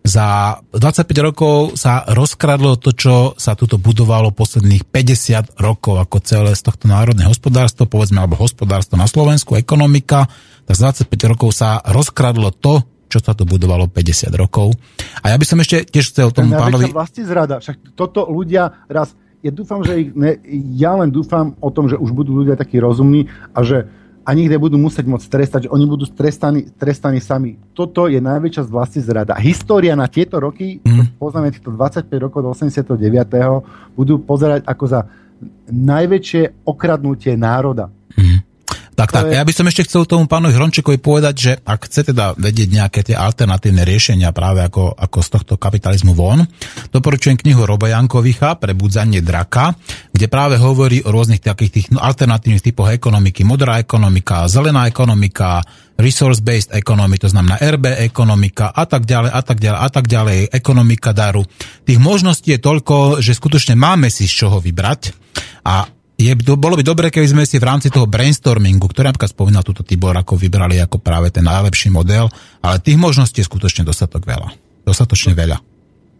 za 25 rokov sa rozkradlo to, čo sa tuto budovalo posledných 50 rokov ako celé z tohto národné hospodárstvo, povedzme, alebo hospodárstvo na Slovensku, ekonomika, tak za 25 rokov sa rozkradlo to, čo sa to budovalo 50 rokov. A ja by som ešte tiež chcel tomu pánovi... Vlastne zrada. Však toto ľudia raz... Ja dúfam, že ich ne, ja len dúfam o tom, že už budú ľudia takí rozumní a že ani ich nebudú musieť môcť trestať, že oni budú trestaní, trestaní sami. Toto je najväčšia z vlasti zrada. História na tieto roky, mm. poznáme týchto 25 rokov do 89. budú pozerať ako za najväčšie okradnutie národa. Tak, tak. Ja by som ešte chcel tomu pánovi Hrončekovi povedať, že ak chce teda vedieť nejaké tie alternatívne riešenia práve ako, ako z tohto kapitalizmu von, doporučujem knihu Roba Jankovicha Prebudzanie draka, kde práve hovorí o rôznych takých tých no, alternatívnych typoch ekonomiky, modrá ekonomika, zelená ekonomika, resource-based economy, to znamená RB ekonomika a tak ďalej a tak ďalej a tak ďalej, ekonomika daru. Tých možností je toľko, že skutočne máme si z čoho vybrať a je, bolo by dobre, keby sme si v rámci toho brainstormingu, ktorý napríklad spomínal túto Tibor, ako vybrali ako práve ten najlepší model, ale tých možností je skutočne dostatok veľa. Dostatočne veľa.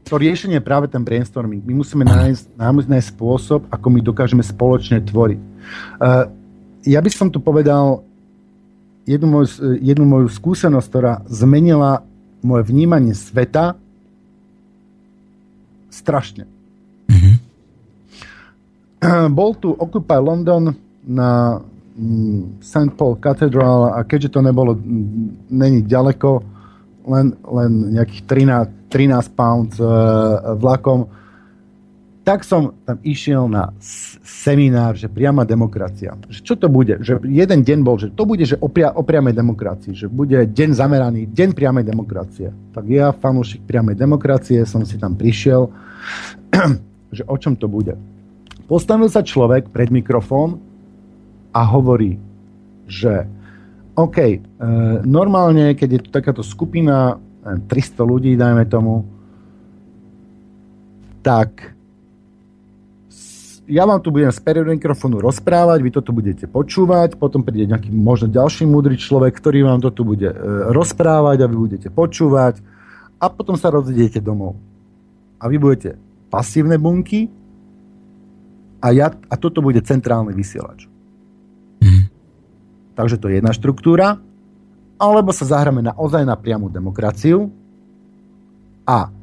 To riešenie je práve ten brainstorming. My musíme nájsť, nájsť spôsob, ako my dokážeme spoločne tvoriť. Uh, ja by som tu povedal jednu moju, jednu moju skúsenosť, ktorá zmenila moje vnímanie sveta strašne. [CLEARS THROAT] bol tu Occupy London na mm, St. Paul Cathedral a keďže to nebolo, mm, není ďaleko, len, len nejakých 13, 13 pounds uh, vlakom, tak som tam išiel na seminár, že priama demokracia. Že čo to bude? Že jeden deň bol, že to bude, že o, pria, o priamej demokracii, že bude deň zameraný, deň priamej demokracie. Tak ja, fanúšik priamej demokracie, som si tam prišiel, [CLEARS THROAT] že o čom to bude. Postavil sa človek pred mikrofón a hovorí, že OK, e, normálne, keď je tu takáto skupina, 300 ľudí, dajme tomu, tak ja vám tu budem z periodu mikrofónu rozprávať, vy toto budete počúvať, potom príde nejaký možno ďalší múdry človek, ktorý vám toto bude e, rozprávať a vy budete počúvať a potom sa rozidete domov. A vy budete pasívne bunky a, ja, a toto bude centrálny vysielač. Mm. Takže to je jedna štruktúra. Alebo sa zahráme naozaj na priamu demokraciu a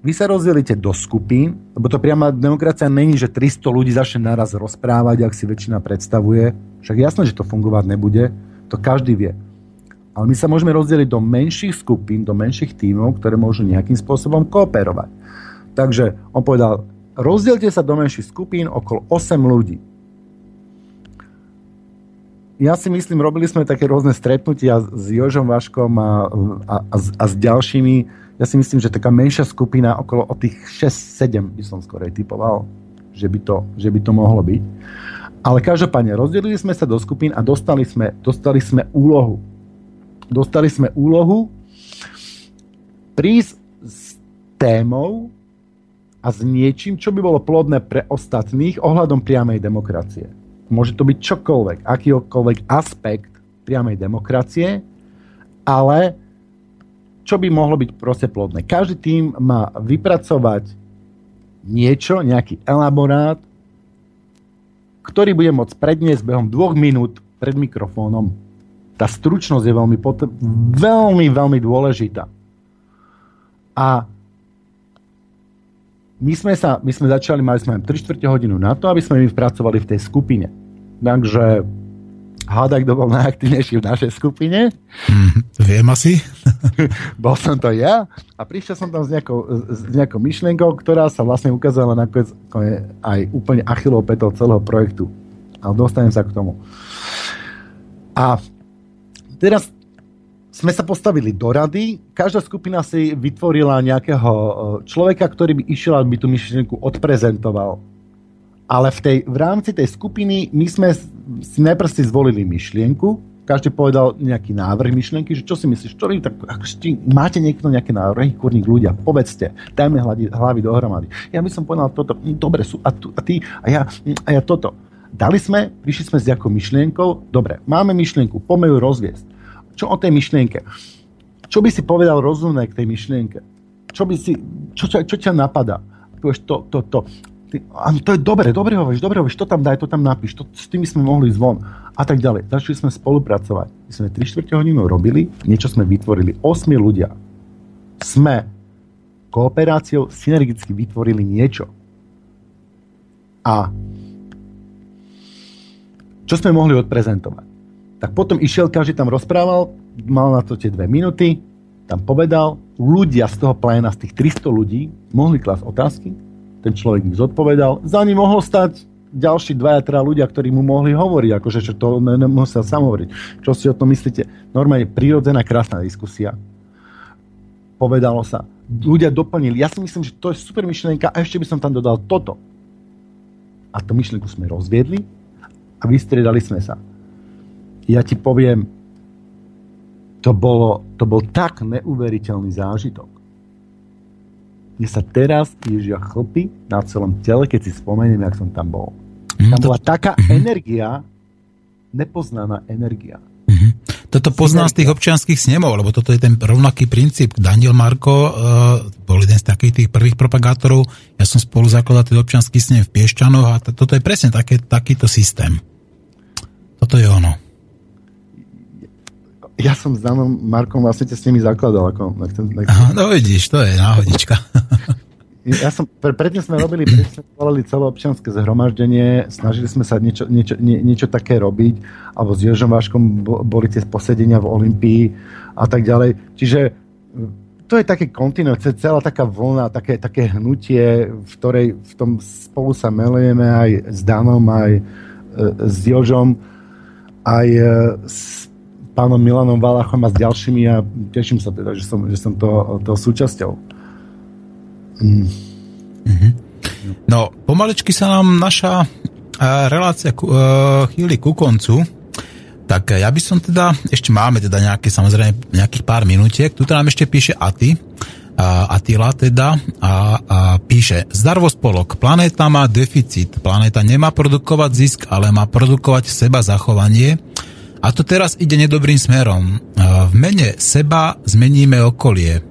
vy sa rozdelíte do skupín, lebo to priama demokracia není, že 300 ľudí začne naraz rozprávať, ak si väčšina predstavuje. Však jasné, že to fungovať nebude, to každý vie. Ale my sa môžeme rozdeliť do menších skupín, do menších tímov, ktoré môžu nejakým spôsobom kooperovať. Takže on povedal, rozdielte sa do menších skupín okolo 8 ľudí. Ja si myslím, robili sme také rôzne stretnutia s Jožom Vaškom a, a, a, a s ďalšími. Ja si myslím, že taká menšia skupina okolo o tých 6-7 by som skorej typoval, že by, to, že by to mohlo byť. Ale každopádne, rozdelili sme sa do skupín a dostali sme, dostali sme úlohu. Dostali sme úlohu prísť s témou, a s niečím, čo by bolo plodné pre ostatných ohľadom priamej demokracie. Môže to byť čokoľvek, akýkoľvek aspekt priamej demokracie, ale čo by mohlo byť proste plodné. Každý tým má vypracovať niečo, nejaký elaborát, ktorý bude môcť predniesť behom dvoch minút pred mikrofónom. Tá stručnosť je veľmi, veľmi, veľmi dôležitá. A my sme, sa, my sme začali, mali sme 3 čtvrte hodinu na to, aby sme my pracovali v tej skupine. Takže hádaj, kto bol najaktívnejší v našej skupine. Mm, viem asi. [LAUGHS] bol som to ja a prišiel som tam s nejakou, s nejakou myšlienkou, ktorá sa vlastne ukázala nakoniec aj úplne achilov petou celého projektu. Ale dostanem sa k tomu. A teraz sme sa postavili do rady, každá skupina si vytvorila nejakého človeka, ktorý by išiel, aby tú myšlienku odprezentoval. Ale v, tej, v rámci tej skupiny my sme si najprv si zvolili myšlienku, každý povedal nejaký návrh myšlienky, že čo si myslíš, ktorý, tak či máte niekto nejaké návrhy, kurník ľudia, povedzte, dajme hlavy, hlavy dohromady. Ja by som povedal toto, hm, dobre, sú, a, tu, a ty, a ja, hm, a ja toto. Dali sme, prišli sme s nejakou myšlienkou, dobre, máme myšlienku, poďme ju rozviesť čo o tej myšlienke? Čo by si povedal rozumné k tej myšlienke? Čo, by si, čo, čo, čo ťa napadá? To, to, to. Ty, áno, to je dobre, dobre hovoríš, dobre hovoríš, to tam daj, to tam napíš, to, s tými sme mohli zvon a tak ďalej. Začali sme spolupracovať. My sme 3 čtvrte hodinu robili, niečo sme vytvorili. 8 ľudia sme kooperáciou synergicky vytvorili niečo. A čo sme mohli odprezentovať? Tak potom išiel, každý tam rozprával, mal na to tie dve minúty, tam povedal, ľudia z toho pléna, z tých 300 ľudí, mohli klasť otázky, ten človek ich zodpovedal, za ním mohol stať ďalší dvaja, teda ľudia, ktorí mu mohli hovoriť, akože čo to nemusel sám hovoriť. Čo si o tom myslíte? Normálne prírodzená, krásna diskusia. Povedalo sa. Ľudia doplnili. Ja si myslím, že to je super myšlienka a ešte by som tam dodal toto. A tú myšlienku sme rozviedli a vystriedali sme sa. Ja ti poviem, to, bolo, to bol tak neuveriteľný zážitok mne sa teraz ježia chlpy na celom tele, keď si spomeniem, jak som tam bol. Mm, tam bola taká mm-hmm. energia, nepoznaná energia. Mm-hmm. Toto poznám z tých občianských snemov, lebo toto je ten rovnaký princíp. Daniel Marko uh, bol jeden z takých tých prvých propagátorov. Ja som spolu zakladal ten občianský snem v Piešťanoch a t- toto je presne také, takýto systém. Toto je ono ja som s Danom Markom vlastne s nimi zakladal. Ako, nechcem, nechcem. Aha, no vidíš, to je náhodička. ja som, pre, predtým sme robili, predtým sme volali celé občianske zhromaždenie, snažili sme sa niečo, niečo, nie, niečo také robiť, alebo s Jožom Váškom boli tie posedenia v Olympii a tak ďalej. Čiže to je také kontinent, celá taká vlna, také, také hnutie, v ktorej v tom spolu sa melujeme aj s Danom, aj e, s Jožom, aj e, s pánom Milanom Valachom a s ďalšími a teším sa teda, že som, že som to, to súčasťou. Mm. Mm-hmm. No, pomaličky sa nám naša relácia uh, chýli ku koncu. Tak ja by som teda, ešte máme teda nejaké, samozrejme, nejakých pár minútiek. Tu nám ešte píše Ati, Atila teda, a, a píše, zdarvo spolok, planéta má deficit, planéta nemá produkovať zisk, ale má produkovať seba zachovanie a to teraz ide nedobrým smerom. V mene seba zmeníme okolie.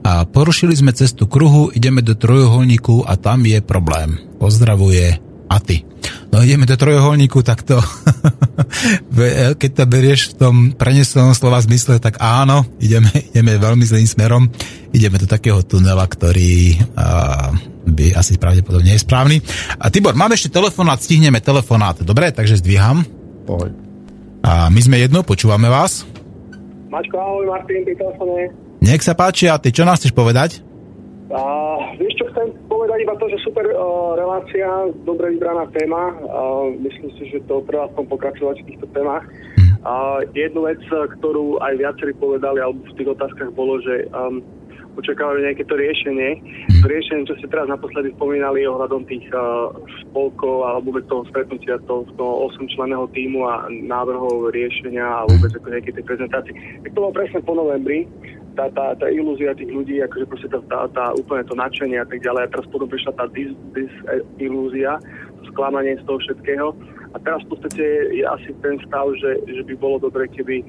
A porušili sme cestu kruhu, ideme do trojuholníku a tam je problém. Pozdravuje Aty. No ideme do trojuholníku, tak to, [LAUGHS] keď to berieš v tom prenesenom slova zmysle, tak áno, ideme, [LAUGHS] ideme veľmi zlým smerom. Ideme do takého tunela, ktorý a, by asi pravdepodobne je správny. A Tibor, máme ešte telefonát, stihneme telefonát. Dobre, takže zdvíham. Pohoj. A my sme jedno, počúvame vás. Mačko, ahoj, Martin, pri telefóne. Nech sa páči, a ty čo nás chceš povedať? A, vieš čo, chcem povedať iba to, že super uh, relácia, dobre vybraná téma. Uh, myslím si, že to treba v tom pokračovať v týchto témach. Hmm. Uh, jednu vec, ktorú aj viacerí povedali, alebo v tých otázkach bolo, že um, očakávajú nejaké to riešenie. To riešenie, čo ste teraz naposledy spomínali ohľadom tých uh, spolkov a vôbec toho stretnutia toho, toho 8 členného týmu a návrhov riešenia a vôbec ako nejaké tej prezentácie. Tak to bolo presne po novembri, tá, tá, tá ilúzia tých ľudí, akože proste tá, tá, tá úplne to nadšenie a tak ďalej. A teraz potom prišla tá dis, dis, ilúzia, sklamanie z toho všetkého. A teraz v podstate je asi ten stav, že, že by bolo dobre, keby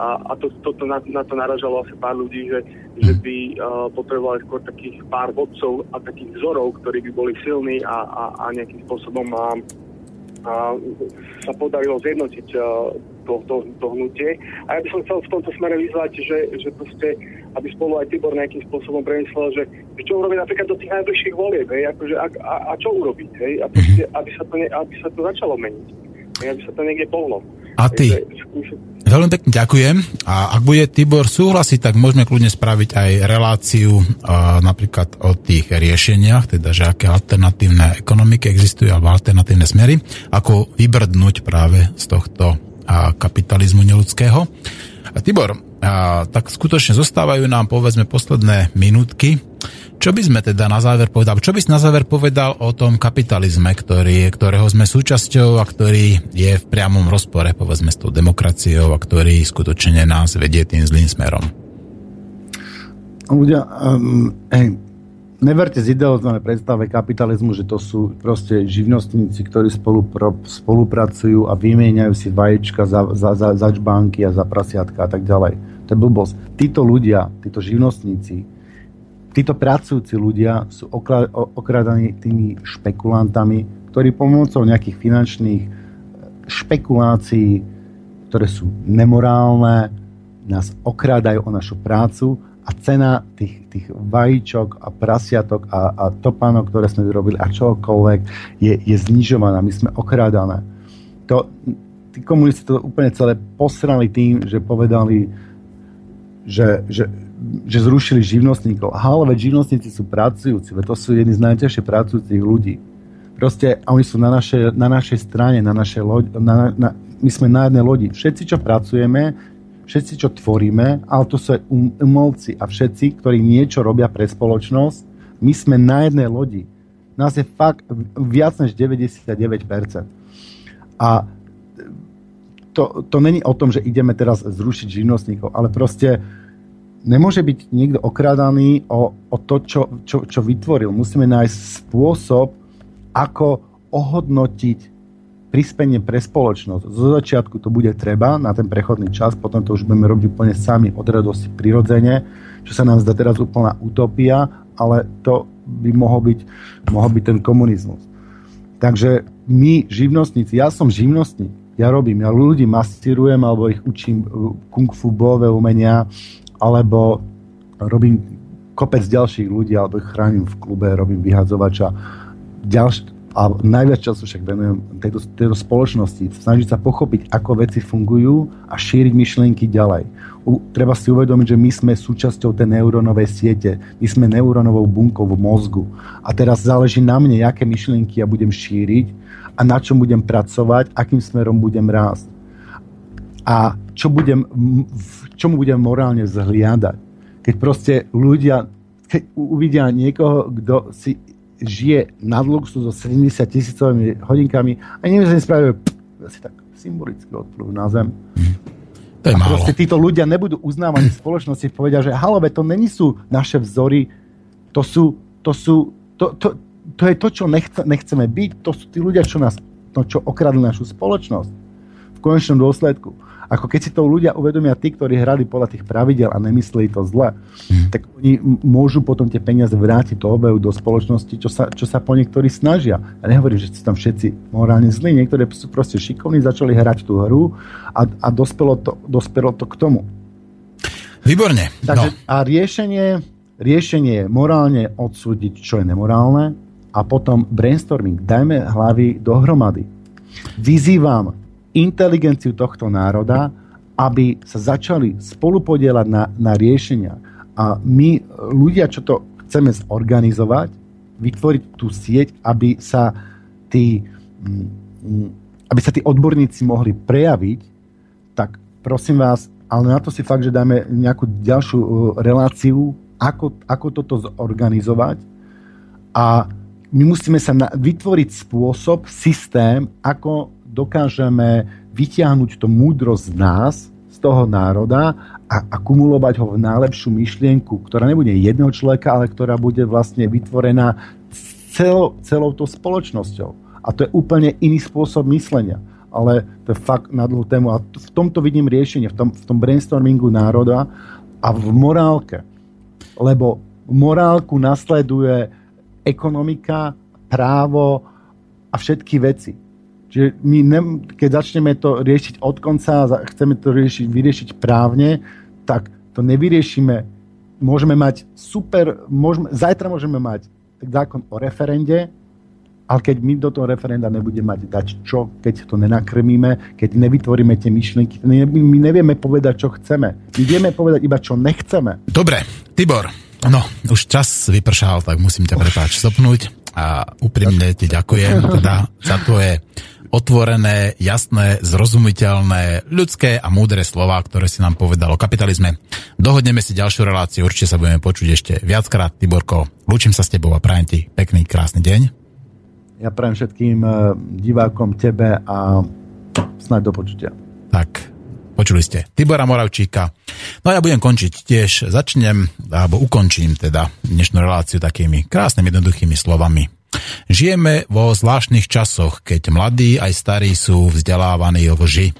a, a to, to, to, na, na to naražalo asi pár ľudí, že, že by uh, potrebovali skôr takých pár vodcov a takých vzorov, ktorí by boli silní a, a, a nejakým spôsobom a, a sa podarilo zjednotiť uh, to, to, to hnutie. A ja by som chcel v tomto smere vyzvať, že, že proste, aby spolu aj Tibor nejakým spôsobom premyslel, že, že čo urobiť napríklad do tých najbližších volieb, hej, akože a, a, a čo urobiť, hej, a proste, aby sa to, ne, aby sa to začalo meniť, hej, aby sa to niekde pohlo. A ty? Veľmi pekne ďakujem. A ak bude Tibor súhlasiť, tak môžeme kľudne spraviť aj reláciu a, napríklad o tých riešeniach, teda že aké alternatívne ekonomiky existujú alebo alternatívne smery, ako vybrdnúť práve z tohto a, kapitalizmu neludského. A Tibor, a, tak skutočne zostávajú nám povedzme posledné minútky. Čo by sme teda na záver povedal? Čo by si na záver povedal o tom kapitalizme, ktorý, ktorého sme súčasťou a ktorý je v priamom rozpore, povedzme, s tou demokraciou a ktorý skutočne nás vedie tým zlým smerom? Ľudia, um, hej, neverte z idealizované predstave kapitalizmu, že to sú proste živnostníci, ktorí spolu, pro, spolupracujú a vymieňajú si vajíčka za, za, za, za čbánky a za prasiatka a tak ďalej. To je blbosť. Títo ľudia, títo živnostníci, títo pracujúci ľudia sú okradaní tými špekulantami, ktorí pomocou nejakých finančných e, špekulácií, ktoré sú nemorálne, nás okrádajú o našu prácu a cena tých, tých vajíčok a prasiatok a, a topánok, ktoré sme vyrobili a čokoľvek je, je znižovaná. My sme okrádané. To, tí komunisti to úplne celé posrali tým, že povedali, že, že že zrušili živnostníkov. Aha, ale veď živnostníci sú pracujúci, veď to sú jedni z najťažšie pracujúcich ľudí. Proste, a oni sú na našej, na našej strane, na našej loď, na, na, my sme na jednej lodi. Všetci, čo pracujeme, všetci, čo tvoríme, ale to sú aj um, umelci a všetci, ktorí niečo robia pre spoločnosť, my sme na jednej lodi. Nás je fakt viac než 99%. A to, to není o tom, že ideme teraz zrušiť živnostníkov, ale proste nemôže byť niekto okrádaný o, o to, čo, čo, čo vytvoril. Musíme nájsť spôsob, ako ohodnotiť prispenie pre spoločnosť. Zo začiatku to bude treba na ten prechodný čas, potom to už budeme robiť úplne sami od radosti prirodzene, čo sa nám zdá teraz úplná utopia, ale to by mohol byť, mohol byť ten komunizmus. Takže my, živnostníci, ja som živnostník, ja robím, ja ľudí masírujem alebo ich učím uh, kung fu bojové umenia, alebo robím kopec ďalších ľudí, alebo chránim v klube, robím vyhadzovača. Ďalš, a najviac času však venujem tejto, tejto spoločnosti, snažiť sa pochopiť, ako veci fungujú a šíriť myšlienky ďalej. U, treba si uvedomiť, že my sme súčasťou tej neurónovej siete, my sme neurónovou bunkou v mozgu a teraz záleží na mne, aké myšlienky ja budem šíriť a na čom budem pracovať, akým smerom budem rásť. A čo budem, v čomu budem morálne zhliadať. Keď proste ľudia, keď uvidia niekoho, kto si žije nad luxus so 70 tisícovými hodinkami a neviem, že nespravia asi tak symbolicky odplúť na zem. To je a málo. proste títo ľudia nebudú uznávaní v spoločnosti, povedia, že halové, to není sú naše vzory, to sú, to sú, to, to, to je to, čo nechce, nechceme byť, to sú tí ľudia, čo nás, to, čo okradli našu spoločnosť v konečnom dôsledku. Ako keď si to ľudia uvedomia, tí, ktorí hrali podľa tých pravidel a nemysleli to zle, mm. tak oni môžu potom tie peniaze vrátiť do obehu, do spoločnosti, čo sa, čo sa po niektorí snažia. Ja nehovorím, že sú tam všetci morálne zlí, niektorí sú proste šikovní, začali hrať tú hru a, a dospelo, to, dospelo to k tomu. Výborne. Takže, no. A riešenie, riešenie je morálne odsúdiť, čo je nemorálne a potom brainstorming. Dajme hlavy dohromady. Vyzývam inteligenciu tohto národa, aby sa začali spolupodielať na, na riešenia. A my, ľudia, čo to chceme zorganizovať, vytvoriť tú sieť, aby sa tí, mm, aby sa tí odborníci mohli prejaviť, tak prosím vás, ale na to si fakt, že dáme nejakú ďalšiu uh, reláciu, ako, ako toto zorganizovať a my musíme sa na, vytvoriť spôsob, systém, ako dokážeme vytiahnuť to múdro z nás, z toho národa a akumulovať ho v najlepšiu myšlienku, ktorá nebude jedného človeka, ale ktorá bude vlastne vytvorená celou, celou tou spoločnosťou. A to je úplne iný spôsob myslenia. Ale to je fakt na dlhú tému. A v tomto vidím riešenie, v tom, v tom brainstormingu národa a v morálke. Lebo morálku nasleduje ekonomika, právo a všetky veci Čiže my, ne, keď začneme to riešiť od konca a chceme to riešiť, vyriešiť právne, tak to nevyriešime. Môžeme mať super, môžeme, zajtra môžeme mať zákon o referende, ale keď my do toho referenda nebudeme mať dať čo, keď to nenakrmíme, keď nevytvoríme tie myšlienky, my nevieme povedať, čo chceme. My vieme povedať iba, čo nechceme. Dobre, Tibor, no, už čas vypršal, tak musím ťa prepáč stopnúť a úprimne ti ďakujem [LAUGHS] teda za tvoje otvorené, jasné, zrozumiteľné, ľudské a múdre slova, ktoré si nám povedal o kapitalizme. Dohodneme si ďalšiu reláciu, určite sa budeme počuť ešte viackrát. Tiborko, lúčim sa s tebou a prajem ti pekný, krásny deň. Ja prajem všetkým eh, divákom, tebe a snáď do počutia. Tak, počuli ste Tibora Moravčíka. No a ja budem končiť tiež, začnem, alebo ukončím teda dnešnú reláciu takými krásnymi, jednoduchými slovami. Žijeme vo zvláštnych časoch, keď mladí aj starí sú vzdelávaní o lži.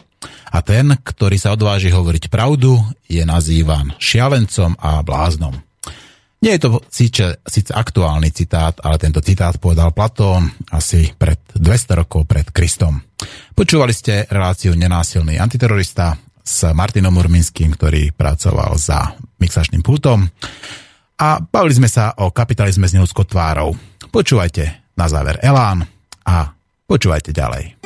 A ten, ktorý sa odváži hovoriť pravdu, je nazývan šialencom a bláznom. Nie je to síce, síce aktuálny citát, ale tento citát povedal Platón asi pred 200 rokov pred Kristom. Počúvali ste reláciu Nenásilný antiterorista s Martinom Urminským, ktorý pracoval za mixačným pultom. A bavili sme sa o kapitalizme s neľudskou tvárou. Počúvajte na záver Elán a počúvajte ďalej.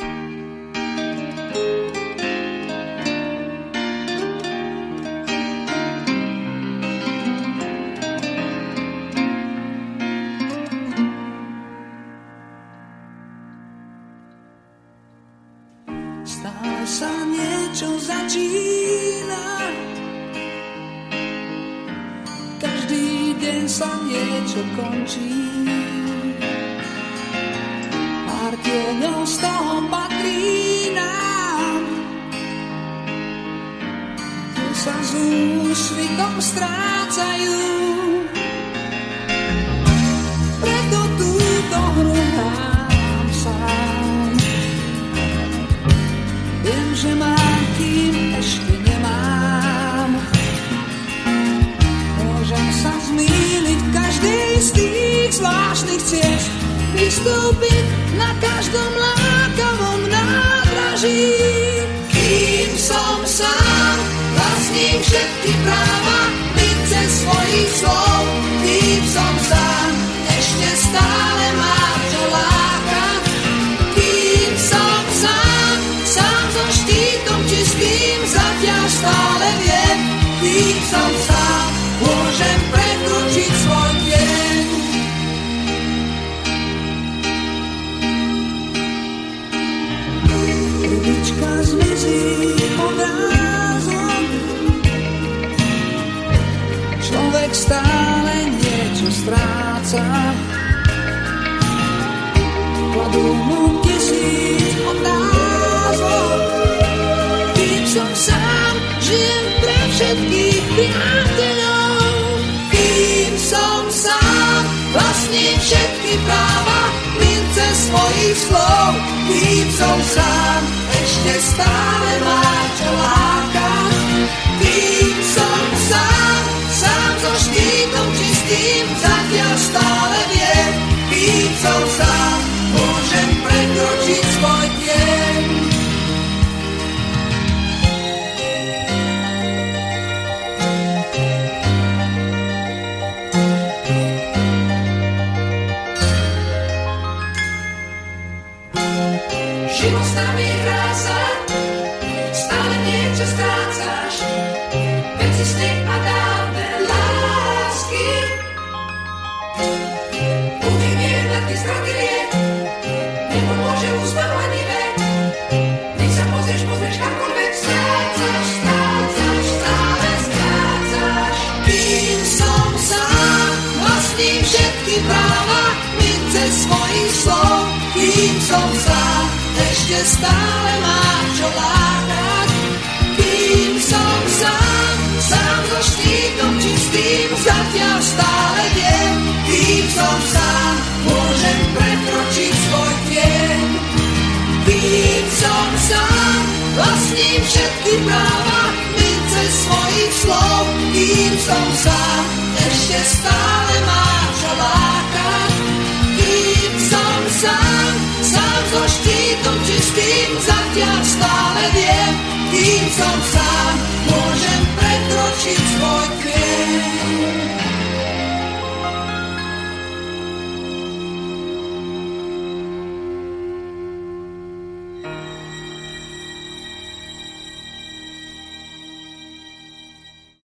sa niečo končí.